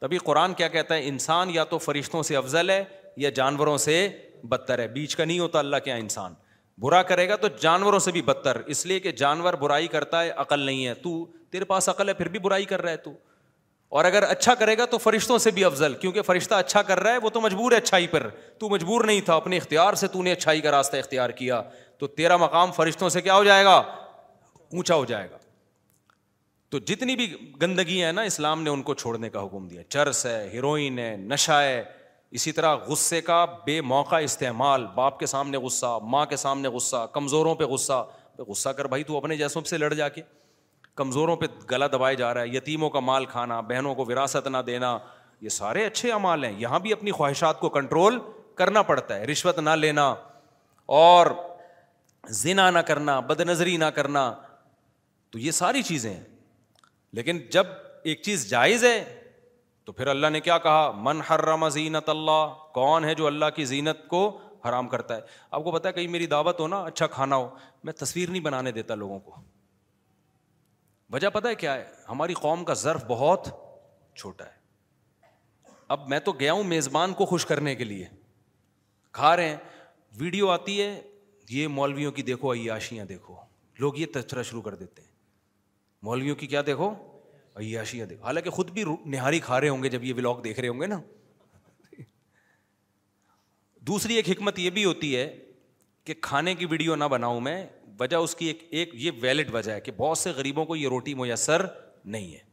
تبھی قرآن کیا کہتا ہے انسان یا تو فرشتوں سے افضل ہے یا جانوروں سے بدتر ہے بیچ کا نہیں ہوتا اللہ کے یہاں انسان برا کرے گا تو جانوروں سے بھی بدتر اس لیے کہ جانور برائی کرتا ہے عقل نہیں ہے تو تیرے پاس عقل ہے پھر بھی برائی کر رہا ہے تو اور اگر اچھا کرے گا تو فرشتوں سے بھی افضل کیونکہ فرشتہ اچھا کر رہا ہے وہ تو مجبور ہے اچھائی پر تو مجبور نہیں تھا اپنے اختیار سے تو نے اچھائی کا راستہ اختیار کیا تو تیرا مقام فرشتوں سے کیا ہو جائے گا اونچا ہو جائے گا تو جتنی بھی گندگی ہے نا اسلام نے ان کو چھوڑنے کا حکم دیا چرس ہے ہیروئن ہے نشہ ہے اسی طرح غصے کا بے موقع استعمال باپ کے سامنے غصہ ماں کے سامنے غصہ کمزوروں پہ غصہ غصہ کر بھائی تو اپنے جیسوں سے لڑ جا کے کمزوروں پہ گلا دبائے جا رہا ہے یتیموں کا مال کھانا بہنوں کو وراثت نہ دینا یہ سارے اچھے اعمال ہیں یہاں بھی اپنی خواہشات کو کنٹرول کرنا پڑتا ہے رشوت نہ لینا اور زنا نہ کرنا بد نظری نہ کرنا تو یہ ساری چیزیں ہیں لیکن جب ایک چیز جائز ہے تو پھر اللہ نے کیا کہا من ہر رما زینت اللہ کون ہے جو اللہ کی زینت کو حرام کرتا ہے آپ کو پتا ہے کہیں میری دعوت ہو نا اچھا کھانا ہو میں تصویر نہیں بنانے دیتا لوگوں کو وجہ پتہ ہے کیا ہے ہماری قوم کا ضرف بہت چھوٹا ہے اب میں تو گیا ہوں میزبان کو خوش کرنے کے لیے کھا رہے ہیں ویڈیو آتی ہے یہ مولویوں کی دیکھو عیاشیاں دیکھو لوگ یہ تچرا شروع کر دیتے ہیں مولویوں کی کیا دیکھو عیاشیا دیکھ حالانکہ خود بھی نہاری کھا رہے ہوں گے جب یہ بلاگ دیکھ رہے ہوں گے نا دوسری ایک حکمت یہ بھی ہوتی ہے کہ کھانے کی ویڈیو نہ بناؤں میں وجہ اس کی ایک ایک یہ ویلڈ وجہ ہے کہ بہت سے غریبوں کو یہ روٹی میسر نہیں ہے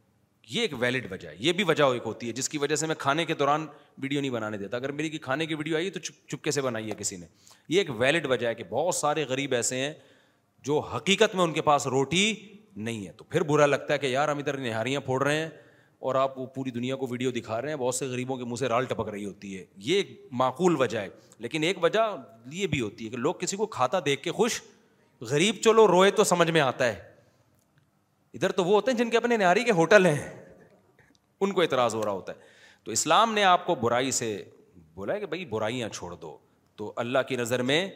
یہ ایک ویلڈ وجہ ہے یہ بھی وجہ ایک ہوتی ہے جس کی وجہ سے میں کھانے کے دوران ویڈیو نہیں بنانے دیتا اگر میری کھانے کی ویڈیو آئی تو تو چپکے سے بنائی ہے کسی نے یہ ایک ویلڈ وجہ ہے کہ بہت سارے غریب ایسے ہیں جو حقیقت میں ان کے پاس روٹی نہیں ہے تو پھر برا لگتا ہے کہ یار ہم ادھر نہاریاں پھوڑ رہے ہیں اور آپ وہ پوری دنیا کو ویڈیو دکھا رہے ہیں بہت سے غریبوں کے منہ سے رال ٹپک رہی ہوتی ہے یہ ایک معقول وجہ ہے لیکن ایک وجہ یہ بھی ہوتی ہے کہ لوگ کسی کو کھاتا دیکھ کے خوش غریب چلو روئے تو سمجھ میں آتا ہے ادھر تو وہ ہوتے ہیں جن کے اپنے نہاری کے ہوٹل ہیں ان کو اعتراض ہو رہا ہوتا ہے تو اسلام نے آپ کو برائی سے بولا ہے کہ بھائی برائیاں چھوڑ دو تو اللہ کی نظر میں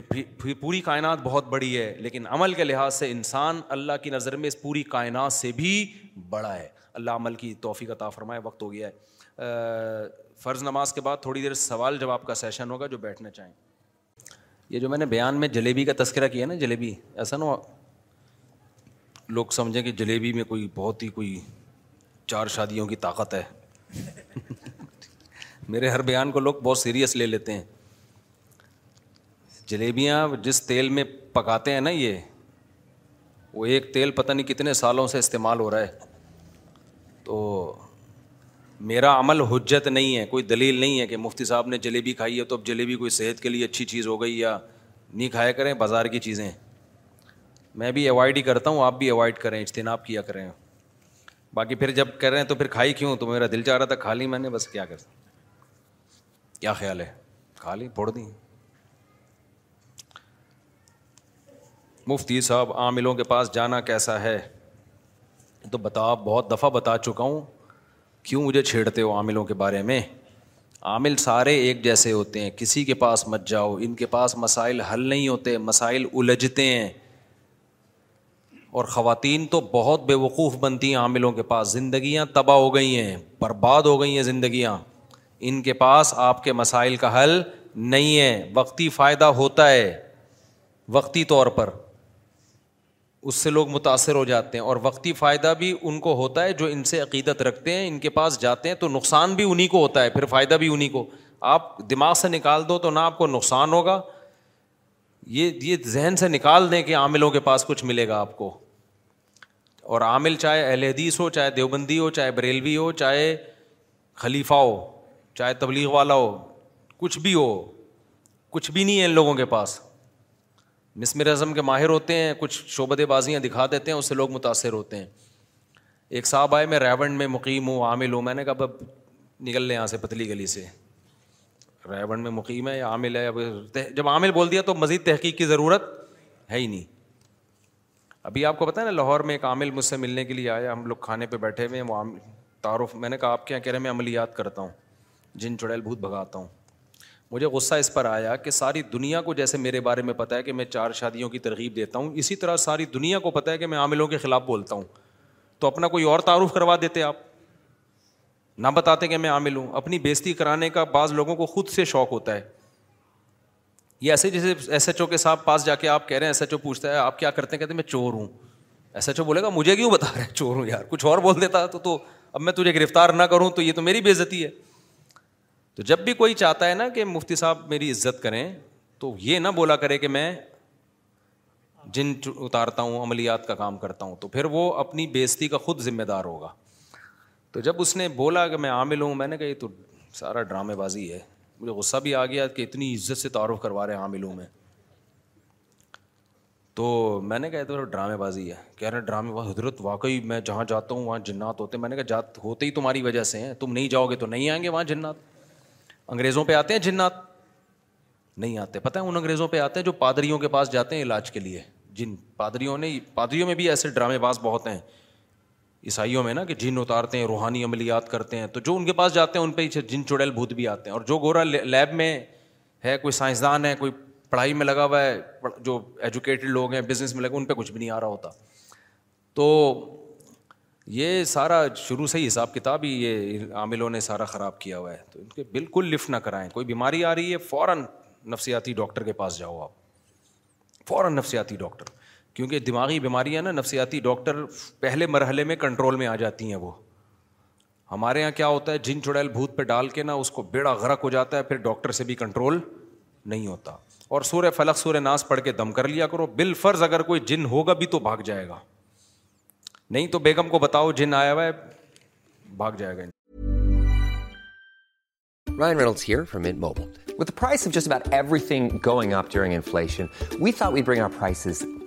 پھر پھر پوری کائنات بہت بڑی ہے لیکن عمل کے لحاظ سے انسان اللہ کی نظر میں اس پوری کائنات سے بھی بڑا ہے اللہ عمل کی توفیق عطا فرمائے وقت ہو گیا ہے فرض نماز کے بعد تھوڑی دیر سوال جواب کا سیشن ہوگا جو بیٹھنا چاہیں یہ جو میں نے بیان میں جلیبی کا تذکرہ کیا نا جلیبی ایسا نا لوگ سمجھیں کہ جلیبی میں کوئی بہت ہی کوئی چار شادیوں کی طاقت ہے میرے ہر بیان کو لوگ بہت سیریس لے لیتے ہیں جلیبیاں جس تیل میں پکاتے ہیں نا یہ وہ ایک تیل پتہ نہیں کتنے سالوں سے استعمال ہو رہا ہے تو میرا عمل حجت نہیں ہے کوئی دلیل نہیں ہے کہ مفتی صاحب نے جلیبی کھائی ہے تو اب جلیبی کوئی صحت کے لیے اچھی چیز ہو گئی یا نہیں کھایا کریں بازار کی چیزیں میں بھی اوائڈ ہی کرتا ہوں آپ بھی اوائڈ کریں اجتناب کیا کریں باقی پھر جب کر رہے ہیں تو پھر کھائی کیوں تو میرا دل چاہ رہا تھا کھا لی میں نے بس کیا کر کیا خیال ہے کھا لی پھوڑ دیں مفتی صاحب عاملوں کے پاس جانا کیسا ہے تو بتا بہت دفعہ بتا چکا ہوں کیوں مجھے چھیڑتے ہو عاملوں کے بارے میں عامل سارے ایک جیسے ہوتے ہیں کسی کے پاس مت جاؤ ان کے پاس مسائل حل نہیں ہوتے مسائل الجھتے ہیں اور خواتین تو بہت بے وقوف بنتی ہیں عاملوں کے پاس زندگیاں تباہ ہو گئی ہیں برباد ہو گئی ہیں زندگیاں ان کے پاس آپ کے مسائل کا حل نہیں ہے وقتی فائدہ ہوتا ہے وقتی طور پر اس سے لوگ متاثر ہو جاتے ہیں اور وقتی فائدہ بھی ان کو ہوتا ہے جو ان سے عقیدت رکھتے ہیں ان کے پاس جاتے ہیں تو نقصان بھی انہیں کو ہوتا ہے پھر فائدہ بھی انہیں کو آپ دماغ سے نکال دو تو نہ آپ کو نقصان ہوگا یہ یہ ذہن سے نکال دیں کہ عاملوں کے پاس کچھ ملے گا آپ کو اور عامل چاہے اہل حدیث ہو چاہے دیوبندی ہو چاہے بریلوی ہو چاہے خلیفہ ہو چاہے تبلیغ والا ہو کچھ بھی ہو کچھ بھی نہیں ہے ان لوگوں کے پاس مسمر اعظم کے ماہر ہوتے ہیں کچھ شعبدے بازیاں دکھا دیتے ہیں اس سے لوگ متاثر ہوتے ہیں ایک صاحب آئے میں ریونڈ میں مقیم ہوں عامل ہوں میں نے کہا بب نکل لیں یہاں سے پتلی گلی سے ریون میں مقیم ہے یا عامل ہے جب عامل بول دیا تو مزید تحقیق کی ضرورت ہے ہی نہیں ابھی آپ کو پتا ہے نا لاہور میں ایک عامل مجھ سے ملنے کے لیے آیا ہم لوگ کھانے پہ بیٹھے ہوئے ہیں وہ تعارف میں نے کہا آپ کے یہاں کہہ رہے ہیں میں عملیات کرتا ہوں جن چڑیل بھوت بھگاتا ہوں مجھے غصہ اس پر آیا کہ ساری دنیا کو جیسے میرے بارے میں پتہ ہے کہ میں چار شادیوں کی ترغیب دیتا ہوں اسی طرح ساری دنیا کو پتہ ہے کہ میں عاملوں کے خلاف بولتا ہوں تو اپنا کوئی اور تعارف کروا دیتے آپ نہ بتاتے کہ میں عامل ہوں اپنی بےزتی کرانے کا بعض لوگوں کو خود سے شوق ہوتا ہے یہ ایسے جیسے ایس ایچ او کے ساتھ پاس جا کے آپ کہہ رہے ہیں ایس ایچ او پوچھتا ہے آپ کیا کرتے ہیں کہتے ہیں میں چور ہوں ایس ایچ او بولے گا مجھے کیوں بتا رہے ہیں چور ہوں یار کچھ اور بول دیتا تو تو اب میں تجھے گرفتار نہ کروں تو یہ تو میری بےزتی ہے تو جب بھی کوئی چاہتا ہے نا کہ مفتی صاحب میری عزت کریں تو یہ نہ بولا کرے کہ میں جن اتارتا ہوں عملیات کا کام کرتا ہوں تو پھر وہ اپنی بےزتی کا خود ذمہ دار ہوگا تو جب اس نے بولا کہ میں عامل ہوں میں نے کہا یہ تو سارا ڈرامے بازی ہے مجھے غصہ بھی آ گیا کہ اتنی عزت سے تعارف کروا رہے ہیں عامل ہوں میں تو میں نے کہا تو ڈرامے بازی ہے کہہ رہے ڈرامے حضرت واقعی میں جہاں جاتا ہوں وہاں جنات ہوتے ہیں میں نے کہا جات ہوتے ہی تمہاری وجہ سے ہیں تم نہیں جاؤ گے تو نہیں آئیں گے وہاں جنات انگریزوں پہ آتے ہیں جنات نہیں آتے پتہ ہے ان انگریزوں پہ آتے ہیں جو پادریوں کے پاس جاتے ہیں علاج کے لیے جن پادریوں نے پادریوں میں بھی ایسے ڈرامے باز بہت ہیں عیسائیوں میں نا کہ جن اتارتے ہیں روحانی عملیات کرتے ہیں تو جو ان کے پاس جاتے ہیں ان پہ جن چڑیل بھوت بھی آتے ہیں اور جو گورا لیب میں ہے کوئی سائنسدان ہے کوئی پڑھائی میں لگا ہوا ہے جو ایجوکیٹڈ لوگ ہیں بزنس میں لگے ان پہ کچھ بھی نہیں آ رہا ہوتا تو یہ سارا شروع سے ہی حساب کتاب ہی یہ عاملوں نے سارا خراب کیا ہوا ہے تو ان کے بالکل لفٹ نہ کرائیں کوئی بیماری آ رہی ہے فوراً نفسیاتی ڈاکٹر کے پاس جاؤ آپ فوراً نفسیاتی ڈاکٹر کیونکہ دماغی بیماریاں نا نفسیاتی ڈاکٹر پہلے مرحلے میں کنٹرول میں آ جاتی ہیں وہ ہمارے یہاں کیا ہوتا ہے جن چڑیل بھوت پہ ڈال کے نا اس کو بیڑا غرق ہو جاتا ہے پھر ڈاکٹر سے بھی کنٹرول نہیں ہوتا اور سورہ فلق سورہ ناس پڑھ کے دم کر لیا کرو بالفرض اگر کوئی جن ہوگا بھی تو بھاگ جائے گا نہیں تو بیگم کو بتاؤ جن آیا ہوا ہے بھاگ جائے گا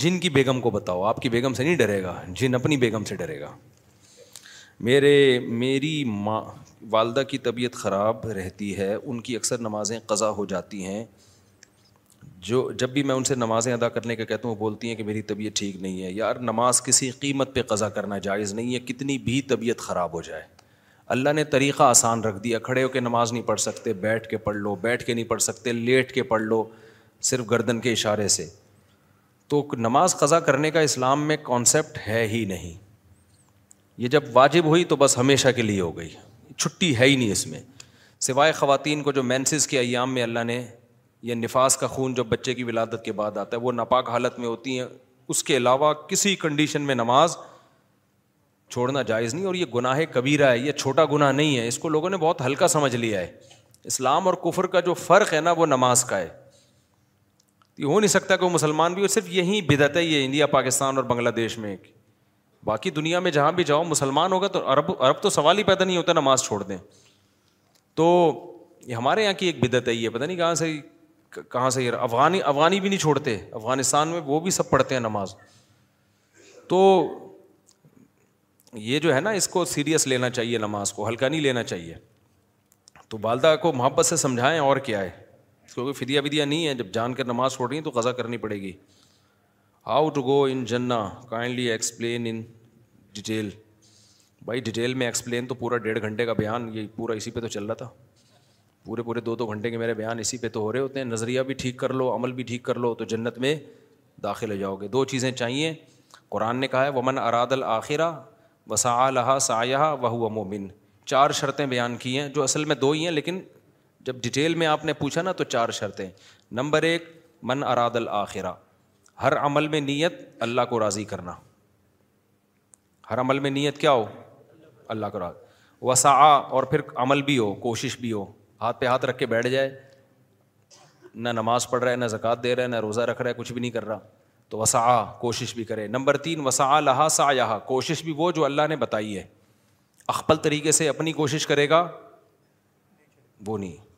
جن کی بیگم کو بتاؤ آپ کی بیگم سے نہیں ڈرے گا جن اپنی بیگم سے ڈرے گا میرے میری ماں والدہ کی طبیعت خراب رہتی ہے ان کی اکثر نمازیں قضا ہو جاتی ہیں جو جب بھی میں ان سے نمازیں ادا کرنے کا کہتا ہوں وہ بولتی ہیں کہ میری طبیعت ٹھیک نہیں ہے یار نماز کسی قیمت پہ قضا کرنا جائز نہیں ہے کتنی بھی طبیعت خراب ہو جائے اللہ نے طریقہ آسان رکھ دیا کھڑے ہو کے نماز نہیں پڑھ سکتے بیٹھ کے پڑھ لو بیٹھ کے نہیں پڑھ سکتے لیٹ کے پڑھ لو صرف گردن کے اشارے سے تو نماز قضا کرنے کا اسلام میں کانسیپٹ ہے ہی نہیں یہ جب واجب ہوئی تو بس ہمیشہ کے لیے ہو گئی چھٹی ہے ہی نہیں اس میں سوائے خواتین کو جو مینسز کے ایام میں اللہ نے یا نفاس کا خون جو بچے کی ولادت کے بعد آتا ہے وہ ناپاک حالت میں ہوتی ہیں اس کے علاوہ کسی کنڈیشن میں نماز چھوڑنا جائز نہیں اور یہ گناہ کبیرہ ہے یہ چھوٹا گناہ نہیں ہے اس کو لوگوں نے بہت ہلکا سمجھ لیا ہے اسلام اور کفر کا جو فرق ہے نا وہ نماز کا ہے ہو نہیں سکتا کہ وہ مسلمان بھی اور صرف یہی بدعت ہے یہ انڈیا پاکستان اور بنگلہ دیش میں ایک باقی دنیا میں جہاں بھی جاؤ مسلمان ہوگا تو عرب عرب تو سوال ہی پیدا نہیں ہوتا نماز چھوڑ دیں تو یہ ہمارے یہاں کی ایک بدعت ہے یہ پتا نہیں کہاں سے کہاں سے افغانی افغانی بھی نہیں چھوڑتے افغانستان میں وہ بھی سب پڑھتے ہیں نماز تو یہ جو ہے نا اس کو سیریس لینا چاہیے نماز کو ہلکا نہیں لینا چاہیے تو والدہ کو محبت سے سمجھائیں اور کیا ہے اس کوئی فدیہ ودیا نہیں ہے جب جان کر نماز چھوڑ رہی ہیں تو قضا کرنی پڑے گی ہاؤ ٹو گو ان جنا کائنڈلی ایکسپلین ان ڈیٹیل بھائی ڈیٹیل میں ایکسپلین تو پورا ڈیڑھ گھنٹے کا بیان یہ پورا اسی پہ تو چل رہا تھا پورے پورے دو دو گھنٹے کے میرے بیان اسی پہ تو ہو رہے ہوتے ہیں نظریہ بھی ٹھیک کر لو عمل بھی ٹھیک کر لو تو جنت میں داخل ہو جاؤ گے دو چیزیں چاہیے قرآن نے کہا ہے ومن اراد الآخرہ وسا لہٰ سایہ وہ مومن چار شرطیں بیان کی ہیں جو اصل میں دو ہی ہیں لیکن جب ڈیٹیل میں آپ نے پوچھا نا تو چار شرطیں نمبر ایک من اراد الآخرہ ہر عمل میں نیت اللہ کو راضی کرنا ہر عمل میں نیت کیا ہو اللہ کو راضی وسا اور پھر عمل بھی ہو کوشش بھی ہو ہاتھ پہ ہاتھ رکھ کے بیٹھ جائے نہ نماز پڑھ رہا ہے نہ زکوٰۃ دے رہا ہے نہ روزہ رکھ رہا ہے کچھ بھی نہیں کر رہا تو وسا کوشش بھی کرے نمبر تین وسا لہا سا یہا کوشش بھی وہ جو اللہ نے بتائی ہے اخبل طریقے سے اپنی کوشش کرے گا وہ نہیں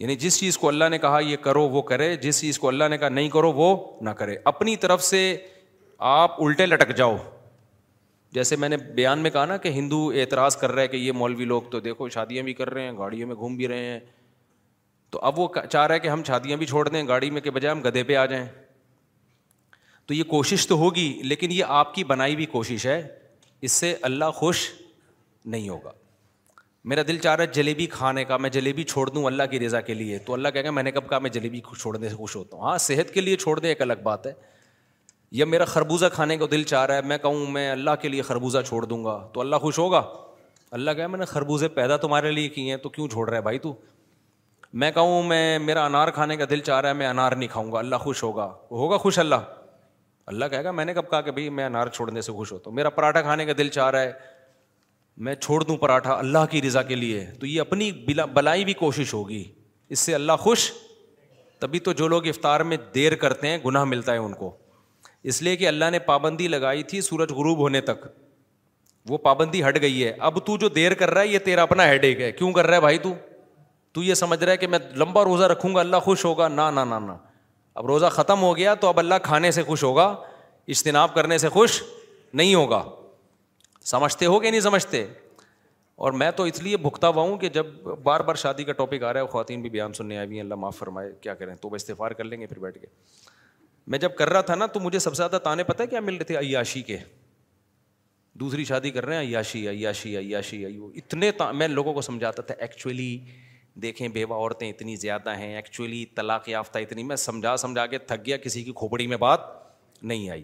یعنی جس چیز کو اللہ نے کہا یہ کرو وہ کرے جس چیز کو اللہ نے کہا نہیں کرو وہ نہ کرے اپنی طرف سے آپ الٹے لٹک جاؤ جیسے میں نے بیان میں کہا نا کہ ہندو اعتراض کر رہے کہ یہ مولوی لوگ تو دیکھو شادیاں بھی کر رہے ہیں گاڑیوں میں گھوم بھی رہے ہیں تو اب وہ چاہ رہا ہے کہ ہم شادیاں بھی چھوڑ دیں گاڑی میں کے بجائے ہم گدھے پہ آ جائیں تو یہ کوشش تو ہوگی لیکن یہ آپ کی بنائی ہوئی کوشش ہے اس سے اللہ خوش نہیں ہوگا میرا دل چاہ رہا ہے جلیبی کھانے کا میں جلیبی چھوڑ دوں اللہ کی رضا کے لیے تو اللہ گا میں نے کب کہا میں جلیبی چھوڑنے سے خوش ہوتا ہوں ہاں صحت کے لیے چھوڑ دیں ایک الگ بات ہے یا میرا خربوزہ کھانے کا دل چاہ رہا ہے میں کہوں میں اللہ کے لیے خربوزہ چھوڑ دوں گا تو اللہ خوش ہوگا اللہ کہے میں نے خربوزے پیدا تمہارے لیے کیے ہیں تو کیوں چھوڑ رہا ہے بھائی تو میں کہوں میں میرا انار کھانے کا دل چاہ رہا ہے میں انار نہیں کھاؤں گا اللہ خوش ہوگا وہ ہوگا خوش اللہ اللہ کہے گا میں نے کب کہا کہ بھائی میں انار چھوڑنے سے خوش ہوتا ہوں میرا پراٹھا کھانے کا دل چاہ رہا ہے میں چھوڑ دوں پراٹھا اللہ کی رضا کے لیے تو یہ اپنی بلائی بھی کوشش ہوگی اس سے اللہ خوش تبھی تو جو لوگ افطار میں دیر کرتے ہیں گناہ ملتا ہے ان کو اس لیے کہ اللہ نے پابندی لگائی تھی سورج غروب ہونے تک وہ پابندی ہٹ گئی ہے اب تو جو دیر کر رہا ہے یہ تیرا اپنا ہیڈ ایک ہے کیوں کر رہا ہے بھائی تو یہ سمجھ رہا ہے کہ میں لمبا روزہ رکھوں گا اللہ خوش ہوگا نہ نہ نہ اب روزہ ختم ہو گیا تو اب اللہ کھانے سے خوش ہوگا اجتناب کرنے سے خوش نہیں ہوگا سمجھتے ہو کہ نہیں سمجھتے اور میں تو اس لیے بھگتا ہوا ہوں کہ جب بار بار شادی کا ٹاپک آ رہا ہے خواتین بھی بیان سننے آئی ہیں اللہ معاف فرمائے کیا کریں تو وہ استفار کر لیں گے پھر بیٹھ کے میں جب کر رہا تھا نا تو مجھے سب سے زیادہ تانے پتہ ہے کیا مل رہے تھے عیاشی کے دوسری شادی کر رہے ہیں عیاشی عیاشی عیاشی ایو اتنے تا میں لوگوں کو سمجھاتا تھا ایکچولی دیکھیں بیوہ عورتیں اتنی زیادہ ہیں ایکچولی طلاق یافتہ اتنی میں سمجھا سمجھا کے تھک گیا کسی کی کھوپڑی میں بات نہیں آئی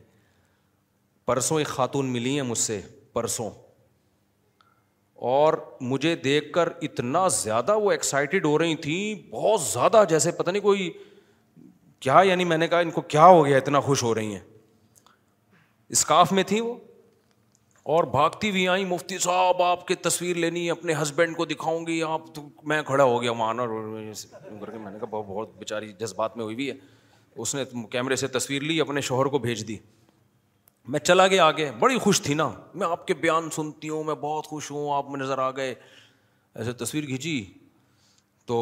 پرسوں ایک خاتون ملی ہیں مجھ سے پرسوں اور مجھے دیکھ کر اتنا زیادہ وہ ایکسائٹیڈ ہو رہی تھیں بہت زیادہ جیسے پتہ نہیں کوئی کیا یعنی میں نے کہا ان کو کیا ہو گیا اتنا خوش ہو رہی ہیں اسکاف میں تھیں وہ اور بھاگتی بھی آئیں مفتی صاحب آپ کی تصویر لینی ہے اپنے ہسبینڈ کو دکھاؤں گی آپ تو میں کھڑا ہو گیا وہاں اور میں نے کہا بہت بہت بیچاری جذبات میں ہوئی بھی ہے اس نے کیمرے سے تصویر لی اپنے شوہر کو بھیج دی میں چلا گیا آگے بڑی خوش تھی نا میں آپ کے بیان سنتی ہوں میں بہت خوش ہوں آپ میں نظر آ گئے ایسے تصویر کھینچی تو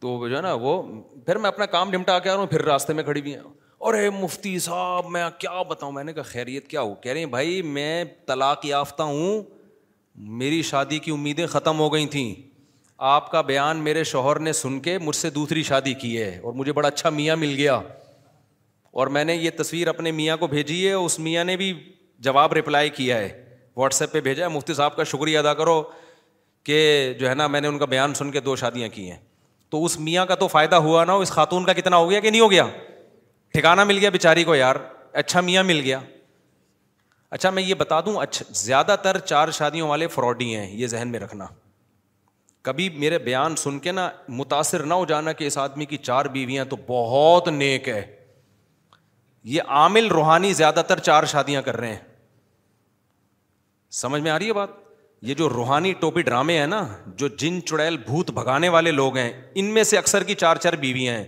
تو جو ہے نا وہ پھر میں اپنا کام نمٹا کے آ رہا ہوں پھر راستے میں کھڑی بھی ارے مفتی صاحب میں کیا بتاؤں میں نے کہا خیریت کیا ہو کہہ رہی بھائی میں طلاق یافتہ ہوں میری شادی کی امیدیں ختم ہو گئی تھیں آپ کا بیان میرے شوہر نے سن کے مجھ سے دوسری شادی کی ہے اور مجھے بڑا اچھا میاں مل گیا اور میں نے یہ تصویر اپنے میاں کو بھیجی ہے اس میاں نے بھی جواب رپلائی کیا ہے واٹس ایپ پہ بھیجا ہے مفتی صاحب کا شکریہ ادا کرو کہ جو ہے نا میں نے ان کا بیان سن کے دو شادیاں کی ہیں تو اس میاں کا تو فائدہ ہوا نا اس خاتون کا کتنا ہو گیا کہ نہیں ہو گیا ٹھکانا مل گیا بیچاری کو یار اچھا میاں مل گیا اچھا میں یہ بتا دوں اچھا زیادہ تر چار شادیوں والے فراڈی ہی ہیں یہ ذہن میں رکھنا کبھی میرے بیان سن کے نا متاثر نہ ہو جانا کہ اس آدمی کی چار بیویاں تو بہت نیک ہے یہ عامل روحانی زیادہ تر چار شادیاں کر رہے ہیں سمجھ میں آ رہی ہے بات یہ جو روحانی ٹوپی ڈرامے ہیں نا جو جن چڑیل بھوت بھگانے والے لوگ ہیں ان میں سے اکثر کی چار چار بیویاں ہیں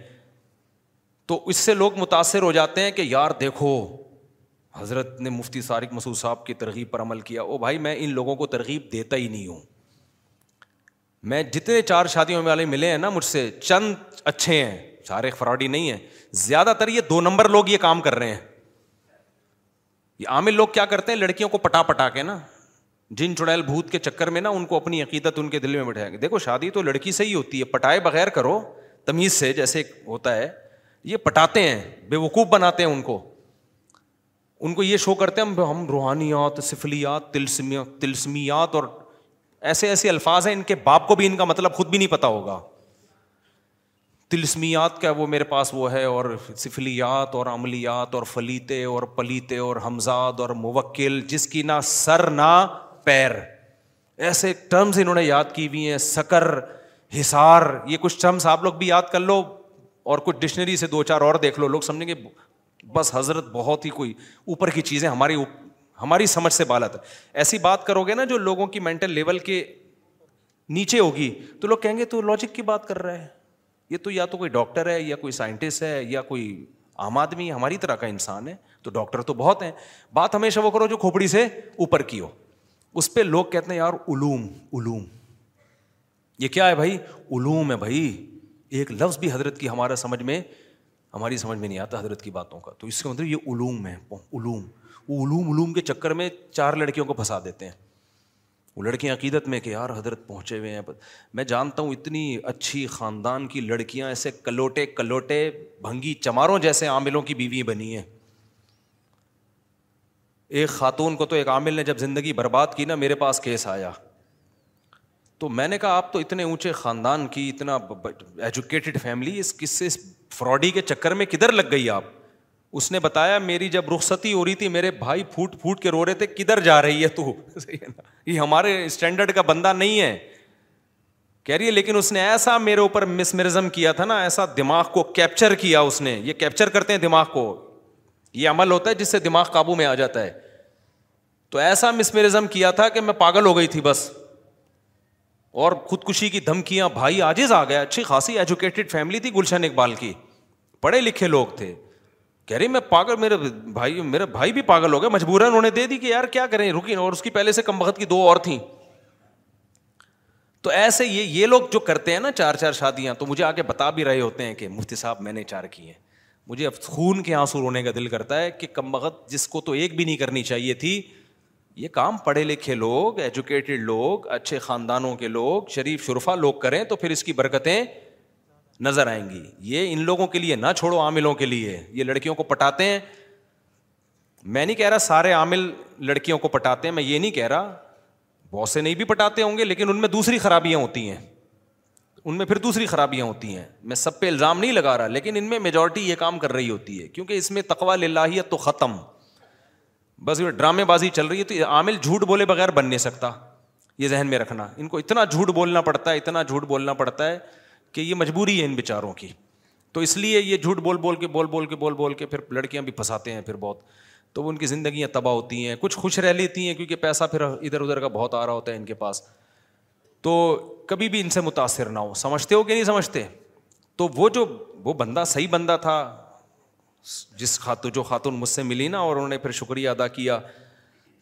تو اس سے لوگ متاثر ہو جاتے ہیں کہ یار دیکھو حضرت نے مفتی سارق مسعود صاحب کی ترغیب پر عمل کیا او بھائی میں ان لوگوں کو ترغیب دیتا ہی نہیں ہوں میں جتنے چار شادیوں والے ملے ہیں نا مجھ سے چند اچھے ہیں فراڈی نہیں ہے زیادہ تر یہ دو نمبر لوگ یہ کام کر رہے ہیں یہ عامر لوگ کیا کرتے ہیں لڑکیوں کو پٹا پٹا کے نا جن چڑیل بھوت کے چکر میں نا ان کو اپنی عقیدت ان کے دل میں بٹھائیں گے دیکھو شادی تو لڑکی سے ہی ہوتی ہے پٹائے بغیر کرو تمیز سے جیسے ہوتا ہے یہ پٹاتے ہیں بے وقوف بناتے ہیں ان کو ان کو یہ شو کرتے ہیں ہم روحانیات سفلیات تلسمیات اور ایسے ایسے الفاظ ہیں ان کے باپ کو بھی ان کا مطلب خود بھی نہیں پتا ہوگا تلسمیات کا وہ میرے پاس وہ ہے اور سفلیات اور عملیات اور فلیتے اور پلیتے اور حمزاد اور موکل جس کی نہ سر نہ پیر ایسے ٹرمز انہوں نے یاد کی ہوئی ہیں سکر حسار یہ کچھ ٹرمز آپ لوگ بھی یاد کر لو اور کچھ ڈکشنری سے دو چار اور دیکھ لو لوگ سمجھیں گے بس حضرت بہت ہی کوئی اوپر کی چیزیں ہماری ہماری سمجھ سے بالت ایسی بات کرو گے نا جو لوگوں کی مینٹل لیول کے نیچے ہوگی تو لوگ کہیں گے تو لاجک کی بات کر رہے ہیں یہ تو یا تو کوئی ڈاکٹر ہے یا کوئی سائنٹسٹ ہے یا کوئی عام آدمی ہماری طرح کا انسان ہے تو ڈاکٹر تو بہت ہیں بات ہمیشہ وہ کرو جو کھوپڑی سے اوپر کی ہو اس پہ لوگ کہتے ہیں یار علوم علوم یہ کیا ہے بھائی علوم ہے بھائی ایک لفظ بھی حضرت کی ہمارا سمجھ میں ہماری سمجھ میں نہیں آتا حضرت کی باتوں کا تو اس کا مطلب یہ علوم ہے علوم وہ علوم علوم کے چکر میں چار لڑکیوں کو پھنسا دیتے ہیں وہ لڑکیاں عقیدت میں کہ یار حضرت پہنچے ہوئے ہیں میں جانتا ہوں اتنی اچھی خاندان کی لڑکیاں ایسے کلوٹے کلوٹے بھنگی چماروں جیسے عاملوں کی بیوی بنی ہیں ایک خاتون کو تو ایک عامل نے جب زندگی برباد کی نا میرے پاس کیس آیا تو میں نے کہا آپ تو اتنے اونچے خاندان کی اتنا ایجوکیٹڈ فیملی اس کس اس فراڈی کے چکر میں کدھر لگ گئی آپ اس نے بتایا میری جب رخصتی ہو رہی تھی میرے بھائی پھوٹ پھوٹ کے رو رہے تھے کدھر جا رہی ہے تو یہ ہمارے اسٹینڈرڈ کا بندہ نہیں ہے کہہ رہی ہے لیکن اس نے ایسا میرے اوپر مسمرزم کیا تھا نا ایسا دماغ کو کیپچر کیا اس نے یہ کیپچر کرتے ہیں دماغ کو یہ عمل ہوتا ہے جس سے دماغ قابو میں آ جاتا ہے تو ایسا مسمرزم کیا تھا کہ میں پاگل ہو گئی تھی بس اور خودکشی کی دھمکیاں بھائی آجز آ گیا اچھی خاصی ایجوکیٹڈ فیملی تھی گلشن اقبال کی پڑھے لکھے لوگ تھے کہہ رہی میں پاگل میرے بھائی میرے بھائی بھی پاگل ہو گئے مجبور ہے انہوں نے دے دی کہ یار کیا کریں رکی اور اس کی پہلے سے کم وقت کی دو اور تھیں تو ایسے یہ یہ لوگ جو کرتے ہیں نا چار چار شادیاں تو مجھے آگے بتا بھی رہے ہوتے ہیں کہ مفتی صاحب میں نے چار کی ہیں مجھے اب خون کے آنسو رونے کا دل کرتا ہے کہ کم وقت جس کو تو ایک بھی نہیں کرنی چاہیے تھی یہ کام پڑھے لکھے لوگ ایجوکیٹڈ لوگ اچھے خاندانوں کے لوگ شریف شرفا لوگ کریں تو پھر اس کی برکتیں نظر آئیں گی یہ ان لوگوں کے لیے نہ چھوڑو عاملوں کے لیے یہ لڑکیوں کو پٹاتے ہیں میں نہیں کہہ رہا سارے عامل لڑکیوں کو پٹاتے ہیں میں یہ نہیں کہہ رہا بہت سے نہیں بھی پٹاتے ہوں گے لیکن ان میں دوسری خرابیاں ہوتی ہیں ان میں پھر دوسری خرابیاں ہوتی ہیں میں سب پہ الزام نہیں لگا رہا لیکن ان میں میجورٹی یہ کام کر رہی ہوتی ہے کیونکہ اس میں تقوا للہیت تو ختم بس ڈرامے بازی چل رہی ہے تو یہ عامل جھوٹ بولے بغیر بن نہیں سکتا یہ ذہن میں رکھنا ان کو اتنا جھوٹ بولنا پڑتا ہے اتنا جھوٹ بولنا پڑتا ہے کہ یہ مجبوری ہے ان بیچاروں کی تو اس لیے یہ جھوٹ بول بول کے بول بول کے بول بول کے پھر لڑکیاں بھی پھنساتے ہیں پھر بہت تو وہ ان کی زندگیاں تباہ ہوتی ہیں کچھ خوش رہ لیتی ہیں کیونکہ پیسہ پھر ادھر ادھر کا بہت آ رہا ہوتا ہے ان کے پاس تو کبھی بھی ان سے متاثر نہ ہو سمجھتے ہو کہ نہیں سمجھتے تو وہ جو وہ بندہ صحیح بندہ تھا جس خاتون جو خاتون مجھ سے ملی نا اور انہوں نے پھر شکریہ ادا کیا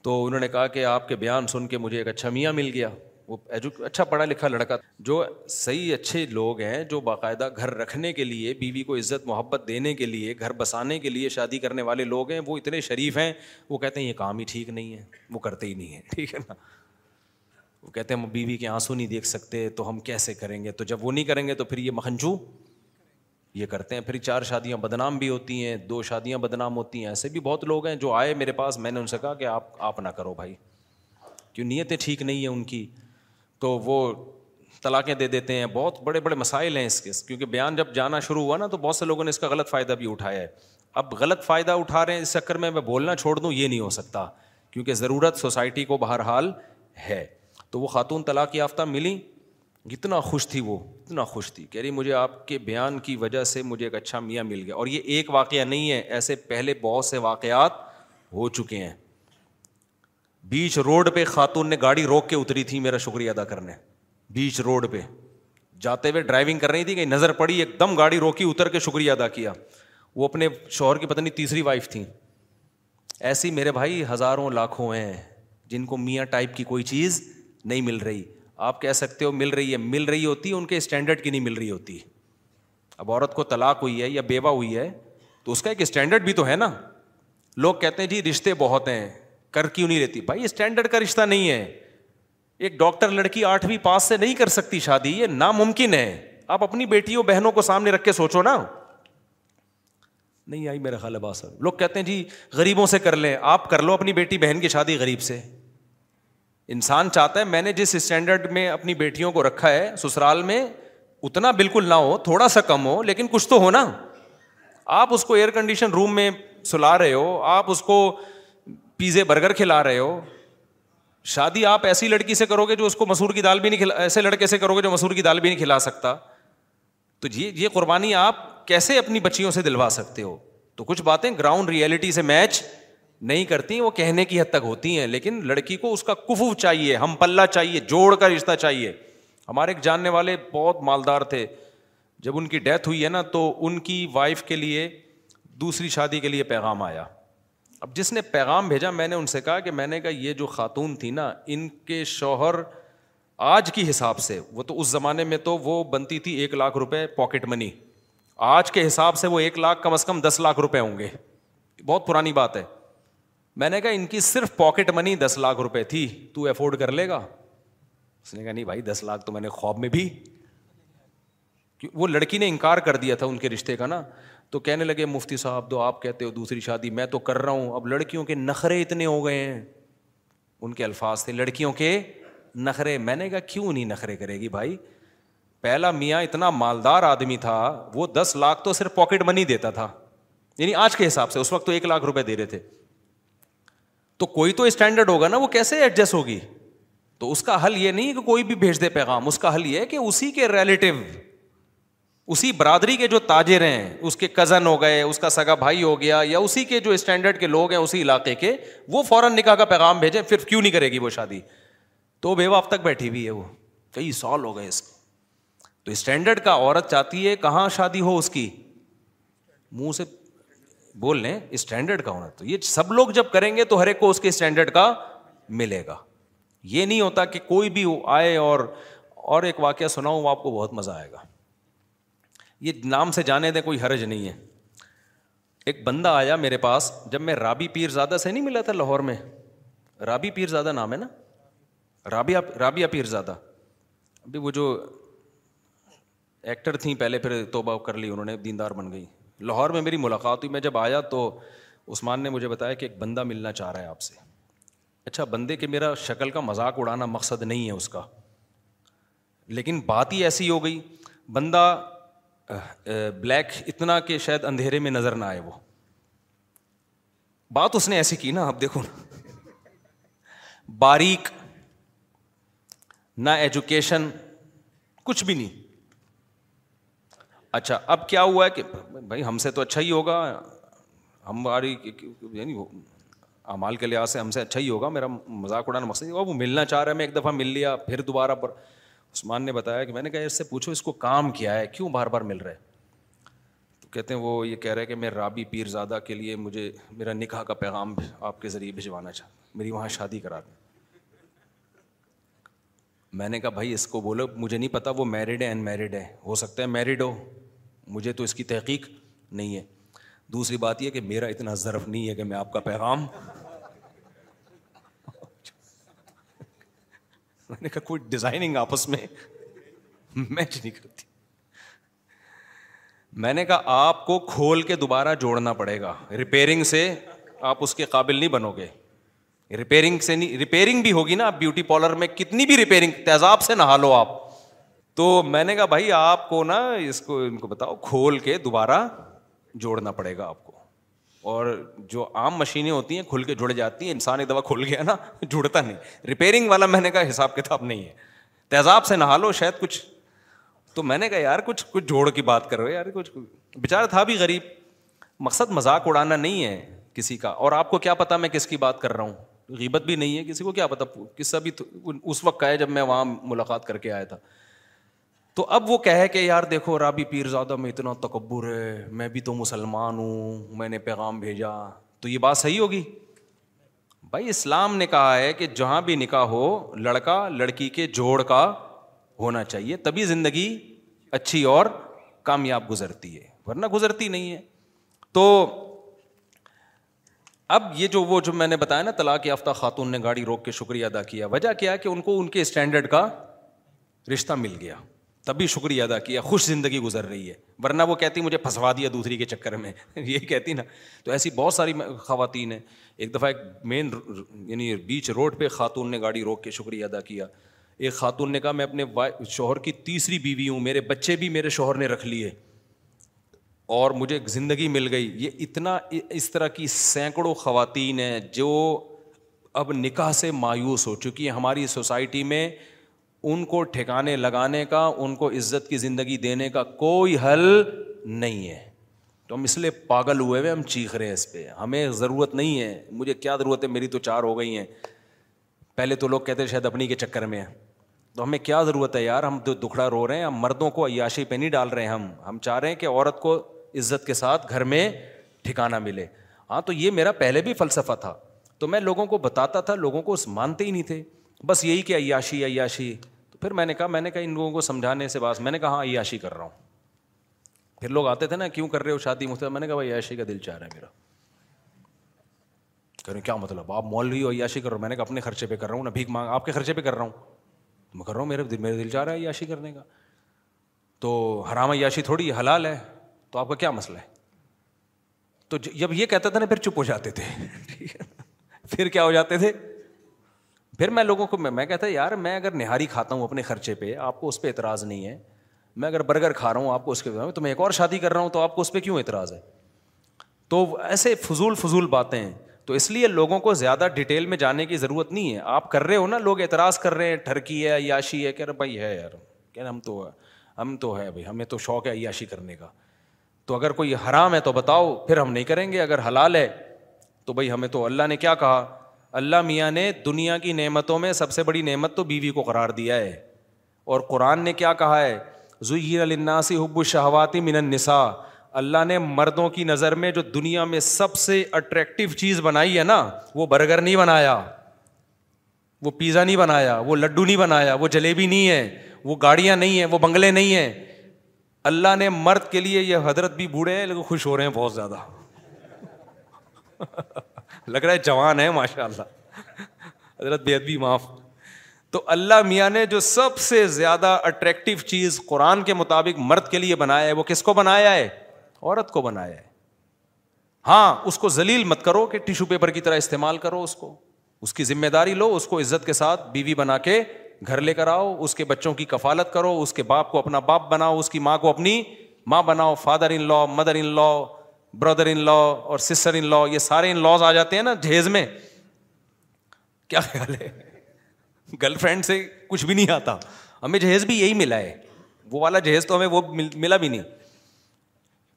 تو انہوں نے کہا کہ آپ کے بیان سن کے مجھے ایک اچھا میاں مل گیا ایجوک اچھا پڑھا لکھا لڑکا جو صحیح اچھے لوگ ہیں جو باقاعدہ گھر رکھنے کے لیے بیوی کو عزت محبت دینے کے لیے گھر بسانے کے لیے شادی کرنے والے لوگ ہیں وہ اتنے شریف ہیں وہ کہتے ہیں یہ کام ہی ٹھیک نہیں ہے وہ کرتے ہی نہیں ہیں ٹھیک ہے نا وہ کہتے ہیں ہم بیوی کے آنسو نہیں دیکھ سکتے تو ہم کیسے کریں گے تو جب وہ نہیں کریں گے تو پھر یہ مکھنجو یہ کرتے ہیں پھر چار شادیاں بدنام بھی ہوتی ہیں دو شادیاں بدنام ہوتی ہیں ایسے بھی بہت لوگ ہیں جو آئے میرے پاس میں نے ان سے کہا کہ آپ آپ نہ کرو بھائی کیوں نیتیں ٹھیک نہیں ہیں ان کی تو وہ طلاقیں دے دیتے ہیں بہت بڑے بڑے مسائل ہیں اس کے کیونکہ بیان جب جانا شروع ہوا نا تو بہت سے لوگوں نے اس کا غلط فائدہ بھی اٹھایا ہے اب غلط فائدہ اٹھا رہے ہیں اس چکر میں میں بولنا چھوڑ دوں یہ نہیں ہو سکتا کیونکہ ضرورت سوسائٹی کو بہرحال ہے تو وہ خاتون طلاق یافتہ ملیں اتنا خوش تھی وہ اتنا خوش تھی کہہ رہی مجھے آپ کے بیان کی وجہ سے مجھے ایک اچھا میاں مل گیا اور یہ ایک واقعہ نہیں ہے ایسے پہلے بہت سے واقعات ہو چکے ہیں بیچ روڈ پہ خاتون نے گاڑی روک کے اتری تھی میرا شکریہ ادا کرنے بیچ روڈ پہ جاتے ہوئے ڈرائیونگ کر رہی تھی کہیں نظر پڑی ایک دم گاڑی روکی اتر کے شکریہ ادا کیا وہ اپنے شوہر کی پتنی تیسری وائف تھیں ایسی میرے بھائی ہزاروں لاکھوں ہیں جن کو میاں ٹائپ کی کوئی چیز نہیں مل رہی آپ کہہ سکتے ہو مل رہی ہے مل رہی ہوتی ان کے اسٹینڈرڈ کی نہیں مل رہی ہوتی اب عورت کو طلاق ہوئی ہے یا بیوہ ہوئی ہے تو اس کا ایک اسٹینڈرڈ بھی تو ہے نا لوگ کہتے ہیں جی رشتے بہت ہیں کر کیوں نہیں رہتی بھائی اسٹینڈرڈ کا رشتہ نہیں ہے ایک ڈاکٹر لڑکی آٹھویں پاس سے نہیں کر سکتی شادی یہ ناممکن ہے آپ اپنی بیٹیوں بہنوں کو سامنے رکھ کے سوچو نا نہیں آئی میرا خیال ہے صاحب لوگ کہتے ہیں جی غریبوں سے کر لیں آپ کر لو اپنی بیٹی بہن کی شادی غریب سے انسان چاہتا ہے میں نے جس اسٹینڈرڈ میں اپنی بیٹیوں کو رکھا ہے سسرال میں اتنا بالکل نہ ہو تھوڑا سا کم ہو لیکن کچھ تو ہونا آپ اس کو ایئر کنڈیشن روم میں سلا رہے ہو آپ اس کو پیزے برگر کھلا رہے ہو شادی آپ ایسی لڑکی سے کرو گے جو اس کو مسور کی دال بھی نہیں کھلا ایسے لڑکے سے کرو گے جو مسور کی دال بھی نہیں کھلا سکتا تو یہ یہ قربانی آپ کیسے اپنی بچیوں سے دلوا سکتے ہو تو کچھ باتیں گراؤنڈ ریئلٹی سے میچ نہیں کرتی وہ کہنے کی حد تک ہوتی ہیں لیکن لڑکی کو اس کا کفو چاہیے ہم پلہ چاہیے جوڑ کا رشتہ چاہیے ہمارے ایک جاننے والے بہت مالدار تھے جب ان کی ڈیتھ ہوئی ہے نا تو ان کی وائف کے لیے دوسری شادی کے لیے پیغام آیا اب جس نے پیغام بھیجا میں نے ان سے کہا کہ میں نے کہا یہ جو خاتون تھی نا ان کے شوہر آج کی حساب سے وہ تو اس زمانے میں تو وہ بنتی تھی ایک لاکھ روپے پاکٹ منی آج کے حساب سے وہ ایک لاکھ کم از کم دس لاکھ روپے ہوں گے بہت پرانی بات ہے میں نے کہا ان کی صرف پاکٹ منی دس لاکھ روپے تھی تو افورڈ کر لے گا اس نے کہا نہیں بھائی دس لاکھ تو میں نے خواب میں بھی وہ لڑکی نے انکار کر دیا تھا ان کے رشتے کا نا تو کہنے لگے مفتی صاحب تو آپ کہتے ہو دوسری شادی میں تو کر رہا ہوں اب لڑکیوں کے نخرے اتنے ہو گئے ہیں ان کے الفاظ تھے لڑکیوں کے نخرے میں نے کہا کیوں نہیں نخرے کرے گی بھائی پہلا میاں اتنا مالدار آدمی تھا وہ دس لاکھ تو صرف پاکٹ منی دیتا تھا یعنی آج کے حساب سے اس وقت تو ایک لاکھ روپے دے رہے تھے تو کوئی تو اسٹینڈرڈ ہوگا نا وہ کیسے ایڈجسٹ ہوگی تو اس کا حل یہ نہیں کہ کوئی بھی بھیج دے پیغام اس کا حل یہ ہے کہ اسی کے ریلیٹو اسی برادری کے جو تاجر ہیں اس کے کزن ہو گئے اس کا سگا بھائی ہو گیا یا اسی کے جو اسٹینڈرڈ کے لوگ ہیں اسی علاقے کے وہ فوراً نکاح کا پیغام بھیجے پھر کیوں نہیں کرے گی وہ شادی تو بیوہ وہ اب تک بیٹھی ہوئی ہے وہ کئی سال ہو گئے اس کو تو اسٹینڈرڈ کا عورت چاہتی ہے کہاں شادی ہو اس کی منہ سے بول لیں اسٹینڈرڈ کا ہونا تو یہ سب لوگ جب کریں گے تو ہر ایک کو اس کے اسٹینڈرڈ کا ملے گا یہ نہیں ہوتا کہ کوئی بھی آئے اور اور ایک واقعہ سناؤں آپ کو بہت مزہ آئے گا یہ نام سے جانے دیں کوئی حرج نہیں ہے ایک بندہ آیا میرے پاس جب میں رابی پیر زادہ سے نہیں ملا تھا لاہور میں رابی پیر زادہ نام ہے نا رابعہ رابعہ زادہ ابھی وہ جو ایکٹر تھیں پہلے پھر توبہ کر لی انہوں نے دیندار بن گئی لاہور میں میری ملاقات ہوئی میں جب آیا تو عثمان نے مجھے بتایا کہ ایک بندہ ملنا چاہ رہا ہے آپ سے اچھا بندے کے میرا شکل کا مذاق اڑانا مقصد نہیں ہے اس کا لیکن بات ہی ایسی ہو گئی بندہ بلیک اتنا کہ شاید اندھیرے میں نظر نہ آئے وہ بات اس نے ایسی کی نا آپ دیکھو نا باریک نہ ایجوکیشن کچھ بھی نہیں اچھا اب کیا ہوا ہے کہ بھائی ہم سے تو اچھا ہی ہوگا ہماری یعنی امال کے لحاظ سے ہم سے اچھا ہی ہوگا میرا مذاق اڑانا مقصد وہ ملنا چاہ رہا ہے میں ایک دفعہ مل لیا پھر دوبارہ پر عثمان نے بتایا کہ میں نے کہا اس سے پوچھو اس کو کام کیا ہے کیوں بار بار مل رہا ہے تو کہتے ہیں وہ یہ کہہ رہے کہ میں رابی پیرزادہ کے لیے مجھے میرا نکاح کا پیغام آپ کے ذریعے بھجوانا چاہتا میری وہاں شادی کرا دیں میں نے کہا بھائی اس کو بولو مجھے نہیں پتا وہ میرڈ ہے ان میرڈ ہے ہو سکتا ہے میرڈ ہو مجھے تو اس کی تحقیق نہیں ہے دوسری بات یہ کہ میرا اتنا ضرف نہیں ہے کہ میں آپ کا پیغام میں نے کہا کوئی ڈیزائننگ آپس میں میچ نہیں کرتی میں نے کہا آپ کو کھول کے دوبارہ جوڑنا پڑے گا ریپیئرنگ سے آپ اس کے قابل نہیں بنو گے ریپیئرنگ سے نہیں ریپیئرنگ بھی ہوگی نا آپ بیوٹی پارلر میں کتنی بھی ریپیئرنگ تیزاب سے نہا لو آپ تو میں نے کہا بھائی آپ کو نا اس کو ان کو بتاؤ کھول کے دوبارہ جوڑنا پڑے گا آپ کو اور جو عام مشینیں ہوتی ہیں کھل کے جڑ جاتی ہیں انسان ایک دفعہ کھل گیا نا جڑتا نہیں ریپیرنگ والا میں نے کہا حساب کتاب نہیں ہے تیزاب سے نہا لو شاید کچھ تو میں نے کہا یار کچھ کچھ جوڑ کی بات کرو یار کچھ بےچارا تھا بھی غریب مقصد مذاق اڑانا نہیں ہے کسی کا اور آپ کو کیا پتا میں کس کی بات کر رہا ہوں غیبت بھی نہیں ہے کسی کو کیا پتا کسا بھی اس وقت کا ہے جب میں وہاں ملاقات کر کے آیا تھا تو اب وہ کہے کہ یار دیکھو رابی پیرزادہ میں اتنا تکبر ہے میں بھی تو مسلمان ہوں میں نے پیغام بھیجا تو یہ بات صحیح ہوگی بھائی اسلام نے کہا ہے کہ جہاں بھی نکاح ہو لڑکا لڑکی کے جوڑ کا ہونا چاہیے تبھی زندگی اچھی اور کامیاب گزرتی ہے ورنہ گزرتی نہیں ہے تو اب یہ جو وہ جو میں نے بتایا نا طلاق یافتہ خاتون نے گاڑی روک کے شکریہ ادا کیا وجہ کیا کہ ان کو ان کے اسٹینڈرڈ کا رشتہ مل گیا تبھی شکریہ ادا کیا خوش زندگی گزر رہی ہے ورنہ وہ کہتی مجھے پھنسوا دیا دوسری کے چکر میں یہ کہتی نا تو ایسی بہت ساری خواتین ہیں ایک دفعہ ایک مین یعنی بیچ روڈ پہ خاتون نے گاڑی روک کے شکریہ ادا کیا ایک خاتون نے کہا میں اپنے شوہر کی تیسری بیوی ہوں میرے بچے بھی میرے شوہر نے رکھ لیے اور مجھے زندگی مل گئی یہ اتنا اس طرح کی سینکڑوں خواتین ہیں جو اب نکاح سے مایوس ہو چونکہ ہماری سوسائٹی میں ان کو ٹھکانے لگانے کا ان کو عزت کی زندگی دینے کا کوئی حل نہیں ہے تو ہم اس لیے پاگل ہوئے ہوئے ہم چیخ رہے ہیں اس پہ ہمیں ضرورت نہیں ہے مجھے کیا ضرورت ہے میری تو چار ہو گئی ہیں پہلے تو لوگ کہتے شاید اپنی کے چکر میں تو ہمیں کیا ضرورت ہے یار ہم تو دکھڑا رو رہے ہیں ہم مردوں کو عیاشی پہ نہیں ڈال رہے ہیں ہم ہم چاہ رہے ہیں کہ عورت کو عزت کے ساتھ گھر میں ٹھکانا ملے ہاں تو یہ میرا پہلے بھی فلسفہ تھا تو میں لوگوں کو بتاتا تھا لوگوں کو اس مانتے ہی نہیں تھے بس یہی کہ عیاشی عیاشی پھر میں نے کہا میں نے کہا ان لوگوں کو سمجھانے سے باس میں نے کہا ہاں عیاشی کر رہا ہوں پھر لوگ آتے تھے نا کیوں کر رہے ہو شادی مجھ سے عیاشی کا دل چاہ رہا ہے میرا کہہ رہے کیا مطلب آپ مول ہوئی ہو عیاشی کر رہا ہوں میں نے کہا اپنے خرچے پہ کر رہا ہوں نہ بھیک مانگ آپ کے خرچے پہ کر رہا ہوں میں کر رہا ہوں میرے دل میرا دل چاہ رہا ہے عیاشی کرنے کا تو حرام عیاشی تھوڑی حلال ہے تو آپ کا کیا مسئلہ ہے تو جب یہ کہتا تھا نا پھر چپ ہو جاتے تھے پھر کیا ہو جاتے تھے پھر میں لوگوں کو میں کہتا یار میں اگر نہاری کھاتا ہوں اپنے خرچے پہ آپ کو اس پہ اعتراض نہیں ہے میں اگر برگر کھا رہا ہوں آپ کو اس کے تو میں ایک اور شادی کر رہا ہوں تو آپ کو اس پہ کیوں اعتراض ہے تو ایسے فضول فضول باتیں ہیں تو اس لیے لوگوں کو زیادہ ڈیٹیل میں جانے کی ضرورت نہیں ہے آپ کر رہے ہو نا لوگ اعتراض کر رہے ہیں ٹھرکی ہے عیاشی ہے کہہ رہے بھائی ہے یار کہہ رہے ہم تو ہم تو ہے بھائی ہمیں تو شوق ہے عیاشی کرنے کا تو اگر کوئی حرام ہے تو بتاؤ پھر ہم نہیں کریں گے اگر حلال ہے تو بھائی ہمیں تو اللہ نے کیا کہا اللہ میاں نے دنیا کی نعمتوں میں سب سے بڑی نعمت تو بیوی کو قرار دیا ہے اور قرآن نے کیا کہا ہے ظہیر حب الشہواتی من النساء اللہ نے مردوں کی نظر میں جو دنیا میں سب سے اٹریکٹیو چیز بنائی ہے نا وہ برگر نہیں بنایا وہ پیزا نہیں بنایا وہ لڈو نہیں بنایا وہ جلیبی نہیں ہے وہ گاڑیاں نہیں ہیں وہ بنگلے نہیں ہیں اللہ نے مرد کے لیے یہ حضرت بھی بوڑھے ہیں لیکن خوش ہو رہے ہیں بہت زیادہ لگ رہا ہے جوان ہے ماشاء اللہ حضرت بے ادبی معاف تو اللہ میاں نے جو سب سے زیادہ اٹریکٹو چیز قرآن کے مطابق مرد کے لیے بنایا ہے وہ کس کو بنایا ہے عورت کو بنایا ہے ہاں اس کو ذلیل مت کرو کہ ٹیشو پیپر کی طرح استعمال کرو اس کو اس کی ذمہ داری لو اس کو عزت کے ساتھ بیوی بنا کے گھر لے کر آؤ اس کے بچوں کی کفالت کرو اس کے باپ کو اپنا باپ بناؤ اس کی ماں کو اپنی ماں بناؤ father in law mother in law brother in law اور سسٹر ان لا یہ سارے ان لاز آ جاتے ہیں نا جہیز میں کیا خیال ہے گرل فرینڈ سے کچھ بھی نہیں آتا ہمیں جہیز بھی یہی ملا ہے وہ والا جہیز تو ہمیں وہ ملا بھی نہیں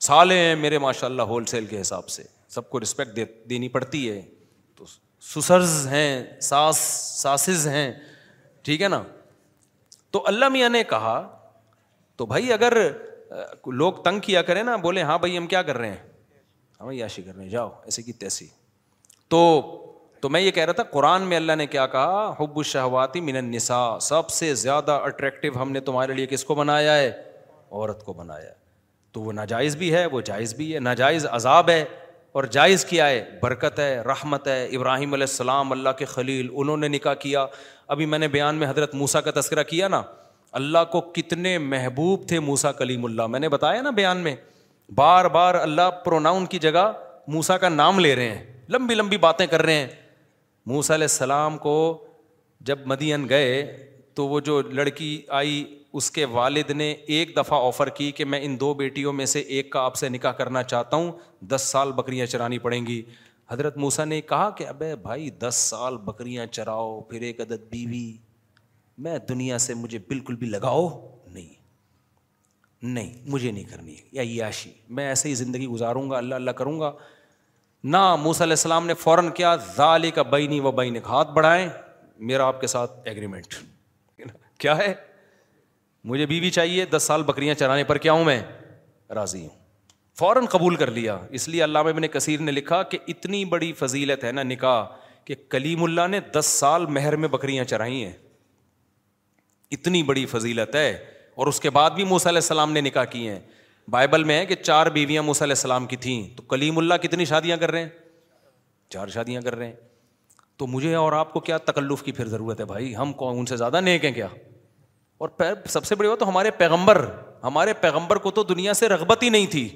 سالے ہیں میرے ماشاء اللہ ہول سیل کے حساب سے سب کو رسپیکٹ دینی پڑتی ہے تو سسرز ہیں ٹھیک ہے نا تو اللہ میاں نے کہا تو بھائی اگر لوگ تنگ کیا کریں نا بولے ہاں بھائی ہم کیا کر رہے ہیں ہمیں یاشی کرنے جاؤ ایسے کی تیسی تو تو میں یہ کہہ رہا تھا قرآن میں اللہ نے کیا کہا حب الشہواتی من النساء سب سے زیادہ اٹریکٹیو ہم نے تمہارے لیے کس کو بنایا ہے عورت کو بنایا ہے تو وہ ناجائز بھی ہے وہ جائز بھی ہے ناجائز عذاب ہے اور جائز کیا ہے برکت ہے رحمت ہے ابراہیم علیہ السلام اللہ کے خلیل انہوں نے نکاح کیا ابھی میں نے بیان میں حضرت موسا کا تذکرہ کیا نا اللہ کو کتنے محبوب تھے موسا کلیم اللہ میں نے بتایا نا بیان میں بار بار اللہ پروناؤن کی جگہ موسا کا نام لے رہے ہیں لمبی لمبی باتیں کر رہے ہیں موسا علیہ السلام کو جب مدین گئے تو وہ جو لڑکی آئی اس کے والد نے ایک دفعہ آفر کی کہ میں ان دو بیٹیوں میں سے ایک کا آپ سے نکاح کرنا چاہتا ہوں دس سال بکریاں چرانی پڑیں گی حضرت موسا نے کہا کہ ابے بھائی دس سال بکریاں چراؤ پھر ایک عدد بیوی میں دنیا سے مجھے بالکل بھی لگاؤ نہیں مجھے نہیں کرنی ہے یا یاشی میں ایسے ہی زندگی گزاروں گا اللہ اللہ کروں گا نہ علیہ السلام نے فوراً کیا کا بینی و بین ہاتھ بڑھائیں میرا آپ کے ساتھ ایگریمنٹ کیا ہے مجھے بیوی بی چاہیے دس سال بکریاں چرانے پر کیا ہوں میں راضی ہوں فوراً قبول کر لیا اس لیے علامہ ابن کثیر نے لکھا کہ اتنی بڑی فضیلت ہے نا نکاح کہ کلیم اللہ نے دس سال مہر میں بکریاں چرائی ہیں اتنی بڑی فضیلت ہے اور اس کے بعد بھی موسیٰ علیہ السلام نے نکاح کیے ہیں بائبل میں ہے کہ چار بیویاں موسیٰ علیہ السلام کی تھیں تو کلیم اللہ کتنی شادیاں کر رہے ہیں چار شادیاں کر رہے ہیں تو مجھے اور آپ کو کیا تکلف کی پھر ضرورت ہے بھائی ہم کون ان سے زیادہ نیک ہیں کیا اور سب سے بڑی بات تو ہمارے پیغمبر ہمارے پیغمبر کو تو دنیا سے رغبت ہی نہیں تھی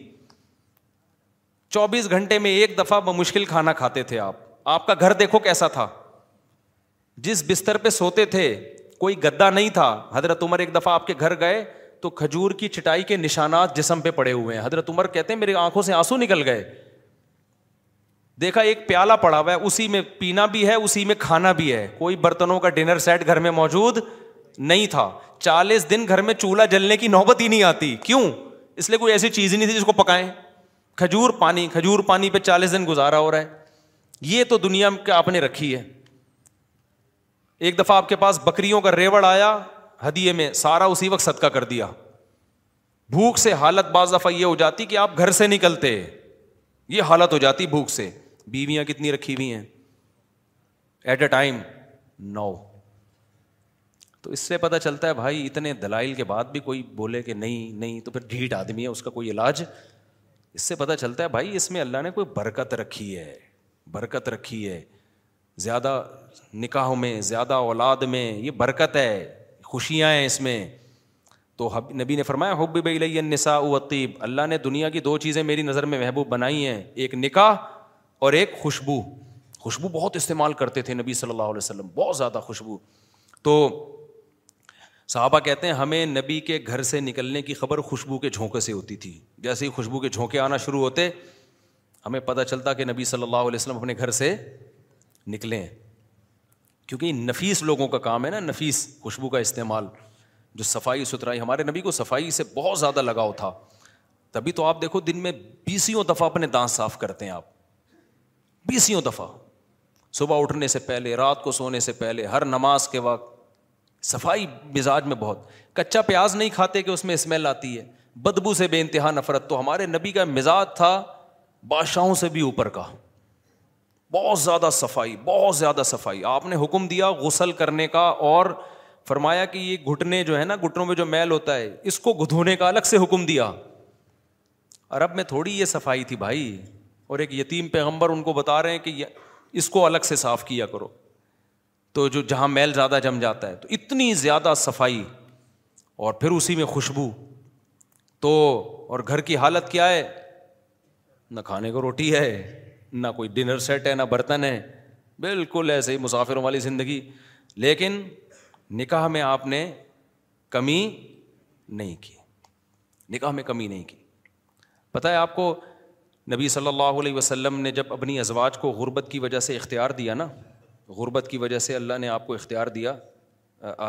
چوبیس گھنٹے میں ایک دفعہ بمشکل کھانا کھاتے تھے آپ آپ کا گھر دیکھو کیسا تھا جس بستر پہ سوتے تھے کوئی گدا نہیں تھا حضرت عمر ایک دفعہ آپ کے گھر گئے تو کھجور کی چٹائی کے نشانات جسم پہ پڑے ہوئے ہیں حضرت عمر کہتے ہیں میری آنکھوں سے آنسو نکل گئے دیکھا ایک پیالہ پڑا ہوا ہے اسی میں پینا بھی ہے اسی میں کھانا بھی ہے کوئی برتنوں کا ڈنر سیٹ گھر میں موجود نہیں تھا چالیس دن گھر میں چولہا جلنے کی نوبت ہی نہیں آتی کیوں اس لیے کوئی ایسی چیز ہی نہیں تھی جس کو پکائیں کھجور پانی کھجور پانی پہ چالیس دن گزارا ہو رہا ہے یہ تو دنیا کے آپ نے رکھی ہے ایک دفعہ آپ کے پاس بکریوں کا ریوڑ آیا ہدیے میں سارا اسی وقت صدقہ کر دیا بھوک سے حالت بعض دفعہ یہ ہو جاتی کہ آپ گھر سے نکلتے یہ حالت ہو جاتی بھوک سے بیویاں کتنی رکھی ہوئی ہیں ایٹ اے ٹائم نو تو اس سے پتا چلتا ہے بھائی اتنے دلائل کے بعد بھی کوئی بولے کہ نہیں نہیں تو پھر ڈھیٹ آدمی ہے اس کا کوئی علاج اس سے پتا چلتا ہے بھائی اس میں اللہ نے کوئی برکت رکھی ہے برکت رکھی ہے زیادہ نکاح میں زیادہ اولاد میں یہ برکت ہے خوشیاں ہیں اس میں تو نبی نے فرمایا حب بھائی نسا وطیب اللہ نے دنیا کی دو چیزیں میری نظر میں محبوب بنائی ہیں ایک نکاح اور ایک خوشبو خوشبو بہت استعمال کرتے تھے نبی صلی اللہ علیہ وسلم بہت زیادہ خوشبو تو صحابہ کہتے ہیں ہمیں نبی کے گھر سے نکلنے کی خبر خوشبو کے جھونکے سے ہوتی تھی جیسے ہی خوشبو کے جھونکے آنا شروع ہوتے ہمیں پتہ چلتا کہ نبی صلی اللہ علیہ وسلم اپنے گھر سے نکلیں کیونکہ نفیس لوگوں کا کام ہے نا نفیس خوشبو کا استعمال جو صفائی ستھرائی ہمارے نبی کو صفائی سے بہت زیادہ لگاؤ تھا تبھی تو آپ دیکھو دن میں بیسوں دفعہ اپنے دانت صاف کرتے ہیں آپ بیسیوں دفعہ صبح اٹھنے سے پہلے رات کو سونے سے پہلے ہر نماز کے وقت صفائی مزاج میں بہت کچا پیاز نہیں کھاتے کہ اس میں اسمیل آتی ہے بدبو سے بے انتہا نفرت تو ہمارے نبی کا مزاج تھا بادشاہوں سے بھی اوپر کا بہت زیادہ صفائی بہت زیادہ صفائی آپ نے حکم دیا غسل کرنے کا اور فرمایا کہ یہ گھٹنے جو ہے نا گھٹنوں میں جو میل ہوتا ہے اس کو گدھونے کا الگ سے حکم دیا عرب میں تھوڑی یہ صفائی تھی بھائی اور ایک یتیم پیغمبر ان کو بتا رہے ہیں کہ اس کو الگ سے صاف کیا کرو تو جو جہاں میل زیادہ جم جاتا ہے تو اتنی زیادہ صفائی اور پھر اسی میں خوشبو تو اور گھر کی حالت کیا ہے نہ کھانے کو روٹی ہے نہ کوئی ڈنر سیٹ ہے نہ برتن ہے بالکل ایسے ہی مسافروں والی زندگی لیکن نکاح میں آپ نے کمی نہیں کی نکاح میں کمی نہیں کی پتہ ہے آپ کو نبی صلی اللہ علیہ وسلم نے جب اپنی ازواج کو غربت کی وجہ سے اختیار دیا نا غربت کی وجہ سے اللہ نے آپ کو اختیار دیا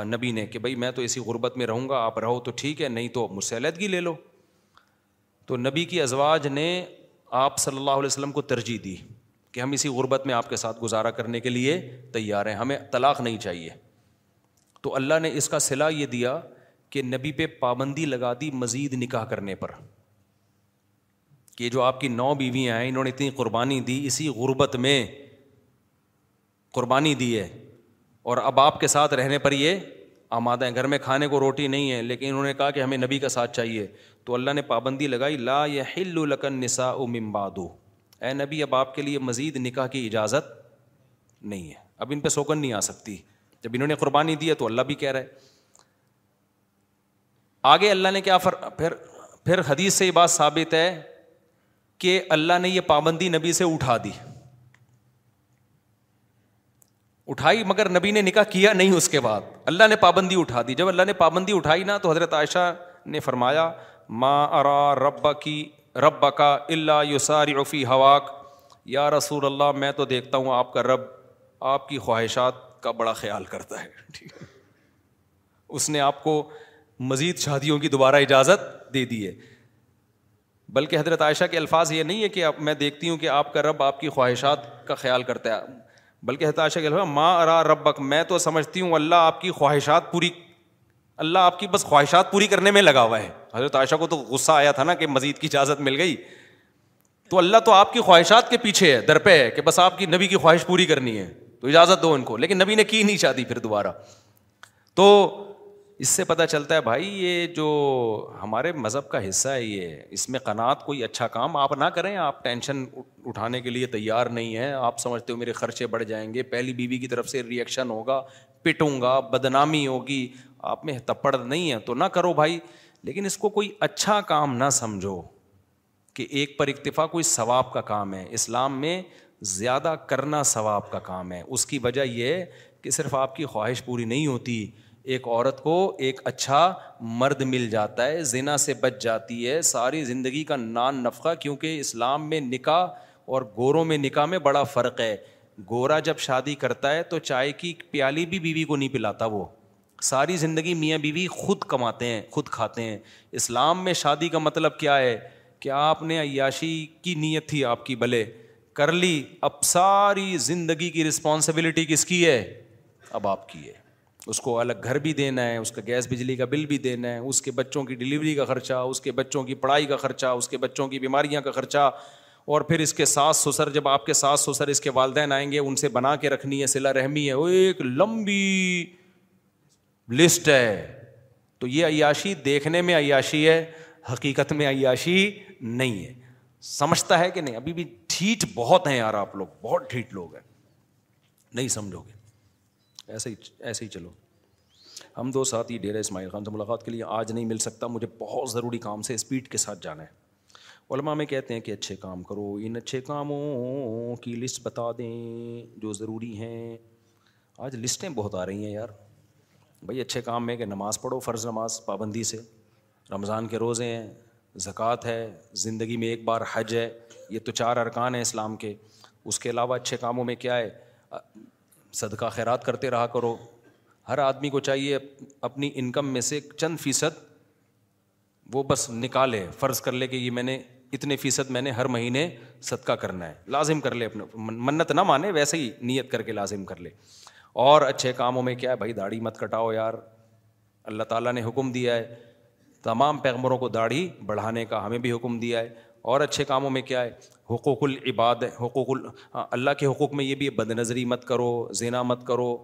نبی نے کہ بھائی میں تو اسی غربت میں رہوں گا آپ رہو تو ٹھیک ہے نہیں تو سے علیحدگی لے لو تو نبی کی ازواج نے آپ صلی اللہ علیہ وسلم کو ترجیح دی کہ ہم اسی غربت میں آپ کے ساتھ گزارا کرنے کے لیے تیار ہیں ہمیں طلاق نہیں چاہیے تو اللہ نے اس کا صلاح یہ دیا کہ نبی پہ پابندی لگا دی مزید نکاح کرنے پر کہ جو آپ کی نو بیویاں ہیں انہوں نے اتنی قربانی دی اسی غربت میں قربانی دی ہے اور اب آپ کے ساتھ رہنے پر یہ آمادہ ہیں گھر میں کھانے کو روٹی نہیں ہے لیکن انہوں نے کہا کہ ہمیں نبی کا ساتھ چاہیے تو اللہ نے پابندی لگائی لا یا ہل القن نسا او ممبادو اے نبی اب آپ کے لیے مزید نکاح کی اجازت نہیں ہے اب ان پہ سوکن نہیں آ سکتی جب انہوں نے قربانی دی ہے تو اللہ بھی کہہ رہے آگے اللہ نے کیا فر پھر پھر حدیث سے یہ بات ثابت ہے کہ اللہ نے یہ پابندی نبی سے اٹھا دی اٹھائی مگر نبی نے نکاح کیا نہیں اس کے بعد اللہ نے پابندی اٹھا دی جب اللہ نے پابندی اٹھائی نا تو حضرت عائشہ نے فرمایا ماں ارا رب کی رب کا اللہ یوساری رفیع ہواک یا رسول اللہ میں تو دیکھتا ہوں آپ کا رب آپ کی خواہشات کا بڑا خیال کرتا ہے ٹھیک اس نے آپ کو مزید شادیوں کی دوبارہ اجازت دے دی ہے بلکہ حضرت عائشہ کے الفاظ یہ نہیں ہے کہ میں دیکھتی ہوں کہ آپ کا رب آپ کی خواہشات کا خیال کرتا ہے بلکہ حتاشا کے ماں ارا ربک میں تو سمجھتی ہوں اللہ آپ کی خواہشات پوری اللہ آپ کی بس خواہشات پوری کرنے میں لگا ہوا ہے حضرت عائشہ کو تو غصہ آیا تھا نا کہ مزید کی اجازت مل گئی تو اللہ تو آپ کی خواہشات کے پیچھے ہے درپے ہے کہ بس آپ کی نبی کی خواہش پوری کرنی ہے تو اجازت دو ان کو لیکن نبی نے کی نہیں شادی پھر دوبارہ تو اس سے پتہ چلتا ہے بھائی یہ جو ہمارے مذہب کا حصہ ہے یہ اس میں قناعت کوئی اچھا کام آپ نہ کریں آپ ٹینشن اٹھانے کے لیے تیار نہیں ہیں آپ سمجھتے ہو میرے خرچے بڑھ جائیں گے پہلی بیوی کی طرف سے ریئیکشن ہوگا پٹوں گا بدنامی ہوگی آپ میں تپڑ نہیں ہے تو نہ کرو بھائی لیکن اس کو کوئی اچھا کام نہ سمجھو کہ ایک پر اکتفا کوئی ثواب کا کام ہے اسلام میں زیادہ کرنا ثواب کا کام ہے اس کی وجہ یہ ہے کہ صرف آپ کی خواہش پوری نہیں ہوتی ایک عورت کو ایک اچھا مرد مل جاتا ہے زنا سے بچ جاتی ہے ساری زندگی کا نان نفقہ کیونکہ اسلام میں نکاح اور گوروں میں نکاح میں بڑا فرق ہے گورا جب شادی کرتا ہے تو چائے کی پیالی بھی بیوی کو نہیں پلاتا وہ ساری زندگی میاں بیوی خود کماتے ہیں خود کھاتے ہیں اسلام میں شادی کا مطلب کیا ہے کہ آپ نے عیاشی کی نیت تھی آپ کی بھلے کر لی اب ساری زندگی کی رسپانسبلٹی کس کی ہے اب آپ کی ہے اس کو الگ گھر بھی دینا ہے اس کا گیس بجلی کا بل بھی دینا ہے اس کے بچوں کی ڈلیوری کا خرچہ اس کے بچوں کی پڑھائی کا خرچہ اس کے بچوں کی بیماریاں کا خرچہ اور پھر اس کے ساس سسر جب آپ کے ساس سسر اس کے والدین آئیں گے ان سے بنا کے رکھنی ہے سلا رحمی ہے وہ ایک لمبی لسٹ ہے تو یہ عیاشی دیکھنے میں عیاشی ہے حقیقت میں عیاشی نہیں ہے سمجھتا ہے کہ نہیں ابھی بھی ٹھیٹ بہت ہیں یار آپ لوگ بہت ٹھیٹ لوگ ہیں نہیں سمجھو گے ایسے ہی ایسے ہی چلو ہم دو ساتھ ہی اسماعیل خان سے ملاقات کے لیے آج نہیں مل سکتا مجھے بہت ضروری کام سے اسپیڈ کے ساتھ جانا ہے علماء میں کہتے ہیں کہ اچھے کام کرو ان اچھے کاموں کی لسٹ بتا دیں جو ضروری ہیں آج لسٹیں بہت آ رہی ہیں یار بھائی اچھے کام میں کہ نماز پڑھو فرض نماز پابندی سے رمضان کے روزے ہیں زکوٰۃ ہے زندگی میں ایک بار حج ہے یہ تو چار ارکان ہیں اسلام کے اس کے علاوہ اچھے کاموں میں کیا ہے صدقہ خیرات کرتے رہا کرو ہر آدمی کو چاہیے اپنی انکم میں سے چند فیصد وہ بس نکالے فرض کر لے کہ یہ میں نے اتنے فیصد میں نے ہر مہینے صدقہ کرنا ہے لازم کر لے اپنے منت نہ مانے ویسے ہی نیت کر کے لازم کر لے اور اچھے کاموں میں کیا ہے بھائی داڑھی مت کٹاؤ یار اللہ تعالیٰ نے حکم دیا ہے تمام پیغمروں کو داڑھی بڑھانے کا ہمیں بھی حکم دیا ہے اور اچھے کاموں میں کیا ہے حقوق العباد حقوق ہاں، اللہ کے حقوق میں یہ بھی بد نظری مت کرو زینا مت کرو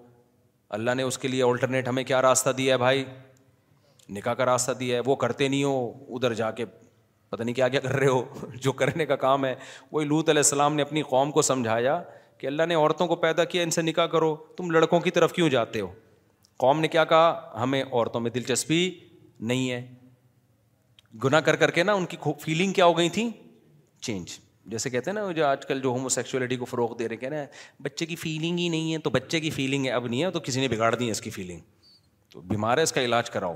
اللہ نے اس کے لیے آلٹرنیٹ ہمیں کیا راستہ دیا ہے بھائی نکاح کا راستہ دیا ہے وہ کرتے نہیں ہو ادھر جا کے پتہ نہیں کیا کیا کر رہے ہو جو کرنے کا کام ہے وہی لوت علیہ السلام نے اپنی قوم کو سمجھایا کہ اللہ نے عورتوں کو پیدا کیا ان سے نکاح کرو تم لڑکوں کی طرف کیوں جاتے ہو قوم نے کیا کہا ہمیں عورتوں میں دلچسپی نہیں ہے گنا کر کر کے نا ان کی فیلنگ کیا ہو گئی تھی چینج جیسے کہتے ہیں نا جو آج کل جو ہومو سیکچولیٹی کو فروغ دے رہے ہیں کہہ رہے ہیں بچے کی فیلنگ ہی نہیں ہے تو بچے کی فیلنگ ہے اب نہیں ہے تو کسی نے بگاڑ دی ہے اس کی فیلنگ تو بیمار ہے اس کا علاج کراؤ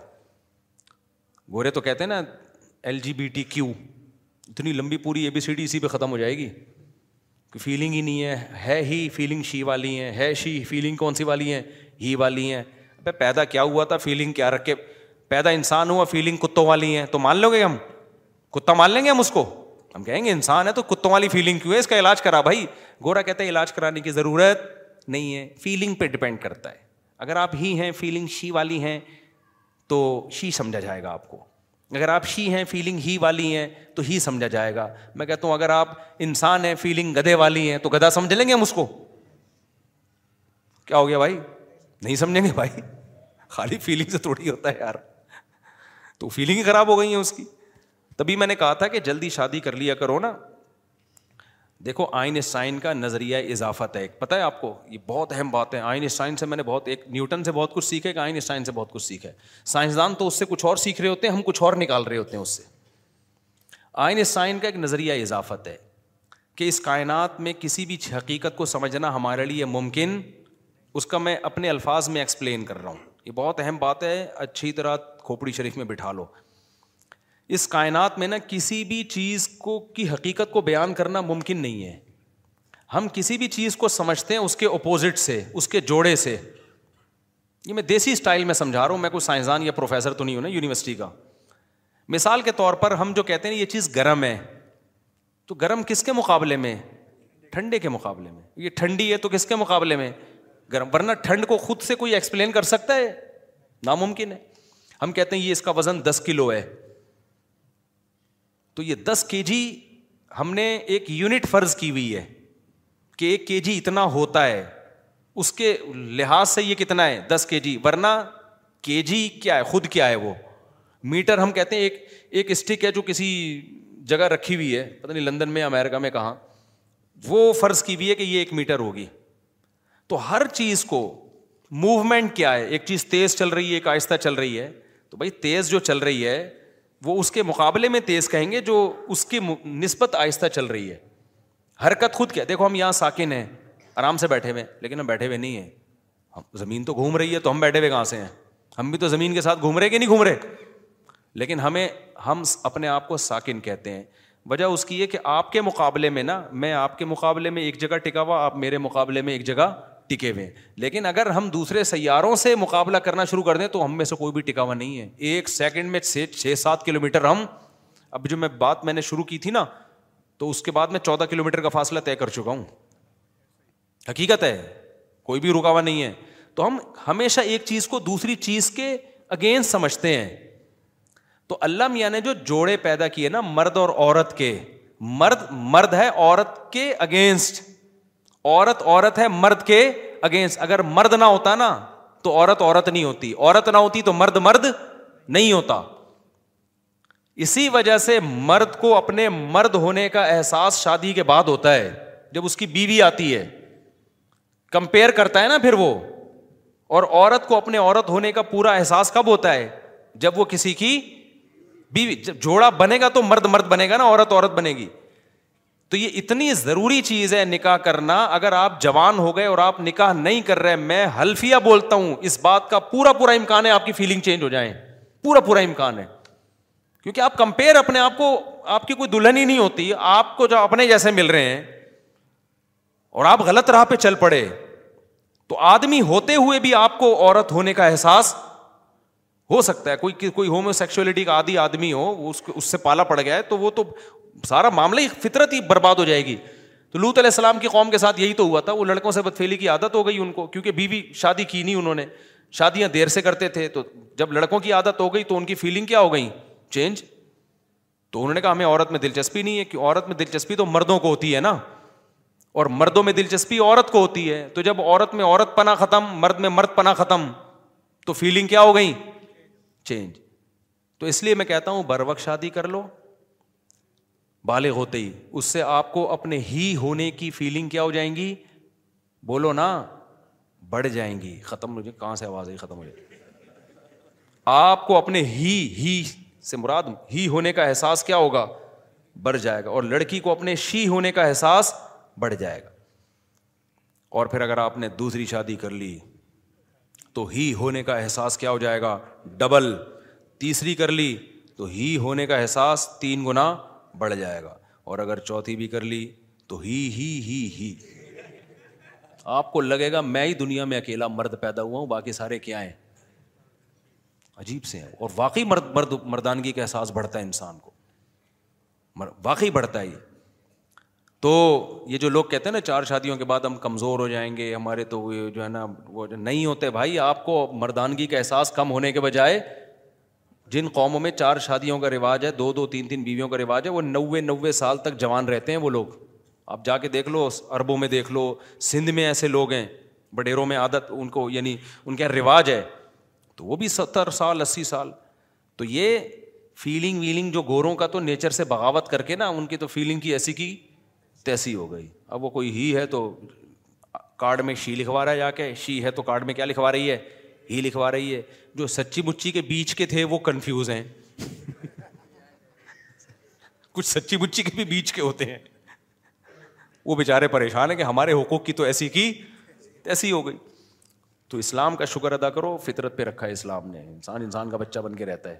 گورے تو کہتے ہیں نا L G B T Q اتنی لمبی پوری اے بی سی ڈی اسی پہ ختم ہو جائے گی کہ فیلنگ ہی نہیں ہے ہے ہی فیلنگ شی والی ہیں ہے شی فیلنگ کون سی والی ہیں ہی والی ہیں پیدا کیا ہوا تھا فیلنگ کیا رکھ کے پیدا انسان ہوا فیلنگ کتوں والی ہیں تو مان لو گے ہم کتا مان لیں گے ہم اس کو ہم کہیں گے انسان ہے تو کتوں والی فیلنگ کیوں ہے اس کا علاج کرا بھائی گورا کہتا ہے علاج کرانے کی ضرورت نہیں ہے فیلنگ پہ ڈپینڈ کرتا ہے اگر آپ ہی ہیں فیلنگ شی والی ہیں تو شی سمجھا جائے گا آپ کو اگر آپ شی ہیں فیلنگ ہی والی ہیں تو ہی سمجھا جائے گا میں کہتا ہوں اگر آپ انسان ہیں فیلنگ گدھے والی ہیں تو گدھا سمجھ لیں گے ہم اس کو کیا ہو گیا بھائی نہیں سمجھیں گے بھائی خالی فیلنگ سے تھوڑی ہوتا ہے یار تو فیلنگ خراب ہو گئی ہیں اس کی تبھی میں نے کہا تھا کہ جلدی شادی کر لیا کرو نا دیکھو آئن سائن کا نظریہ اضافہ ہے ایک پتہ ہے آپ کو یہ بہت اہم بات ہے آئن سائن سے میں نے بہت ایک نیوٹن سے بہت کچھ سیکھا ہے کہ آئن سائن سے بہت کچھ سیکھا ہے سائنسدان تو اس سے کچھ اور سیکھ رہے ہوتے ہیں ہم کچھ اور نکال رہے ہوتے ہیں اس سے آئن سائن کا ایک نظریہ اضافہ ہے کہ اس کائنات میں کسی بھی حقیقت کو سمجھنا ہمارے لیے ممکن اس کا میں اپنے الفاظ میں ایکسپلین کر رہا ہوں یہ بہت اہم بات ہے اچھی طرح کھوپڑی شریف میں بٹھا لو اس کائنات میں نا کسی بھی چیز کو کی حقیقت کو بیان کرنا ممکن نہیں ہے ہم کسی بھی چیز کو سمجھتے ہیں اس کے اپوزٹ سے اس کے جوڑے سے یہ میں دیسی اسٹائل میں سمجھا رہا ہوں میں کوئی سائنسدان یا پروفیسر تو نہیں ہوں نا یونیورسٹی کا مثال کے طور پر ہم جو کہتے ہیں یہ چیز گرم ہے تو گرم کس کے مقابلے میں ٹھنڈے کے مقابلے میں یہ ٹھنڈی ہے تو کس کے مقابلے میں گرم ورنہ ٹھنڈ کو خود سے کوئی ایکسپلین کر سکتا ہے ناممکن ہے ہم کہتے ہیں یہ اس کا وزن دس کلو ہے تو یہ دس کے جی ہم نے ایک یونٹ فرض کی ہوئی ہے کہ ایک کے جی اتنا ہوتا ہے اس کے لحاظ سے یہ کتنا ہے دس کے جی ورنہ کے جی کیا ہے خود کیا ہے وہ میٹر ہم کہتے ہیں ایک ایک اسٹک ہے جو کسی جگہ رکھی ہوئی ہے پتہ نہیں لندن میں امیرکا میں کہاں وہ فرض کی ہوئی ہے کہ یہ ایک میٹر ہوگی تو ہر چیز کو موومنٹ کیا ہے ایک چیز تیز چل رہی ہے ایک آہستہ چل رہی ہے تو بھائی تیز جو چل رہی ہے وہ اس کے مقابلے میں تیز کہیں گے جو اس کی نسبت آہستہ چل رہی ہے حرکت خود کیا دیکھو ہم یہاں ساکن ہیں آرام سے بیٹھے ہوئے لیکن ہم بیٹھے ہوئے نہیں ہیں ہم زمین تو گھوم رہی ہے تو ہم بیٹھے ہوئے کہاں سے ہیں ہم بھی تو زمین کے ساتھ گھوم رہے کہ نہیں گھوم رہے لیکن ہمیں ہم اپنے آپ کو ساکن کہتے ہیں وجہ اس کی یہ کہ آپ کے مقابلے میں نا میں آپ کے مقابلے میں ایک جگہ ٹکا ہوا آپ میرے مقابلے میں ایک جگہ ٹکے ہوئے ہیں لیکن اگر ہم دوسرے سیاروں سے مقابلہ کرنا شروع کر دیں تو ہم میں سے کوئی بھی ٹکا ہوا نہیں ہے ایک سیکنڈ میں چھ سات کلو میٹر ہم اب جو میں میں بات نے شروع کی تھی نا تو اس کے بعد میں چودہ کلو میٹر کا فاصلہ طے کر چکا ہوں حقیقت ہے کوئی بھی رکاوا نہیں ہے تو ہم ہمیشہ ایک چیز کو دوسری چیز کے اگینسٹ سمجھتے ہیں تو اللہ میاں نے جو جوڑے پیدا کیے نا مرد اور عورت کے مرد مرد ہے عورت کے اگینسٹ عورت عورت ہے مرد کے اگینسٹ اگر مرد نہ ہوتا نا تو عورت عورت نہیں ہوتی عورت نہ ہوتی تو مرد مرد نہیں ہوتا اسی وجہ سے مرد کو اپنے مرد ہونے کا احساس شادی کے بعد ہوتا ہے جب اس کی بیوی آتی ہے کمپیئر کرتا ہے نا پھر وہ اور عورت کو اپنے عورت ہونے کا پورا احساس کب ہوتا ہے جب وہ کسی کی بیوی جب جوڑا بنے گا تو مرد مرد بنے گا نا عورت عورت بنے گی تو یہ اتنی ضروری چیز ہے نکاح کرنا اگر آپ جوان ہو گئے اور آپ نکاح نہیں کر رہے میں بولتا ہوں اس بات کا پورا پورا امکان ہے آپ آپ آپ آپ کی کی فیلنگ چینج ہو پورا پورا امکان ہے کیونکہ کمپیئر اپنے کو کوئی دلہن ہی نہیں ہوتی آپ کو جو اپنے جیسے مل رہے ہیں اور آپ غلط راہ پہ چل پڑے تو آدمی ہوتے ہوئے بھی آپ کو عورت ہونے کا احساس ہو سکتا ہے کوئی کوئی ہومو کا آدھی آدمی ہو اس سے پالا پڑ گیا ہے تو وہ تو سارا معاملہ ہی فطرت ہی برباد ہو جائے گی تو لوت علیہ السلام کی قوم کے ساتھ یہی تو ہوا تھا وہ لڑکوں سے بدفیلی کی عادت ہو گئی ان کو کیونکہ بیوی شادی کی نہیں انہوں نے شادیاں دیر سے کرتے تھے تو جب لڑکوں کی عادت ہو گئی تو ان کی فیلنگ کیا ہو گئی چینج تو انہوں نے کہا ہمیں عورت میں دلچسپی نہیں ہے کہ عورت میں دلچسپی تو مردوں کو ہوتی ہے نا اور مردوں میں دلچسپی عورت کو ہوتی ہے تو جب عورت میں عورت پنا ختم مرد میں مرد پنا ختم تو فیلنگ کیا ہو گئی چینج تو اس لیے میں کہتا ہوں بر وقت شادی کر لو بالغ ہوتے ہی اس سے آپ کو اپنے ہی ہونے کی فیلنگ کیا ہو جائیں گی بولو نا بڑھ جائیں گی ختم ہو جائے کہاں سے آواز آئی ختم ہو جائے آپ کو اپنے ہی ہی سے مراد ہی ہونے کا احساس کیا ہوگا بڑھ جائے گا اور لڑکی کو اپنے شی ہونے کا احساس بڑھ جائے گا اور پھر اگر آپ نے دوسری شادی کر لی تو ہی ہونے کا احساس کیا ہو جائے گا ڈبل تیسری کر لی تو ہی ہونے کا احساس تین گنا بڑھ جائے گا اور اگر چوتھی بھی کر لی تو ہی ہی ہی ہی آپ کو لگے گا میں ہی دنیا میں اکیلا مرد مرد مرد پیدا ہوا ہوں باقی سارے کیا ہیں ہیں عجیب سے اور واقعی مردانگی کا احساس بڑھتا ہے انسان کو واقعی بڑھتا ہے یہ تو یہ جو لوگ کہتے ہیں نا چار شادیوں کے بعد ہم کمزور ہو جائیں گے ہمارے تو جو ہے نا وہ نہیں ہوتے بھائی آپ کو مردانگی کا احساس کم ہونے کے بجائے جن قوموں میں چار شادیوں کا رواج ہے دو دو تین تین بیویوں کا رواج ہے وہ نوے نوے سال تک جوان رہتے ہیں وہ لوگ آپ جا کے دیکھ لو عربوں میں دیکھ لو سندھ میں ایسے لوگ ہیں بڈیروں میں عادت ان کو یعنی ان کے یہاں رواج ہے تو وہ بھی ستر سال اسی سال تو یہ فیلنگ ویلنگ جو گوروں کا تو نیچر سے بغاوت کر کے نا ان کی تو فیلنگ کی ایسی کی تیسی ہو گئی اب وہ کوئی ہی ہے تو کارڈ میں شی لکھوا رہا ہے جا کے شی ہے تو کارڈ میں کیا لکھوا رہی ہے لکھوا رہی ہے جو سچی مچی کے بیچ کے تھے وہ کنفیوز ہیں کچھ سچی مچی کے بھی بیچ کے ہوتے ہیں وہ بےچارے پریشان ہیں کہ ہمارے حقوق کی تو ایسی کی ایسی ہو گئی تو اسلام کا شکر ادا کرو فطرت پہ رکھا ہے اسلام نے انسان انسان کا بچہ بن کے رہتا ہے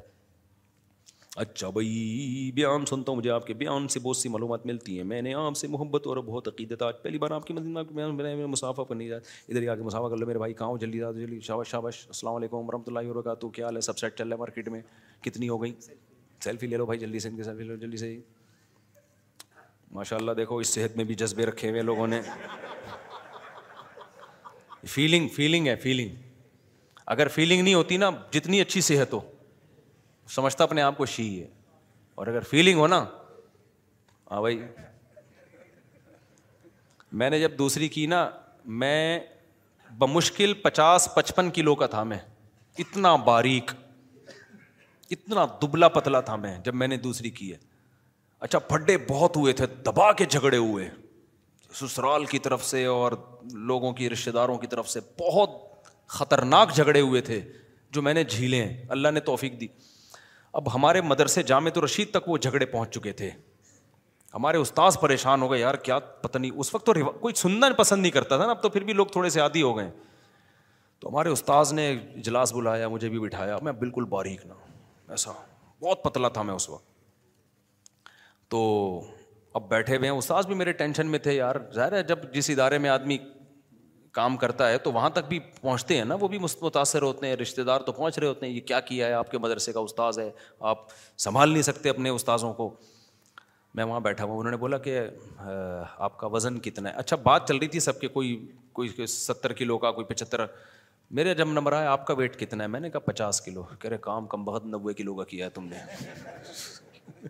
اچھا بھائی بیان سنتا ہوں مجھے آپ کے بیان سے بہت سی معلومات ملتی ہیں میں نے آپ سے محبت اور بہت عقیدت آج پہلی بار آپ کی مزید میں نے مسافہ کرنے جا ادھر ہی آ کے مسافہ کر لو میرے بھائی کہاں جلدی جلدی شابش شابش السلام علیکم ورحمۃ رحمۃ اللہ وبرکاتہ کیا ہے سب سیٹ چل رہا ہے مارکیٹ میں کتنی ہو گئی سیلفی لے لو بھائی جلدی سے ان سیلفی لو جلدی سے ماشاء اللہ دیکھو اس صحت میں بھی جذبے رکھے ہوئے لوگوں نے فیلنگ فیلنگ ہے فیلنگ اگر فیلنگ نہیں ہوتی نا جتنی اچھی صحت ہو سمجھتا اپنے آپ کو شی ہے اور اگر فیلنگ ہو نا ہاں بھائی میں نے جب دوسری کی نا میں بمشکل پچاس پچپن کلو کا تھا میں اتنا باریک اتنا دبلا پتلا تھا میں جب میں نے دوسری کی ہے اچھا پھڈے بہت ہوئے تھے دبا کے جھگڑے ہوئے سسرال کی طرف سے اور لوگوں کی رشتے داروں کی طرف سے بہت خطرناک جھگڑے ہوئے تھے جو میں نے جھیلے ہیں اللہ نے توفیق دی اب ہمارے مدرسے جامع تو رشید تک وہ جھگڑے پہنچ چکے تھے ہمارے استاذ پریشان ہو گئے یار کیا پتہ نہیں اس وقت تو کوئی سننا پسند نہیں کرتا تھا نا اب تو پھر بھی لوگ تھوڑے سے عادی ہو گئے تو ہمارے استاذ نے اجلاس بلایا مجھے بھی بٹھایا میں بالکل باریک نہ ایسا بہت پتلا تھا میں اس وقت تو اب بیٹھے ہوئے ہیں استاذ بھی میرے ٹینشن میں تھے یار ظاہر ہے جب جس ادارے میں آدمی کام کرتا ہے تو وہاں تک بھی پہنچتے ہیں نا وہ بھی متاثر ہوتے ہیں رشتے دار تو پہنچ رہے ہوتے ہیں یہ کیا کیا ہے آپ کے مدرسے کا استاذ ہے آپ سنبھال نہیں سکتے اپنے استاذوں کو میں وہاں بیٹھا ہوں انہوں نے بولا کہ آپ کا وزن کتنا ہے اچھا بات چل رہی تھی سب کے کوئی کوئی ستر کلو کا کوئی پچہتر میرے جب نمبر آیا آپ کا ویٹ کتنا ہے میں نے کہا پچاس کلو کہہ رہے کام کم بہت نوے کلو کا کیا ہے تم نے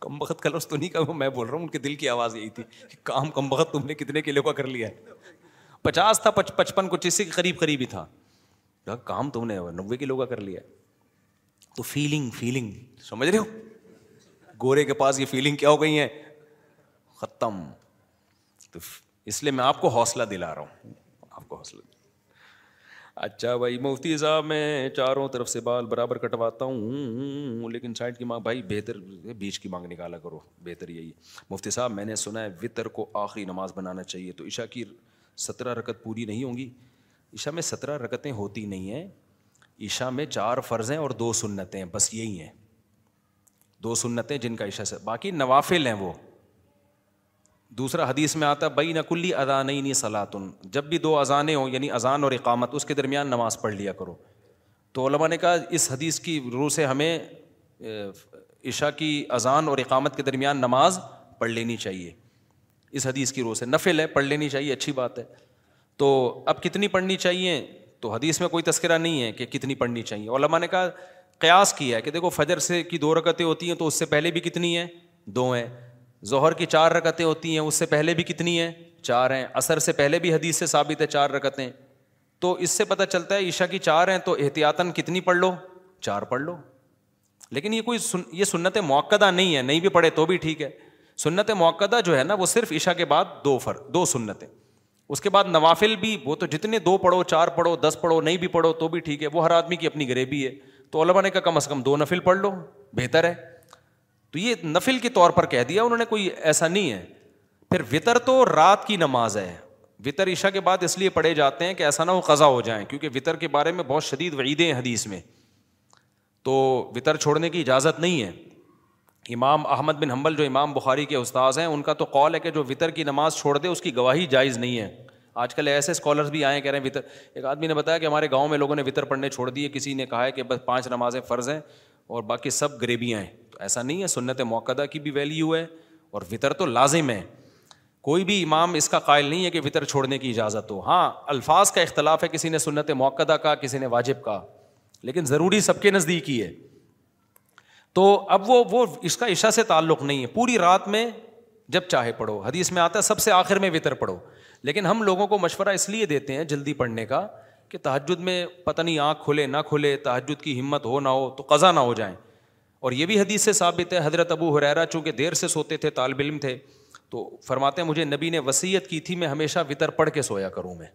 کم بخت کلرس تو نہیں کہا میں بول رہا ہوں ان کے دل کی آواز یہی تھی کہ کام کم بخت تم نے کتنے کلو کا کر لیا ہے پچاس تھا پچ پچپن کچھ اسی کے قریب قریب ہی تھا کام تم نے نوے کلو کا کر لیا تو فیلنگ فیلنگ سمجھ رہے ہو گورے کے پاس یہ فیلنگ کیا ہو گئی ہے ختم تو اس لیے میں آپ کو حوصلہ دلا رہا ہوں آپ کو حوصلہ اچھا بھائی مفتی صاحب میں چاروں طرف سے بال برابر کٹواتا ہوں لیکن سائڈ کی مانگ بھائی بہتر بیچ کی مانگ نکالا کرو بہتر یہی مفتی صاحب میں نے سنا ہے وطر کو آخری نماز بنانا چاہیے تو عشا کی سترہ رکت پوری نہیں ہوں گی عشاء میں سترہ رکتیں ہوتی نہیں ہیں عشاء میں چار فرض ہیں اور دو سنتیں بس یہی ہیں دو سنتیں جن کا عشاء سے باقی نوافل ہیں وہ دوسرا حدیث میں آتا بئی نہ کلی اذانئی نہیں سلاطن جب بھی دو اذانیں ہوں یعنی اذان اور اقامت اس کے درمیان نماز پڑھ لیا کرو تو علماء نے کہا اس حدیث کی روح سے ہمیں عشاء کی اذان اور اقامت کے درمیان نماز پڑھ لینی چاہیے اس حدیث کی روح سے نفل ہے پڑھ لینی چاہیے اچھی بات ہے تو اب کتنی پڑھنی چاہیے تو حدیث میں کوئی تذکرہ نہیں ہے کہ کتنی پڑھنی چاہیے علماء نے کہا قیاس کیا ہے کہ دیکھو فجر سے کی دو رکتیں ہوتی ہیں تو اس سے پہلے بھی کتنی ہیں دو ہیں ظہر کی چار رکتیں ہوتی ہیں اس سے پہلے بھی کتنی ہیں چار ہیں اثر سے پہلے بھی حدیث سے ثابت ہے چار رکتیں تو اس سے پتہ چلتا ہے عشاء کی چار ہیں تو احتیاطاً کتنی پڑھ لو چار پڑھ لو لیکن یہ کوئی سن یہ سنت موقعہ نہیں ہے نہیں بھی پڑھے تو بھی ٹھیک ہے سنت موقع جو ہے نا وہ صرف عشاء کے بعد دو فر دو سنتیں اس کے بعد نوافل بھی وہ تو جتنے دو پڑھو چار پڑھو دس پڑھو نہیں بھی پڑھو تو بھی ٹھیک ہے وہ ہر آدمی کی اپنی غریبی ہے تو علماء نے کہا کم از کم دو نفل پڑھ لو بہتر ہے تو یہ نفل کے طور پر کہہ دیا انہوں نے کوئی ایسا نہیں ہے پھر وطر تو رات کی نماز ہے وطر عشاء کے بعد اس لیے پڑھے جاتے ہیں کہ ایسا نہ وہ قضا ہو جائیں کیونکہ وطر کے بارے میں بہت شدید وعیدیں حدیث میں تو وطر چھوڑنے کی اجازت نہیں ہے امام احمد بن حمبل جو امام بخاری کے استاذ ہیں ان کا تو قول ہے کہ جو وطر کی نماز چھوڑ دے اس کی گواہی جائز نہیں ہے آج کل ایسے اسکالرس بھی آئے ہیں کہہ رہے ہیں وطر ایک آدمی نے بتایا کہ ہمارے گاؤں میں لوگوں نے وطر پڑھنے چھوڑ دیے کسی نے کہا ہے کہ بس پانچ نمازیں فرض ہیں اور باقی سب غریبیاں ہیں تو ایسا نہیں ہے سنت موقع کی بھی ویلیو ہے اور وطر تو لازم ہے کوئی بھی امام اس کا قائل نہیں ہے کہ وطر چھوڑنے کی اجازت ہو ہاں الفاظ کا اختلاف ہے کسی نے سنت موقع کا کسی نے واجب کا لیکن ضروری سب کے نزدیک ہی ہے تو اب وہ وہ اس کا عشاء سے تعلق نہیں ہے پوری رات میں جب چاہے پڑھو حدیث میں آتا ہے سب سے آخر میں وطر پڑھو لیکن ہم لوگوں کو مشورہ اس لیے دیتے ہیں جلدی پڑھنے کا کہ تحجد میں پتہ نہیں آنکھ کھلے نہ کھلے تحجد کی ہمت ہو نہ ہو تو قضا نہ ہو جائیں اور یہ بھی حدیث سے ثابت ہے حضرت ابو حریرا چونکہ دیر سے سوتے تھے طالب علم تھے تو فرماتے ہیں مجھے نبی نے وسیعت کی تھی میں ہمیشہ وطر پڑھ کے سویا کروں میں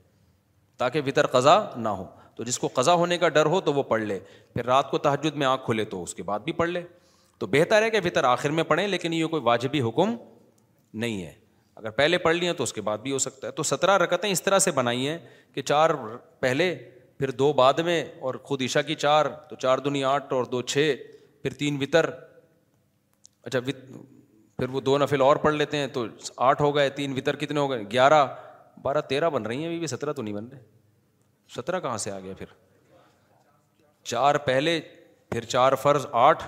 تاکہ وطر قضا نہ ہو تو جس کو قضا ہونے کا ڈر ہو تو وہ پڑھ لے پھر رات کو تحجد میں آنکھ کھلے تو اس کے بعد بھی پڑھ لے تو بہتر ہے کہ فطر آخر میں پڑھیں لیکن یہ کوئی واجبی حکم نہیں ہے اگر پہلے پڑھ لیے تو اس کے بعد بھی ہو سکتا ہے تو سترہ رکتیں اس طرح سے بنائی ہیں کہ چار پہلے پھر دو بعد میں اور خود عشا کی چار تو چار دنی آٹھ اور دو چھ پھر تین وطر اچھا پھر وہ دو نفل اور پڑھ لیتے ہیں تو آٹھ ہو گئے تین وطر کتنے ہو گئے گیارہ بارہ تیرہ بن رہی ہیں ابھی بھی سترہ تو نہیں بن رہے سترہ کہاں سے آ گیا پھر چار پہلے پھر چار فرض آٹھ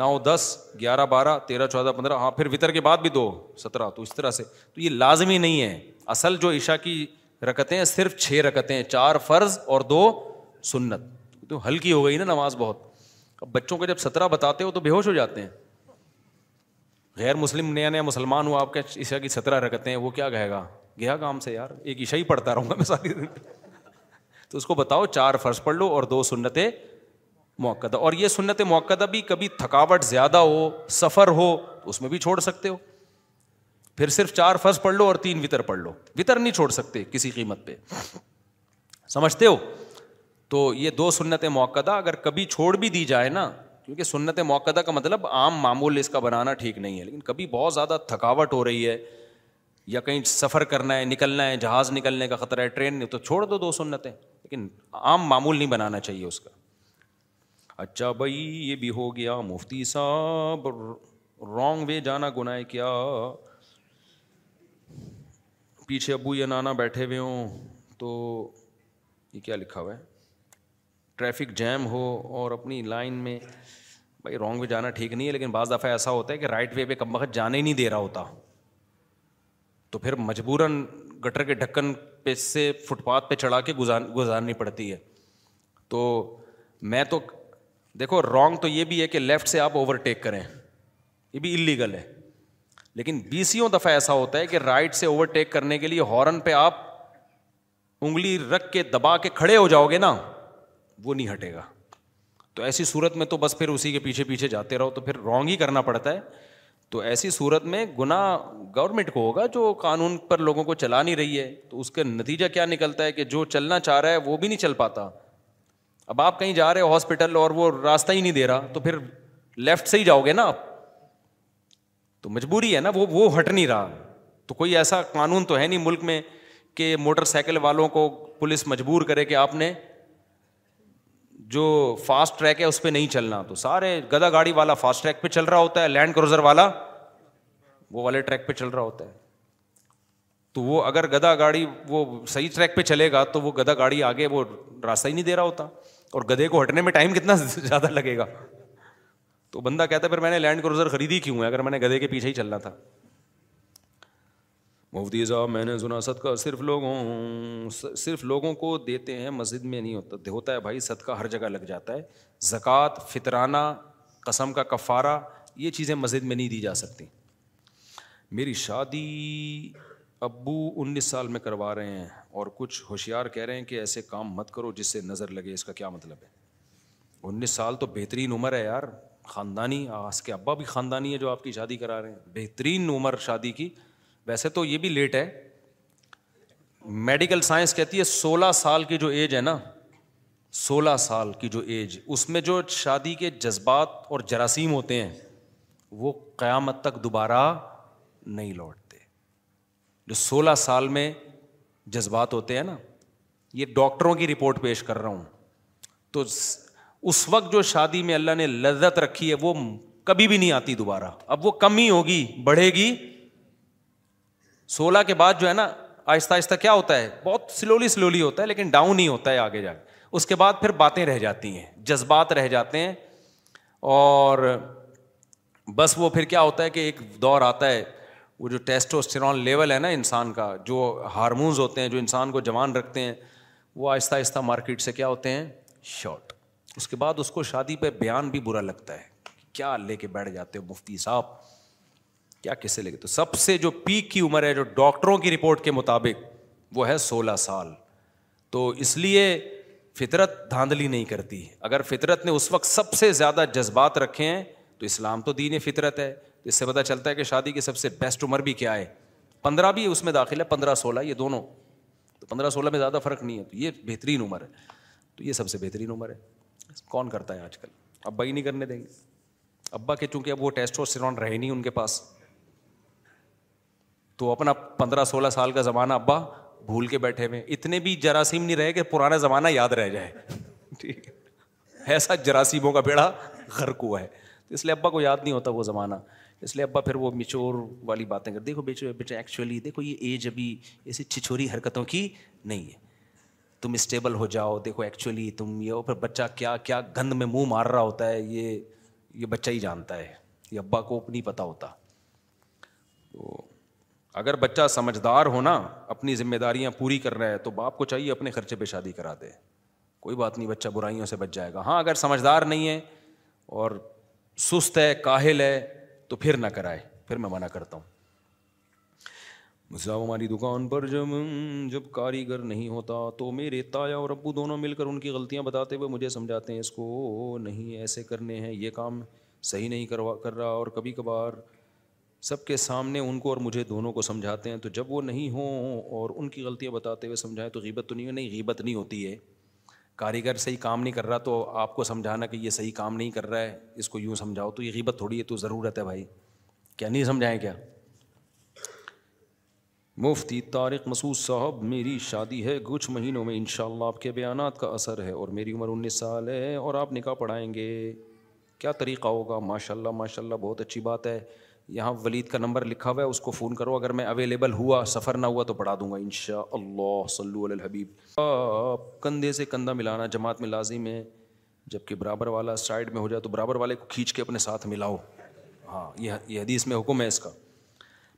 نو دس گیارہ بارہ تیرہ چودہ پندرہ ہاں پھر وطر کے بعد بھی دو سترہ تو اس طرح سے تو یہ لازمی نہیں ہے اصل جو عشا کی رکتیں صرف چھ رکتیں چار فرض اور دو سنت تو ہلکی ہو گئی نا نماز بہت اب بچوں کو جب سترہ بتاتے ہو تو بے ہوش ہو جاتے ہیں غیر مسلم نیا نیا مسلمان ہو آپ کے عشا کی سترہ رکتے ہیں وہ کیا کہے گا گیا کام سے یار ایک عشا ہی پڑھتا رہوں گا میں ساری دن تو اس کو بتاؤ چار فرض پڑھ لو اور دو سنت موقع اور یہ سنت موقع بھی کبھی تھکاوٹ زیادہ ہو سفر ہو اس میں بھی چھوڑ سکتے ہو پھر صرف چار فرض پڑھ لو اور تین وطر پڑھ لو وطر نہیں چھوڑ سکتے کسی قیمت پہ سمجھتے ہو تو یہ دو سنت موقع اگر کبھی چھوڑ بھی دی جائے نا کیونکہ سنت موقع کا مطلب عام معمول اس کا بنانا ٹھیک نہیں ہے لیکن کبھی بہت زیادہ تھکاوٹ ہو رہی ہے یا کہیں سفر کرنا ہے نکلنا ہے جہاز نکلنے کا خطرہ ہے ٹرین تو چھوڑ دو دو سنتیں لیکن عام معمول نہیں بنانا چاہیے اس کا اچھا بھائی یہ بھی ہو گیا مفتی صاحب رانگ وے جانا گناہ کیا پیچھے ابو یا نانا بیٹھے ہوئے ہوں تو یہ کیا لکھا ہوا ہے ٹریفک جیم ہو اور اپنی لائن میں بھائی رانگ وے جانا ٹھیک نہیں ہے لیکن بعض دفعہ ایسا ہوتا ہے کہ رائٹ وے پہ کم وقت جانے ہی نہیں دے رہا ہوتا تو پھر مجبوراً گٹر کے ڈھکن پہ سے فٹ پاتھ پہ چڑھا کے گزار گزارنی پڑتی ہے تو میں تو دیکھو رانگ تو یہ بھی ہے کہ لیفٹ سے آپ اوور ٹیک کریں یہ بھی انلیگل ہے لیکن بیسوں دفعہ ایسا ہوتا ہے کہ رائٹ سے اوور ٹیک کرنے کے لیے ہارن پہ آپ انگلی رکھ کے دبا کے کھڑے ہو جاؤ گے نا وہ نہیں ہٹے گا تو ایسی صورت میں تو بس پھر اسی کے پیچھے پیچھے جاتے رہو تو پھر رانگ ہی کرنا پڑتا ہے تو ایسی صورت میں گنا گورنمنٹ کو ہوگا جو قانون پر لوگوں کو چلا نہیں رہی ہے تو اس کا نتیجہ کیا نکلتا ہے کہ جو چلنا چاہ رہا ہے وہ بھی نہیں چل پاتا اب آپ کہیں جا رہے ہاسپٹل اور وہ راستہ ہی نہیں دے رہا تو پھر لیفٹ سے ہی جاؤ گے نا آپ تو مجبوری ہے نا وہ وہ ہٹ نہیں رہا تو کوئی ایسا قانون تو ہے نہیں ملک میں کہ موٹر سائیکل والوں کو پولیس مجبور کرے کہ آپ نے جو فاسٹ ٹریک ہے اس پہ نہیں چلنا تو سارے گدا گاڑی والا فاسٹ ٹریک پہ چل رہا ہوتا ہے لینڈ کروزر والا وہ والے ٹریک پہ چل رہا ہوتا ہے تو وہ اگر گدا گاڑی وہ صحیح ٹریک پہ چلے گا تو وہ گدا گاڑی آگے وہ راستہ ہی نہیں دے رہا ہوتا اور گدے کو ہٹنے میں ٹائم کتنا زیادہ لگے گا تو بندہ کہتا ہے پھر میں نے لینڈ کروزر خریدی کیوں ہے اگر میں نے گدے کے پیچھے ہی چلنا تھا مفتی صاحب میں نے سنا صدقہ صرف لوگوں صرف لوگوں کو دیتے ہیں مسجد میں نہیں ہوتا ہوتا ہے بھائی صدقہ ہر جگہ لگ جاتا ہے زکوٰۃ فطرانہ قسم کا کفارہ یہ چیزیں مسجد میں نہیں دی جا سکتی میری شادی ابو انیس سال میں کروا رہے ہیں اور کچھ ہوشیار کہہ رہے ہیں کہ ایسے کام مت کرو جس سے نظر لگے اس کا کیا مطلب ہے انیس سال تو بہترین عمر ہے یار خاندانی آس کے ابا بھی خاندانی ہے جو آپ کی شادی کرا رہے ہیں بہترین عمر شادی کی ویسے تو یہ بھی لیٹ ہے میڈیکل سائنس کہتی ہے سولہ سال کی جو ایج ہے نا سولہ سال کی جو ایج اس میں جو شادی کے جذبات اور جراثیم ہوتے ہیں وہ قیامت تک دوبارہ نہیں لوٹتے جو سولہ سال میں جذبات ہوتے ہیں نا یہ ڈاکٹروں کی رپورٹ پیش کر رہا ہوں تو اس وقت جو شادی میں اللہ نے لذت رکھی ہے وہ کبھی بھی نہیں آتی دوبارہ اب وہ کم ہی ہوگی بڑھے گی سولہ کے بعد جو ہے نا آہستہ آہستہ کیا ہوتا ہے بہت سلولی سلولی ہوتا ہے لیکن ڈاؤن ہی ہوتا ہے آگے جا کے اس کے بعد پھر باتیں رہ جاتی ہیں جذبات رہ جاتے ہیں اور بس وہ پھر کیا ہوتا ہے کہ ایک دور آتا ہے وہ جو ٹیسٹوسٹیرون لیول ہے نا انسان کا جو ہارمونز ہوتے ہیں جو انسان کو جوان رکھتے ہیں وہ آہستہ آہستہ مارکیٹ سے کیا ہوتے ہیں شارٹ اس کے بعد اس کو شادی پہ بیان بھی برا لگتا ہے کیا لے کے بیٹھ جاتے ہو مفتی صاحب کیا کسے لے کے تو سب سے جو پیک کی عمر ہے جو ڈاکٹروں کی رپورٹ کے مطابق وہ ہے سولہ سال تو اس لیے فطرت دھاندلی نہیں کرتی اگر فطرت نے اس وقت سب سے زیادہ جذبات رکھے ہیں تو اسلام تو دین فطرت ہے تو اس سے پتہ چلتا ہے کہ شادی کی سب سے بیسٹ عمر بھی کیا ہے پندرہ بھی اس میں داخل ہے پندرہ سولہ یہ دونوں تو پندرہ سولہ میں زیادہ فرق نہیں ہے تو یہ بہترین عمر ہے تو یہ سب سے بہترین عمر ہے کون کرتا ہے آج کل ابا ہی نہیں کرنے دیں گے ابا کے چونکہ اب وہ ٹیسٹ اور سیرون رہے نہیں ان کے پاس تو اپنا پندرہ سولہ سال کا زمانہ ابا بھول کے بیٹھے ہوئے اتنے بھی جراثیم نہیں رہے کہ پرانا زمانہ یاد رہ جائے ٹھیک ایسا جراثیموں کا بیڑا گھر ہوا ہے تو اس لیے ابا کو یاد نہیں ہوتا وہ زمانہ اس لیے ابا پھر وہ مچور والی باتیں کر دیکھو بیچو ایکچولی دیکھو یہ ایج ابھی ایسی چھچوری حرکتوں کی نہیں ہے تم اسٹیبل ہو جاؤ دیکھو ایکچولی تم یہ ہو پھر بچہ کیا کیا گند میں منہ مار رہا ہوتا ہے یہ یہ بچہ ہی جانتا ہے یہ ابا کو نہیں پتہ ہوتا تو اگر بچہ سمجھدار ہونا اپنی ذمہ داریاں پوری کر رہا ہے تو باپ کو چاہیے اپنے خرچے پہ شادی کرا دے کوئی بات نہیں بچہ برائیوں سے بچ جائے گا ہاں اگر سمجھدار نہیں ہے اور سست ہے کاہل ہے تو پھر نہ کرائے پھر میں منع کرتا ہوں ہماری دکان پر جب جب کاریگر نہیں ہوتا تو میرے تایا اور ابو دونوں مل کر ان کی غلطیاں بتاتے ہوئے مجھے سمجھاتے ہیں اس کو نہیں ایسے کرنے ہیں یہ کام صحیح نہیں کروا کر رہا اور کبھی کبھار سب کے سامنے ان کو اور مجھے دونوں کو سمجھاتے ہیں تو جب وہ نہیں ہوں اور ان کی غلطیاں بتاتے ہوئے سمجھائیں تو غیبت تو نہیں ہو نہیں غیبت نہیں ہوتی ہے کاریگر صحیح کام نہیں کر رہا تو آپ کو سمجھانا کہ یہ صحیح کام نہیں کر رہا ہے اس کو یوں سمجھاؤ تو یہ غیبت تھوڑی ہے تو ضرورت ہے بھائی کیا نہیں سمجھائیں کیا مفتی طارق مسعود صاحب میری شادی ہے کچھ مہینوں میں انشاءاللہ آپ کے بیانات کا اثر ہے اور میری عمر انیس سال ہے اور آپ نکاح پڑھائیں گے کیا طریقہ ہوگا ماشاء اللہ ماشاء اللہ بہت اچھی بات ہے یہاں ولید کا نمبر لکھا ہوا ہے اس کو فون کرو اگر میں اویلیبل ہوا سفر نہ ہوا تو پڑھا دوں گا ان شاء اللہ علی حبیب کندھے سے کندھا ملانا جماعت میں لازم ہے جب کہ برابر والا سائڈ میں ہو جائے تو برابر والے کو کھینچ کے اپنے ساتھ ملاؤ ہاں یہ حدیث میں حکم ہے اس کا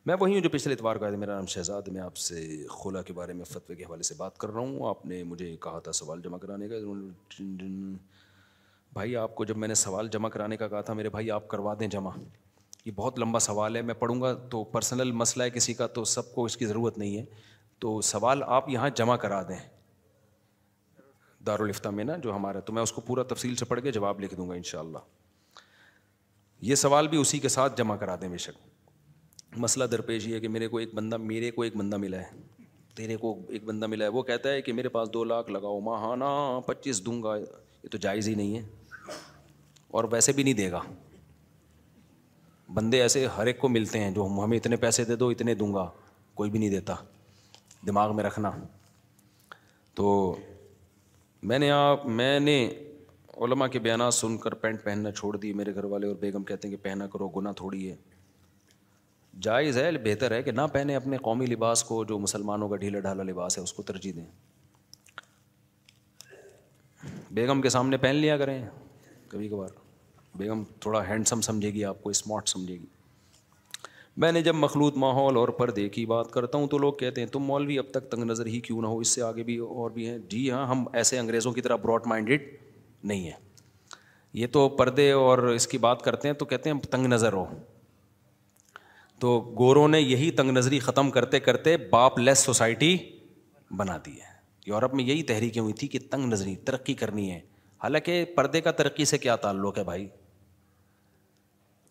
میں وہی ہوں جو پچھلے اتوار کا ہے میرا نام شہزاد میں آپ سے خلا کے بارے میں فتوی کے حوالے سے بات کر رہا ہوں آپ نے مجھے کہا تھا سوال جمع کرانے کا بھائی آپ کو جب میں نے سوال جمع کرانے کا کہا تھا میرے بھائی آپ کروا دیں جمع یہ بہت لمبا سوال ہے میں پڑھوں گا تو پرسنل مسئلہ ہے کسی کا تو سب کو اس کی ضرورت نہیں ہے تو سوال آپ یہاں جمع کرا دیں دارالفتہ میں نا جو ہمارا تو میں اس کو پورا تفصیل سے پڑھ کے جواب لکھ دوں گا ان شاء اللہ یہ سوال بھی اسی کے ساتھ جمع کرا دیں بے شک مسئلہ درپیش یہ ہے کہ میرے کو ایک بندہ میرے کو ایک بندہ ملا ہے تیرے کو ایک بندہ ملا ہے وہ کہتا ہے کہ میرے پاس دو لاکھ لگاؤ ماہانہ پچیس دوں گا یہ تو جائز ہی نہیں ہے اور ویسے بھی نہیں دے گا بندے ایسے ہر ایک کو ملتے ہیں جو ہمیں اتنے پیسے دے دو اتنے دوں گا کوئی بھی نہیں دیتا دماغ میں رکھنا تو میں نے آپ میں نے علماء کے بیانات سن کر پینٹ پہننا چھوڑ دی میرے گھر والے اور بیگم کہتے ہیں کہ پہنا کرو گناہ تھوڑی ہے جائز ہے بہتر ہے کہ نہ پہنے اپنے قومی لباس کو جو مسلمانوں کا ڈھیلا ڈھالا لباس ہے اس کو ترجیح دیں بیگم کے سامنے پہن لیا کریں کبھی کبھار بیگم تھوڑا ہینڈسم سمجھے گی آپ کو اسمارٹ سمجھے گی میں نے جب مخلوط ماحول اور پردے کی بات کرتا ہوں تو لوگ کہتے ہیں تم مولوی اب تک تنگ نظر ہی کیوں نہ ہو اس سے آگے بھی اور بھی ہیں جی ہاں ہم ایسے انگریزوں کی طرح براڈ مائنڈیڈ نہیں ہیں یہ تو پردے اور اس کی بات کرتے ہیں تو کہتے ہیں تنگ نظر ہو تو گوروں نے یہی تنگ نظری ختم کرتے کرتے باپ لیس سوسائٹی بنا دی ہے یورپ میں یہی تحریکیں ہوئی تھی کہ تنگ نظری ترقی کرنی ہے حالانکہ پردے کا ترقی سے کیا تعلق ہے بھائی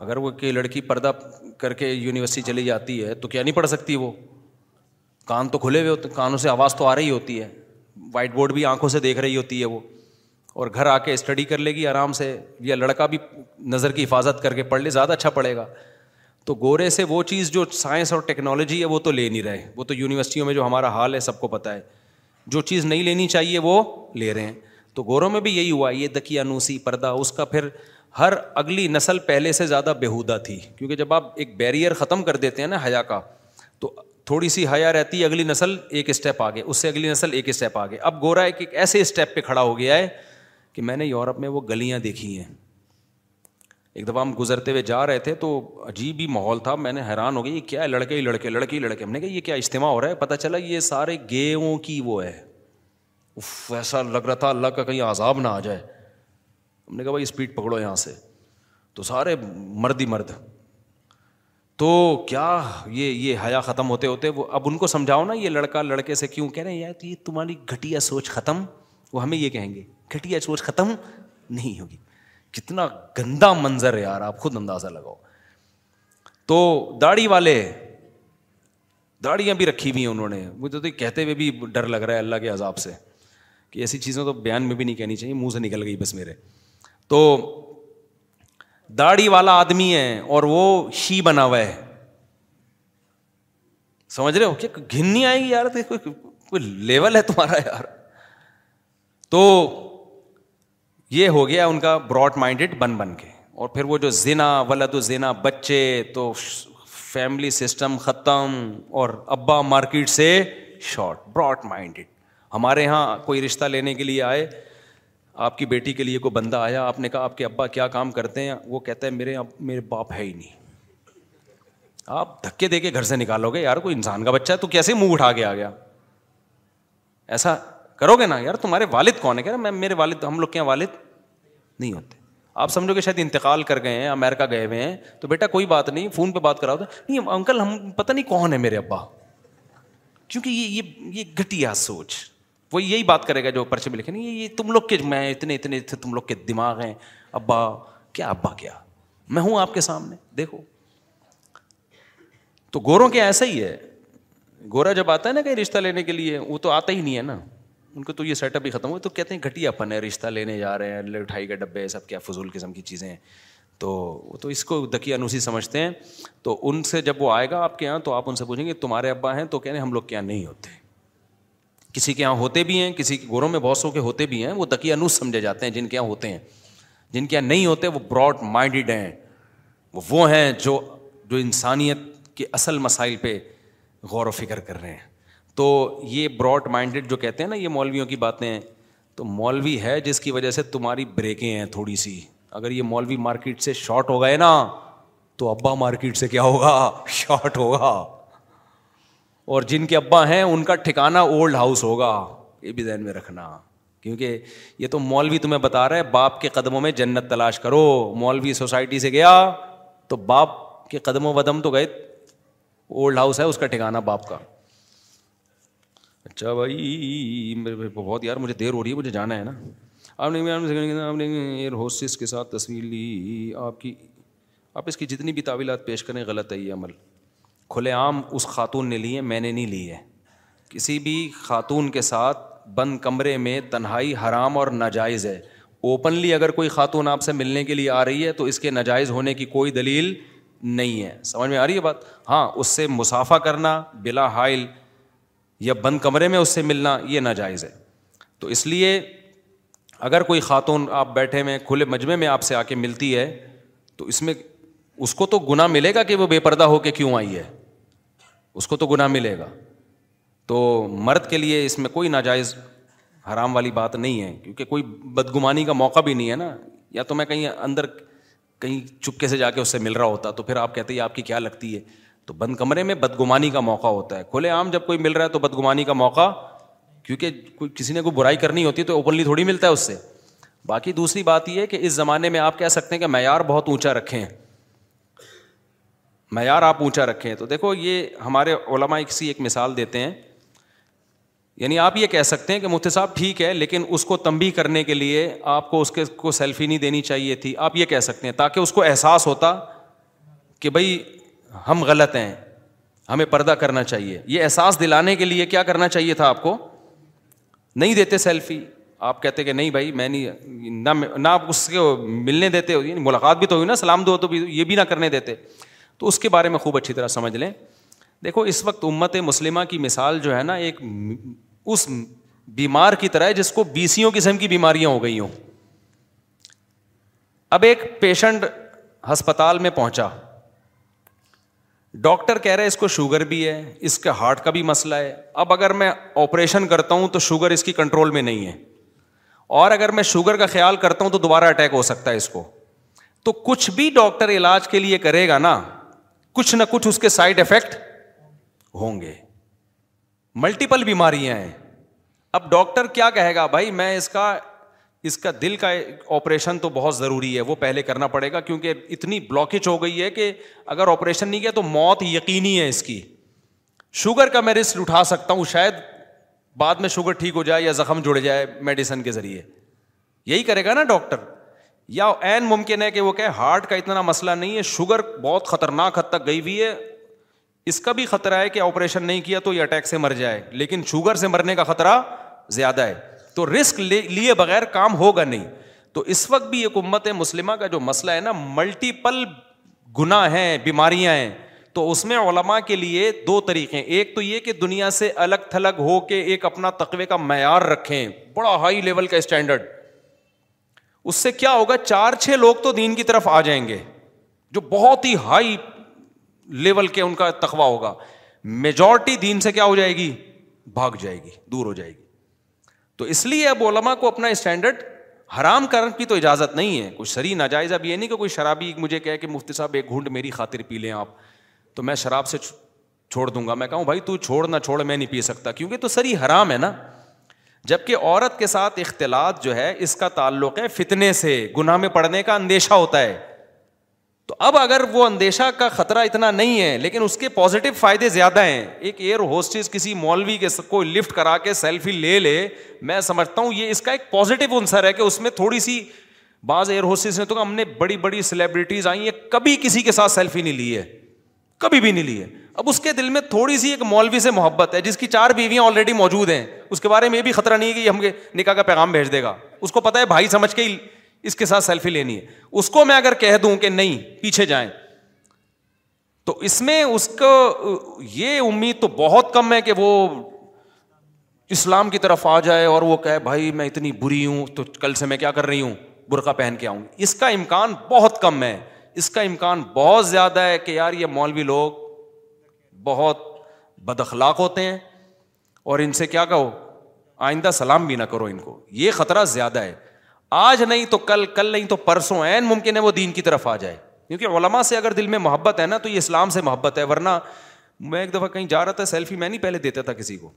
اگر وہ کہ لڑکی پردہ کر کے یونیورسٹی چلی جاتی ہے تو کیا نہیں پڑھ سکتی وہ کان تو کھلے ہوئے ہوتے کانوں سے آواز تو آ رہی ہوتی ہے وائٹ بورڈ بھی آنکھوں سے دیکھ رہی ہوتی ہے وہ اور گھر آ کے اسٹڈی کر لے گی آرام سے یا لڑکا بھی نظر کی حفاظت کر کے پڑھ لے زیادہ اچھا پڑھے گا تو گورے سے وہ چیز جو سائنس اور ٹیکنالوجی ہے وہ تو لے نہیں رہے وہ تو یونیورسٹیوں میں جو ہمارا حال ہے سب کو پتہ ہے جو چیز نہیں لینی چاہیے وہ لے رہے ہیں تو گوروں میں بھی یہی ہوا یہ دکیا نوسی پردہ اس کا پھر ہر اگلی نسل پہلے سے زیادہ بےحودہ تھی کیونکہ جب آپ ایک بیریئر ختم کر دیتے ہیں نا حیا کا تو تھوڑی سی حیا رہتی اگلی نسل ایک اسٹیپ آگے اس سے اگلی نسل ایک اسٹیپ آگے اب گورا ایک ایک ایسے اسٹیپ پہ کھڑا ہو گیا ہے کہ میں نے یورپ میں وہ گلیاں دیکھی ہیں ایک دفعہ ہم گزرتے ہوئے جا رہے تھے تو عجیب ہی ماحول تھا میں نے حیران ہو گئی کیا ہے لڑکے ہی لڑکے لڑکے ہی لڑکے ہم نے کہا یہ کیا اجتماع ہو رہا ہے پتہ چلا یہ سارے گیہوں کی وہ ہے اف ایسا لگ رہا تھا اللہ کا کہیں عذاب نہ آ جائے ہم نے کہا بھائی اسپیڈ پکڑو یہاں سے تو سارے مرد ہی مرد تو کیا یہ یہ حیا ختم ہوتے ہوتے وہ اب ان کو سمجھاؤ نا یہ لڑکا لڑکے سے کیوں کہہ رہے ہیں یار یہ تمہاری گھٹیا سوچ ختم وہ ہمیں یہ کہیں گے گھٹیا سوچ ختم نہیں ہوگی کتنا گندا منظر ہے یار آپ خود اندازہ لگاؤ تو داڑھی والے داڑیاں بھی رکھی ہوئی ہیں انہوں نے تو کہتے ہوئے بھی ڈر لگ رہا ہے اللہ کے عذاب سے کہ ایسی چیزوں تو بیان میں بھی نہیں کہنی چاہیے منہ سے نکل گئی بس میرے تو داڑھی والا آدمی ہے اور وہ شی بنا ہوا ہے سمجھ رہے ہو گن آئے گی یار کوئی کوئی لیول ہے تمہارا یار تو یہ ہو گیا ان کا براڈ مائنڈیڈ بن بن کے اور پھر وہ جو زینا ولاد و زینا بچے تو فیملی سسٹم ختم اور ابا مارکیٹ سے شارٹ براڈ مائنڈیڈ ہمارے یہاں کوئی رشتہ لینے کے لیے آئے آپ کی بیٹی کے لیے کوئی بندہ آیا آپ نے کہا آپ کے ابا کیا کام کرتے ہیں وہ کہتا ہے میرے میرے باپ ہے ہی نہیں آپ دھکے دے کے گھر سے نکالو گے یار کوئی انسان کا بچہ ہے تو کیسے منہ اٹھا کے آ گیا ایسا کرو گے نا یار تمہارے والد کون ہے کہہ رہے میں میرے والد ہم لوگ کے یہاں والد نہیں ہوتے آپ سمجھو کہ شاید انتقال کر گئے ہیں امیرکا گئے ہوئے ہیں تو بیٹا کوئی بات نہیں فون پہ بات کراؤ تو نہیں انکل ہم پتہ نہیں کون ہے میرے ابا کیونکہ یہ یہ یہ سوچ وہ یہی بات کرے گا جو پرچے میں لکھے نہیں یہ تم لوگ کے میں اتنے اتنے تم لوگ کے دماغ ہیں ابا کیا ابا کیا میں ہوں آپ کے سامنے دیکھو تو گوروں کے ایسا ہی ہے گورا جب آتا ہے نا کہیں رشتہ لینے کے لیے وہ تو آتا ہی نہیں ہے نا ان کو تو یہ سیٹ اپ ہی ختم ہوا تو کہتے ہیں گھٹیا پن ہے رشتہ لینے جا رہے ہیں لٹھائی کے ڈبے سب کیا فضول قسم کی چیزیں تو وہ تو اس کو دکی انوسی سمجھتے ہیں تو ان سے جب وہ آئے گا آپ کے یہاں تو آپ ان سے پوچھیں گے تمہارے ابا ہیں تو کہنے ہم لوگ کے یہاں نہیں ہوتے کسی کے یہاں ہوتے بھی ہیں کسی کے گوروں میں بہت سو کے ہوتے بھی ہیں وہ تقیا نوس سمجھے جاتے ہیں جن کے یہاں ہوتے ہیں جن کے یہاں نہیں ہوتے وہ براڈ مائنڈیڈ ہیں وہ ہیں جو جو انسانیت کے اصل مسائل پہ غور و فکر کر رہے ہیں تو یہ براڈ مائنڈیڈ جو کہتے ہیں نا یہ مولویوں کی باتیں تو مولوی ہے جس کی وجہ سے تمہاری بریکیں ہیں تھوڑی سی اگر یہ مولوی مارکیٹ سے شارٹ ہو گئے نا تو ابا مارکیٹ سے کیا ہوگا شارٹ ہوگا اور جن کے ابا ہیں ان کا ٹھکانا اولڈ ہاؤس ہوگا یہ بھی ذہن میں رکھنا کیونکہ یہ تو مولوی تمہیں بتا رہا ہے باپ کے قدموں میں جنت تلاش کرو مولوی سوسائٹی سے گیا تو باپ کے قدم و بدم تو گئے اولڈ ہاؤس ہے اس کا ٹھکانا باپ کا اچھا بھائی بہت یار مجھے دیر ہو رہی ہے مجھے جانا ہے نا آپ نے آپ نے ایئر ہوسٹس کے ساتھ تصویر لی آپ کی آپ اس کی جتنی بھی تعویلات پیش کریں غلط ہے یہ عمل کھلے عام اس خاتون نے لیے میں نے نہیں لی ہے کسی بھی خاتون کے ساتھ بند کمرے میں تنہائی حرام اور ناجائز ہے اوپنلی اگر کوئی خاتون آپ سے ملنے کے لیے آ رہی ہے تو اس کے ناجائز ہونے کی کوئی دلیل نہیں ہے سمجھ میں آ رہی ہے بات ہاں اس سے مسافہ کرنا بلا حائل یا بند کمرے میں اس سے ملنا یہ ناجائز ہے تو اس لیے اگر کوئی خاتون آپ بیٹھے میں کھلے مجمعے میں آپ سے آ کے ملتی ہے تو اس میں اس کو تو گناہ ملے گا کہ وہ بے پردہ ہو کے کیوں آئی ہے اس کو تو گناہ ملے گا تو مرد کے لیے اس میں کوئی ناجائز حرام والی بات نہیں ہے کیونکہ کوئی بدگمانی کا موقع بھی نہیں ہے نا یا تو میں کہیں اندر کہیں چپکے سے جا کے اس سے مل رہا ہوتا تو پھر آپ کہتے ہیں آپ کی کیا لگتی ہے تو بند کمرے میں بدگمانی کا موقع ہوتا ہے کھلے عام جب کوئی مل رہا ہے تو بدگمانی کا موقع کیونکہ کوئی کسی نے کوئی برائی کرنی ہوتی ہے تو اوپنلی تھوڑی ملتا ہے اس سے باقی دوسری بات یہ ہے کہ اس زمانے میں آپ کہہ سکتے ہیں کہ معیار بہت اونچا رکھے ہیں معیار آپ اونچا رکھیں تو دیکھو یہ ہمارے علماء ایک مثال دیتے ہیں یعنی آپ یہ کہہ سکتے ہیں کہ مفتی صاحب ٹھیک ہے لیکن اس کو تمبی کرنے کے لیے آپ کو اس کے کو سیلفی نہیں دینی چاہیے تھی آپ یہ کہہ سکتے ہیں تاکہ اس کو احساس ہوتا کہ بھائی ہم غلط ہیں ہمیں پردہ کرنا چاہیے یہ احساس دلانے کے لیے کیا کرنا چاہیے تھا آپ کو نہیں دیتے سیلفی آپ کہتے کہ نہیں بھائی میں نہیں نہ آپ اس کے ملنے دیتے یعنی ملاقات بھی تو ہوئی نا سلام دو تو بھی یہ بھی نہ کرنے دیتے تو اس کے بارے میں خوب اچھی طرح سمجھ لیں دیکھو اس وقت امت مسلمہ کی مثال جو ہے نا ایک اس بیمار کی طرح جس کو بیسیوں قسم کی بیماریاں ہو گئی ہوں اب ایک پیشنٹ ہسپتال میں پہنچا ڈاکٹر کہہ رہے اس کو شوگر بھی ہے اس کے ہارٹ کا بھی مسئلہ ہے اب اگر میں آپریشن کرتا ہوں تو شوگر اس کی کنٹرول میں نہیں ہے اور اگر میں شوگر کا خیال کرتا ہوں تو دوبارہ اٹیک ہو سکتا ہے اس کو تو کچھ بھی ڈاکٹر علاج کے لیے کرے گا نا کچھ نہ کچھ اس کے سائڈ افیکٹ ہوں گے ملٹیپل بیماریاں ہیں اب ڈاکٹر کیا کہے گا بھائی میں اس کا اس کا دل کا آپریشن تو بہت ضروری ہے وہ پہلے کرنا پڑے گا کیونکہ اتنی بلاکج ہو گئی ہے کہ اگر آپریشن نہیں کیا تو موت یقینی ہے اس کی شوگر کا میں رسک اٹھا سکتا ہوں شاید بعد میں شوگر ٹھیک ہو جائے یا زخم جڑ جائے میڈیسن کے ذریعے یہی کرے گا نا ڈاکٹر یا ممکن ہے کہ وہ کہ ہارٹ کا اتنا مسئلہ نہیں ہے شوگر بہت خطرناک حد تک گئی ہوئی ہے اس کا بھی خطرہ ہے کہ آپریشن نہیں کیا تو یہ اٹیک سے مر جائے لیکن شوگر سے مرنے کا خطرہ زیادہ ہے تو رسک لیے بغیر کام ہوگا نہیں تو اس وقت بھی ایک امت مسلمہ کا جو مسئلہ ہے نا ملٹیپل گنا ہے بیماریاں ہیں تو اس میں علماء کے لیے دو طریقے ایک تو یہ کہ دنیا سے الگ تھلگ ہو کے ایک اپنا تقوے کا معیار رکھیں بڑا ہائی لیول کا اسٹینڈرڈ اس سے کیا ہوگا چار چھ لوگ تو دین کی طرف آ جائیں گے جو بہت ہی ہائی لیول کے ان کا تخوہ ہوگا میجورٹی دین سے کیا ہو جائے گی بھاگ جائے گی دور ہو جائے گی تو اس لیے اب علما کو اپنا اسٹینڈرڈ حرام کرنے کی تو اجازت نہیں ہے کوئی سری ناجائز اب یہ نہیں کہ کوئی شرابی مجھے کہے کہ مفتی صاحب ایک گھونڈ میری خاطر پی لیں آپ تو میں شراب سے چھوڑ دوں گا میں کہوں بھائی تو چھوڑ نہ چھوڑ میں نہیں پی سکتا کیونکہ تو سری حرام ہے نا جبکہ عورت کے ساتھ اختلاط جو ہے اس کا تعلق ہے فتنے سے گناہ میں پڑنے کا اندیشہ ہوتا ہے تو اب اگر وہ اندیشہ کا خطرہ اتنا نہیں ہے لیکن اس کے پازیٹو فائدے زیادہ ہیں ایک ایئر ہوسٹس کسی مولوی کے کو لفٹ کرا کے سیلفی لے لے میں سمجھتا ہوں یہ اس کا ایک پازیٹیو انسر ہے کہ اس میں تھوڑی سی بعض ایئر ہوسٹس نے تو ہم نے بڑی بڑی سیلیبریٹیز آئی ہیں کبھی کسی کے ساتھ سیلفی نہیں لی ہے کبھی بھی نہیں لی ہے اب اس کے دل میں تھوڑی سی ایک مولوی سے محبت ہے جس کی چار بیویاں آلریڈی موجود ہیں اس کے بارے میں یہ بھی خطرہ نہیں ہے کہ ہم نکاح کا پیغام بھیج دے گا اس کو پتا ہے بھائی سمجھ کے ہی اس کے ساتھ سیلفی لینی ہے اس کو میں اگر کہہ دوں کہ نہیں پیچھے جائیں تو اس میں اس کو یہ امید تو بہت کم ہے کہ وہ اسلام کی طرف آ جائے اور وہ کہے بھائی میں اتنی بری ہوں تو کل سے میں کیا کر رہی ہوں برقع پہن کے آؤں اس کا امکان بہت کم ہے اس کا امکان بہت زیادہ ہے کہ یار یہ مولوی لوگ بہت بد اخلاق ہوتے ہیں اور ان سے کیا کہو آئندہ سلام بھی نہ کرو ان کو یہ خطرہ زیادہ ہے آج نہیں تو کل کل نہیں تو پرسوں این ممکن ہے وہ دین کی طرف آ جائے کیونکہ علما سے اگر دل میں محبت ہے نا تو یہ اسلام سے محبت ہے ورنہ میں ایک دفعہ کہیں جا رہا تھا سیلفی میں نہیں پہلے دیتا تھا کسی کو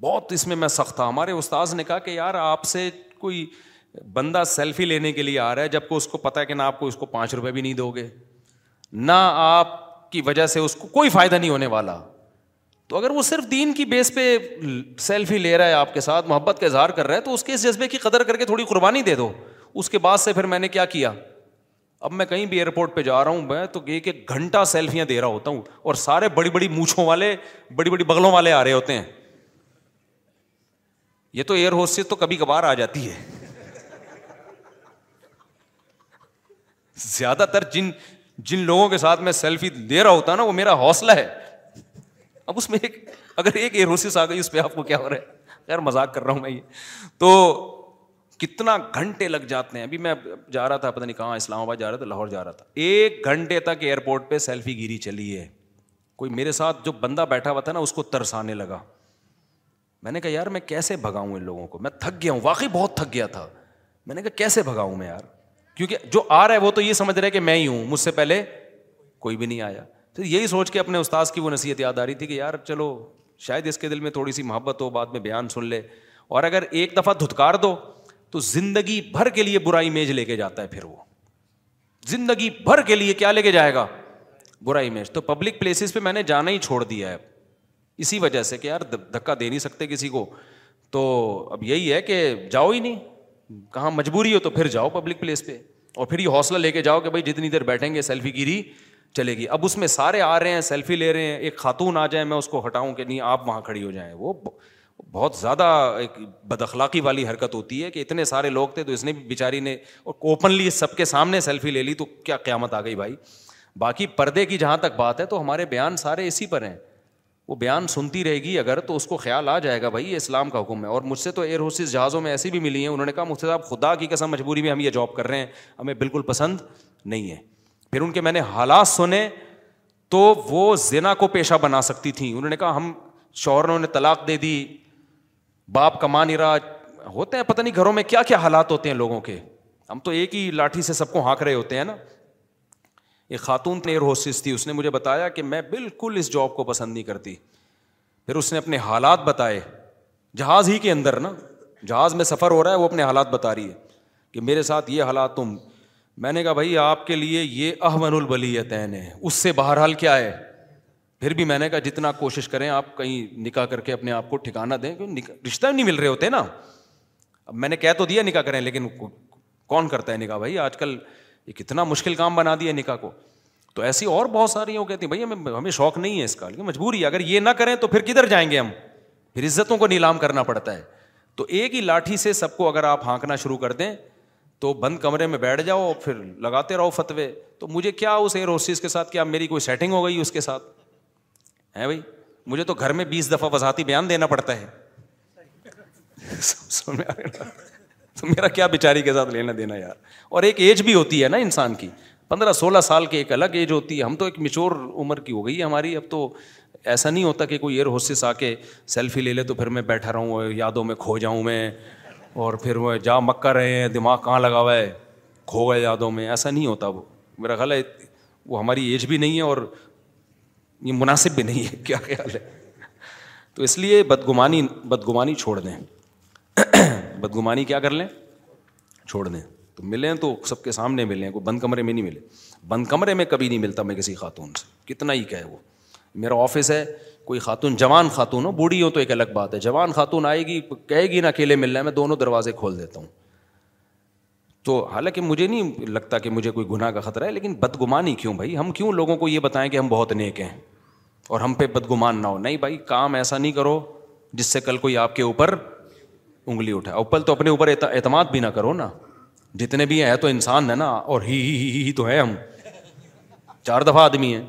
بہت اس میں میں سخت تھا ہمارے استاذ نے کہا کہ یار آپ سے کوئی بندہ سیلفی لینے کے لیے آ رہا ہے جب کو اس کو پتا ہے کہ نہ آپ کو اس کو پانچ روپے بھی نہیں دو گے نہ آپ کی وجہ سے اس کو کوئی فائدہ نہیں ہونے والا تو اگر وہ صرف دین کی بیس پہ سیلفی لے رہا ہے آپ کے ساتھ محبت کا اظہار کر رہا ہے تو اس کے اس جذبے کی قدر کر کے تھوڑی قربانی دے دو اس کے بعد سے پھر میں نے کیا کیا اب میں کہیں بھی ایئرپورٹ پہ جا رہا ہوں میں تو ایک ایک گھنٹہ سیلفیاں دے رہا ہوتا ہوں اور سارے بڑی بڑی مونچھوں والے بڑی بڑی بغلوں والے آ رہے ہوتے ہیں یہ تو ایئر ہوسٹس تو کبھی کبھار آ جاتی ہے زیادہ تر جن جن لوگوں کے ساتھ میں سیلفی دے رہا ہوتا نا وہ میرا حوصلہ ہے اب اس میں ایک اگر ایک ایروسس آ گئی اس پہ آپ کو کیا ہو رہا ہے خیر مذاق کر رہا ہوں میں یہ تو کتنا گھنٹے لگ جاتے ہیں ابھی میں جا رہا تھا پتا نہیں کہاں اسلام آباد جا رہا تھا لاہور جا رہا تھا ایک گھنٹے تک ایئرپورٹ پہ سیلفی گیری چلی ہے کوئی میرے ساتھ جو بندہ بیٹھا ہوا تھا نا اس کو ترسانے لگا میں نے کہا یار میں کیسے بھگاؤں ان لوگوں کو میں تھک گیا ہوں واقعی بہت تھک گیا تھا میں نے کہا کیسے بھگاؤں میں یار کیونکہ جو آ رہا ہے وہ تو یہ سمجھ رہے کہ میں ہی ہوں مجھ سے پہلے کوئی بھی نہیں آیا پھر یہی سوچ کے اپنے استاذ کی وہ نصیحت یاد آ رہی تھی کہ یار چلو شاید اس کے دل میں تھوڑی سی محبت ہو بعد میں بیان سن لے اور اگر ایک دفعہ دھتکار دو تو زندگی بھر کے لیے برا امیج لے کے جاتا ہے پھر وہ زندگی بھر کے لیے کیا لے کے جائے گا برا امیج تو پبلک پلیسز پہ میں نے جانا ہی چھوڑ دیا ہے اسی وجہ سے کہ یار دھکا دے نہیں سکتے کسی کو تو اب یہی ہے کہ جاؤ ہی نہیں کہاں مجبوری ہو تو پھر جاؤ پبلک پلیس پہ اور پھر یہ حوصلہ لے کے جاؤ کہ بھائی جتنی دیر بیٹھیں گے سیلفی گیری چلے گی اب اس میں سارے آ رہے ہیں سیلفی لے رہے ہیں ایک خاتون آ جائیں میں اس کو ہٹاؤں کہ نہیں آپ وہاں کھڑی ہو جائیں وہ بہت زیادہ ایک بد اخلاقی والی حرکت ہوتی ہے کہ اتنے سارے لوگ تھے تو اس نے بھی بیچاری نے اوپنلی سب کے سامنے سیلفی لے لی تو کیا قیامت آ گئی بھائی باقی پردے کی جہاں تک بات ہے تو ہمارے بیان سارے اسی پر ہیں وہ بیان سنتی رہے گی اگر تو اس کو خیال آ جائے گا بھائی یہ اسلام کا حکم ہے اور مجھ سے تو ایئر ہوسز جہازوں میں ایسی بھی ملی ہیں انہوں نے کہا صاحب خدا کی قسم مجبوری میں ہم یہ جاب کر رہے ہیں ہمیں بالکل پسند نہیں ہے پھر ان کے میں نے حالات سنے تو وہ زینا کو پیشہ بنا سکتی تھیں انہوں نے کہا ہم شوہروں نے طلاق دے دی باپ کما نہیں رہا ہوتے ہیں پتہ نہیں گھروں میں کیا کیا حالات ہوتے ہیں لوگوں کے ہم تو ایک ہی لاٹھی سے سب کو ہانک رہے ہوتے ہیں نا ایک خاتون ایئر ہوسٹس تھی اس نے مجھے بتایا کہ میں بالکل اس جاب کو پسند نہیں کرتی پھر اس نے اپنے حالات بتائے جہاز ہی کے اندر نا جہاز میں سفر ہو رہا ہے وہ اپنے حالات بتا رہی ہے کہ میرے ساتھ یہ حالات تم میں نے کہا بھائی آپ کے لیے یہ احمد البلی ہے اس سے بہرحال کیا ہے پھر بھی میں نے کہا جتنا کوشش کریں آپ کہیں نکاح کر کے اپنے آپ کو ٹھکانا دیں رشتہ نہیں مل رہے ہوتے نا اب میں نے کہہ تو دیا نکاح کریں لیکن کون کرتا ہے نکاح بھائی آج کل یہ کتنا مشکل کام بنا دیا نکاح کو تو ایسی اور بہت ساری وہ کہتی ہیں بھائی ہمیں ہمیں شوق نہیں ہے اس کا لیکن مجبوری ہے اگر یہ نہ کریں تو پھر کدھر جائیں گے ہم پھر عزتوں کو نیلام کرنا پڑتا ہے تو ایک ہی لاٹھی سے سب کو اگر آپ ہانکنا شروع کر دیں تو بند کمرے میں بیٹھ جاؤ پھر لگاتے رہو فتوے تو مجھے کیا اس ایئر ہوسٹس کے ساتھ کیا میری کوئی سیٹنگ ہو گئی اس کے ساتھ ہے بھائی مجھے تو گھر میں بیس دفعہ وضاحتی بیان دینا پڑتا ہے تو میرا کیا بیچاری کے ساتھ لینا دینا یار اور ایک ایج بھی ہوتی ہے نا انسان کی پندرہ سولہ سال کی ایک الگ ایج ہوتی ہے ہم تو ایک مچور عمر کی ہو گئی ہے ہماری اب تو ایسا نہیں ہوتا کہ کوئی ایئر ہوسٹس آ کے سیلفی لے لے تو پھر میں بیٹھا رہوں یادوں میں کھو جاؤں میں اور پھر وہ جا مکہ رہے ہیں دماغ کہاں لگا ہوا ہے کھو گئے یادوں میں ایسا نہیں ہوتا وہ میرا خیال ہے وہ ہماری ایج بھی نہیں ہے اور یہ مناسب بھی نہیں ہے کیا خیال ہے تو اس لیے بدگمانی بدگمانی چھوڑ دیں بدگمانی کیا کر لیں چھوڑ دیں تو ملیں تو سب کے سامنے ملیں کوئی بند کمرے میں نہیں ملے بند کمرے میں کبھی نہیں ملتا میں کسی خاتون سے کتنا ہی کہے وہ میرا آفس ہے کوئی خاتون جوان خاتون ہو بوڑھی ہو تو ایک الگ بات ہے جوان خاتون آئے گی کہے گی نا اکیلے ملنا ہے میں دونوں دروازے کھول دیتا ہوں تو حالانکہ مجھے نہیں لگتا کہ مجھے کوئی گناہ کا خطرہ ہے لیکن بدگمانی کیوں بھائی ہم کیوں لوگوں کو یہ بتائیں کہ ہم بہت نیک ہیں اور ہم پہ بدگمان نہ ہو نہیں بھائی کام ایسا نہیں کرو جس سے کل کوئی آپ کے اوپر انگلی اٹھا اوپل تو اپنے اوپر اعتماد بھی نہ کرو نا جتنے بھی ہیں تو انسان ہے نا اور ہی ہی ہی ہی تو ہے ہم چار دفعہ آدمی ہیں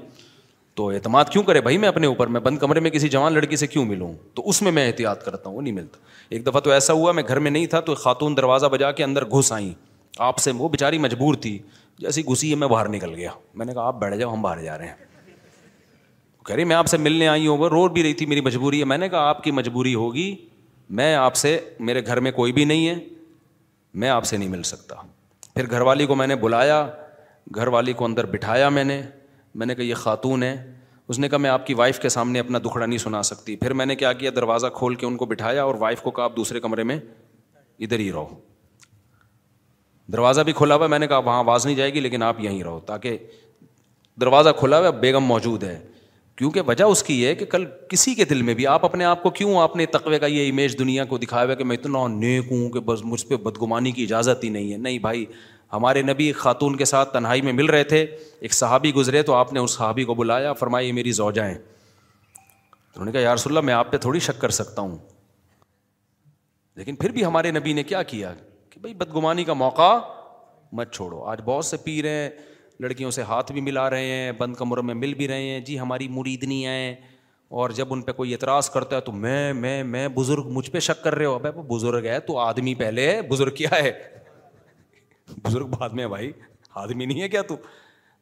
تو اعتماد کیوں کرے بھائی میں اپنے اوپر میں بند کمرے میں کسی جوان لڑکی سے کیوں ملوں تو اس میں میں احتیاط کرتا ہوں وہ نہیں ملتا ایک دفعہ تو ایسا ہوا میں گھر میں نہیں تھا تو خاتون دروازہ بجا کے اندر گھس آئیں آپ سے وہ بیچاری مجبور تھی جیسی گھسی ہے میں باہر نکل گیا میں نے کہا آپ بیٹھ جاؤ ہم باہر جا رہے ہیں کہہ رہی میں آپ سے ملنے آئی ہوں وہ رو بھی رہی تھی میری مجبوری ہے میں نے کہا آپ کی مجبوری ہوگی میں آپ سے میرے گھر میں کوئی بھی نہیں ہے میں آپ سے نہیں مل سکتا پھر گھر والی کو میں نے بلایا گھر والی کو اندر بٹھایا میں نے میں نے کہا یہ خاتون ہے اس نے کہا میں آپ کی وائف کے سامنے اپنا دکھڑا نہیں سنا سکتی پھر میں نے کیا کیا دروازہ کھول کے ان کو بٹھایا اور وائف کو کہا آپ دوسرے کمرے میں ادھر ہی رہو دروازہ بھی کھلا ہوا میں نے کہا وہاں آواز نہیں جائے گی لیکن آپ یہیں رہو تاکہ دروازہ کھلا ہوا بیگم موجود ہے کیونکہ وجہ اس کی یہ ہے کہ کل کسی کے دل میں بھی آپ اپنے آپ کو کیوں آپ نے تقوی کا یہ امیج دنیا کو دکھایا ہوا کہ میں اتنا نیک ہوں کہ بس مجھ پہ بدگمانی کی اجازت ہی نہیں ہے نہیں بھائی ہمارے نبی خاتون کے ساتھ تنہائی میں مل رہے تھے ایک صحابی گزرے تو آپ نے اس صحابی کو بلایا فرمائی میری زوجائیں تو انہوں نے کہا یارس اللہ میں آپ پہ تھوڑی شک کر سکتا ہوں لیکن پھر بھی ہمارے نبی نے کیا کیا کہ بھائی بدگمانی کا موقع مت چھوڑو آج بہت سے پیر ہیں لڑکیوں سے ہاتھ بھی ملا رہے ہیں بند کمروں میں مل بھی رہے ہیں جی ہماری مریدنی آئیں اور جب ان پہ کوئی اعتراض کرتا ہے تو میں میں میں بزرگ مجھ پہ شک کر رہے ہو بزرگ ہے تو آدمی پہلے ہے بزرگ کیا ہے بزرگ بعد میں بھائی آدمی نہیں ہے کیا تو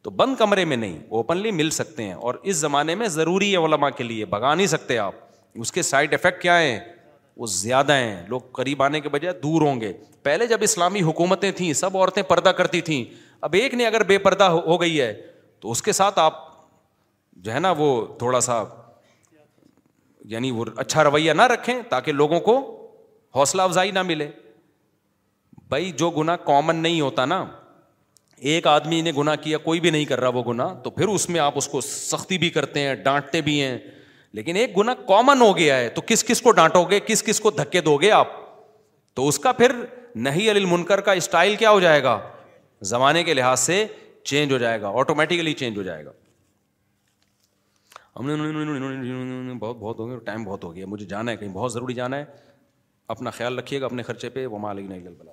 تو بند کمرے میں نہیں اوپنلی مل سکتے ہیں اور اس زمانے میں ضروری ہے علماء کے لیے بگا نہیں سکتے آپ اس کے سائڈ افیکٹ کیا ہیں وہ زیادہ ہیں لوگ قریب آنے کے بجائے دور ہوں گے پہلے جب اسلامی حکومتیں تھیں سب عورتیں پردہ کرتی تھیں اب ایک نے اگر بے پردہ ہو گئی ہے تو اس کے ساتھ آپ جو ہے نا وہ تھوڑا سا یعنی وہ اچھا رویہ نہ رکھیں تاکہ لوگوں کو حوصلہ افزائی نہ ملے بھائی جو گنا کامن نہیں ہوتا نا ایک آدمی نے گنا کیا کوئی بھی نہیں کر رہا وہ گنا تو پھر اس میں آپ اس کو سختی بھی کرتے ہیں ڈانٹتے بھی ہیں لیکن ایک گنا کامن ہو گیا ہے تو کس کس کو ڈانٹو گے کس کس کو دھکے دو گے آپ تو اس کا پھر نہیں المنکر کا اسٹائل کیا ہو جائے گا زمانے کے لحاظ سے چینج ہو جائے گا آٹومیٹیکلی چینج ہو جائے گا ہم نے بہت بہت ہو گیا ٹائم بہت ہو گیا مجھے جانا ہے کہیں بہت ضروری جانا ہے اپنا خیال رکھیے گا اپنے خرچے پہ وہ مالک نہیں گل بلا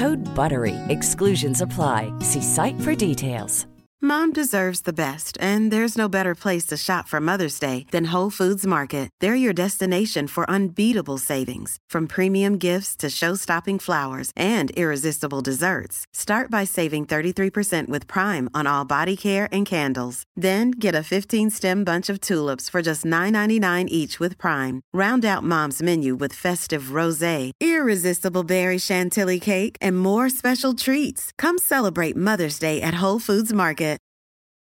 Code BUTTERY. Exclusions apply. See site for details. Mom deserves the best, and there's no better place to shop for Mother's Day than Whole Foods Market. They're your destination for unbeatable savings, from premium gifts to show-stopping flowers and irresistible desserts. Start by saving 33% with Prime on all body care and candles. Then get a 15-stem bunch of tulips for just $9.99 each with Prime. Round out Mom's menu with festive rosé, irresistible berry chantilly cake, and more special treats. Come celebrate Mother's Day at Whole Foods Market.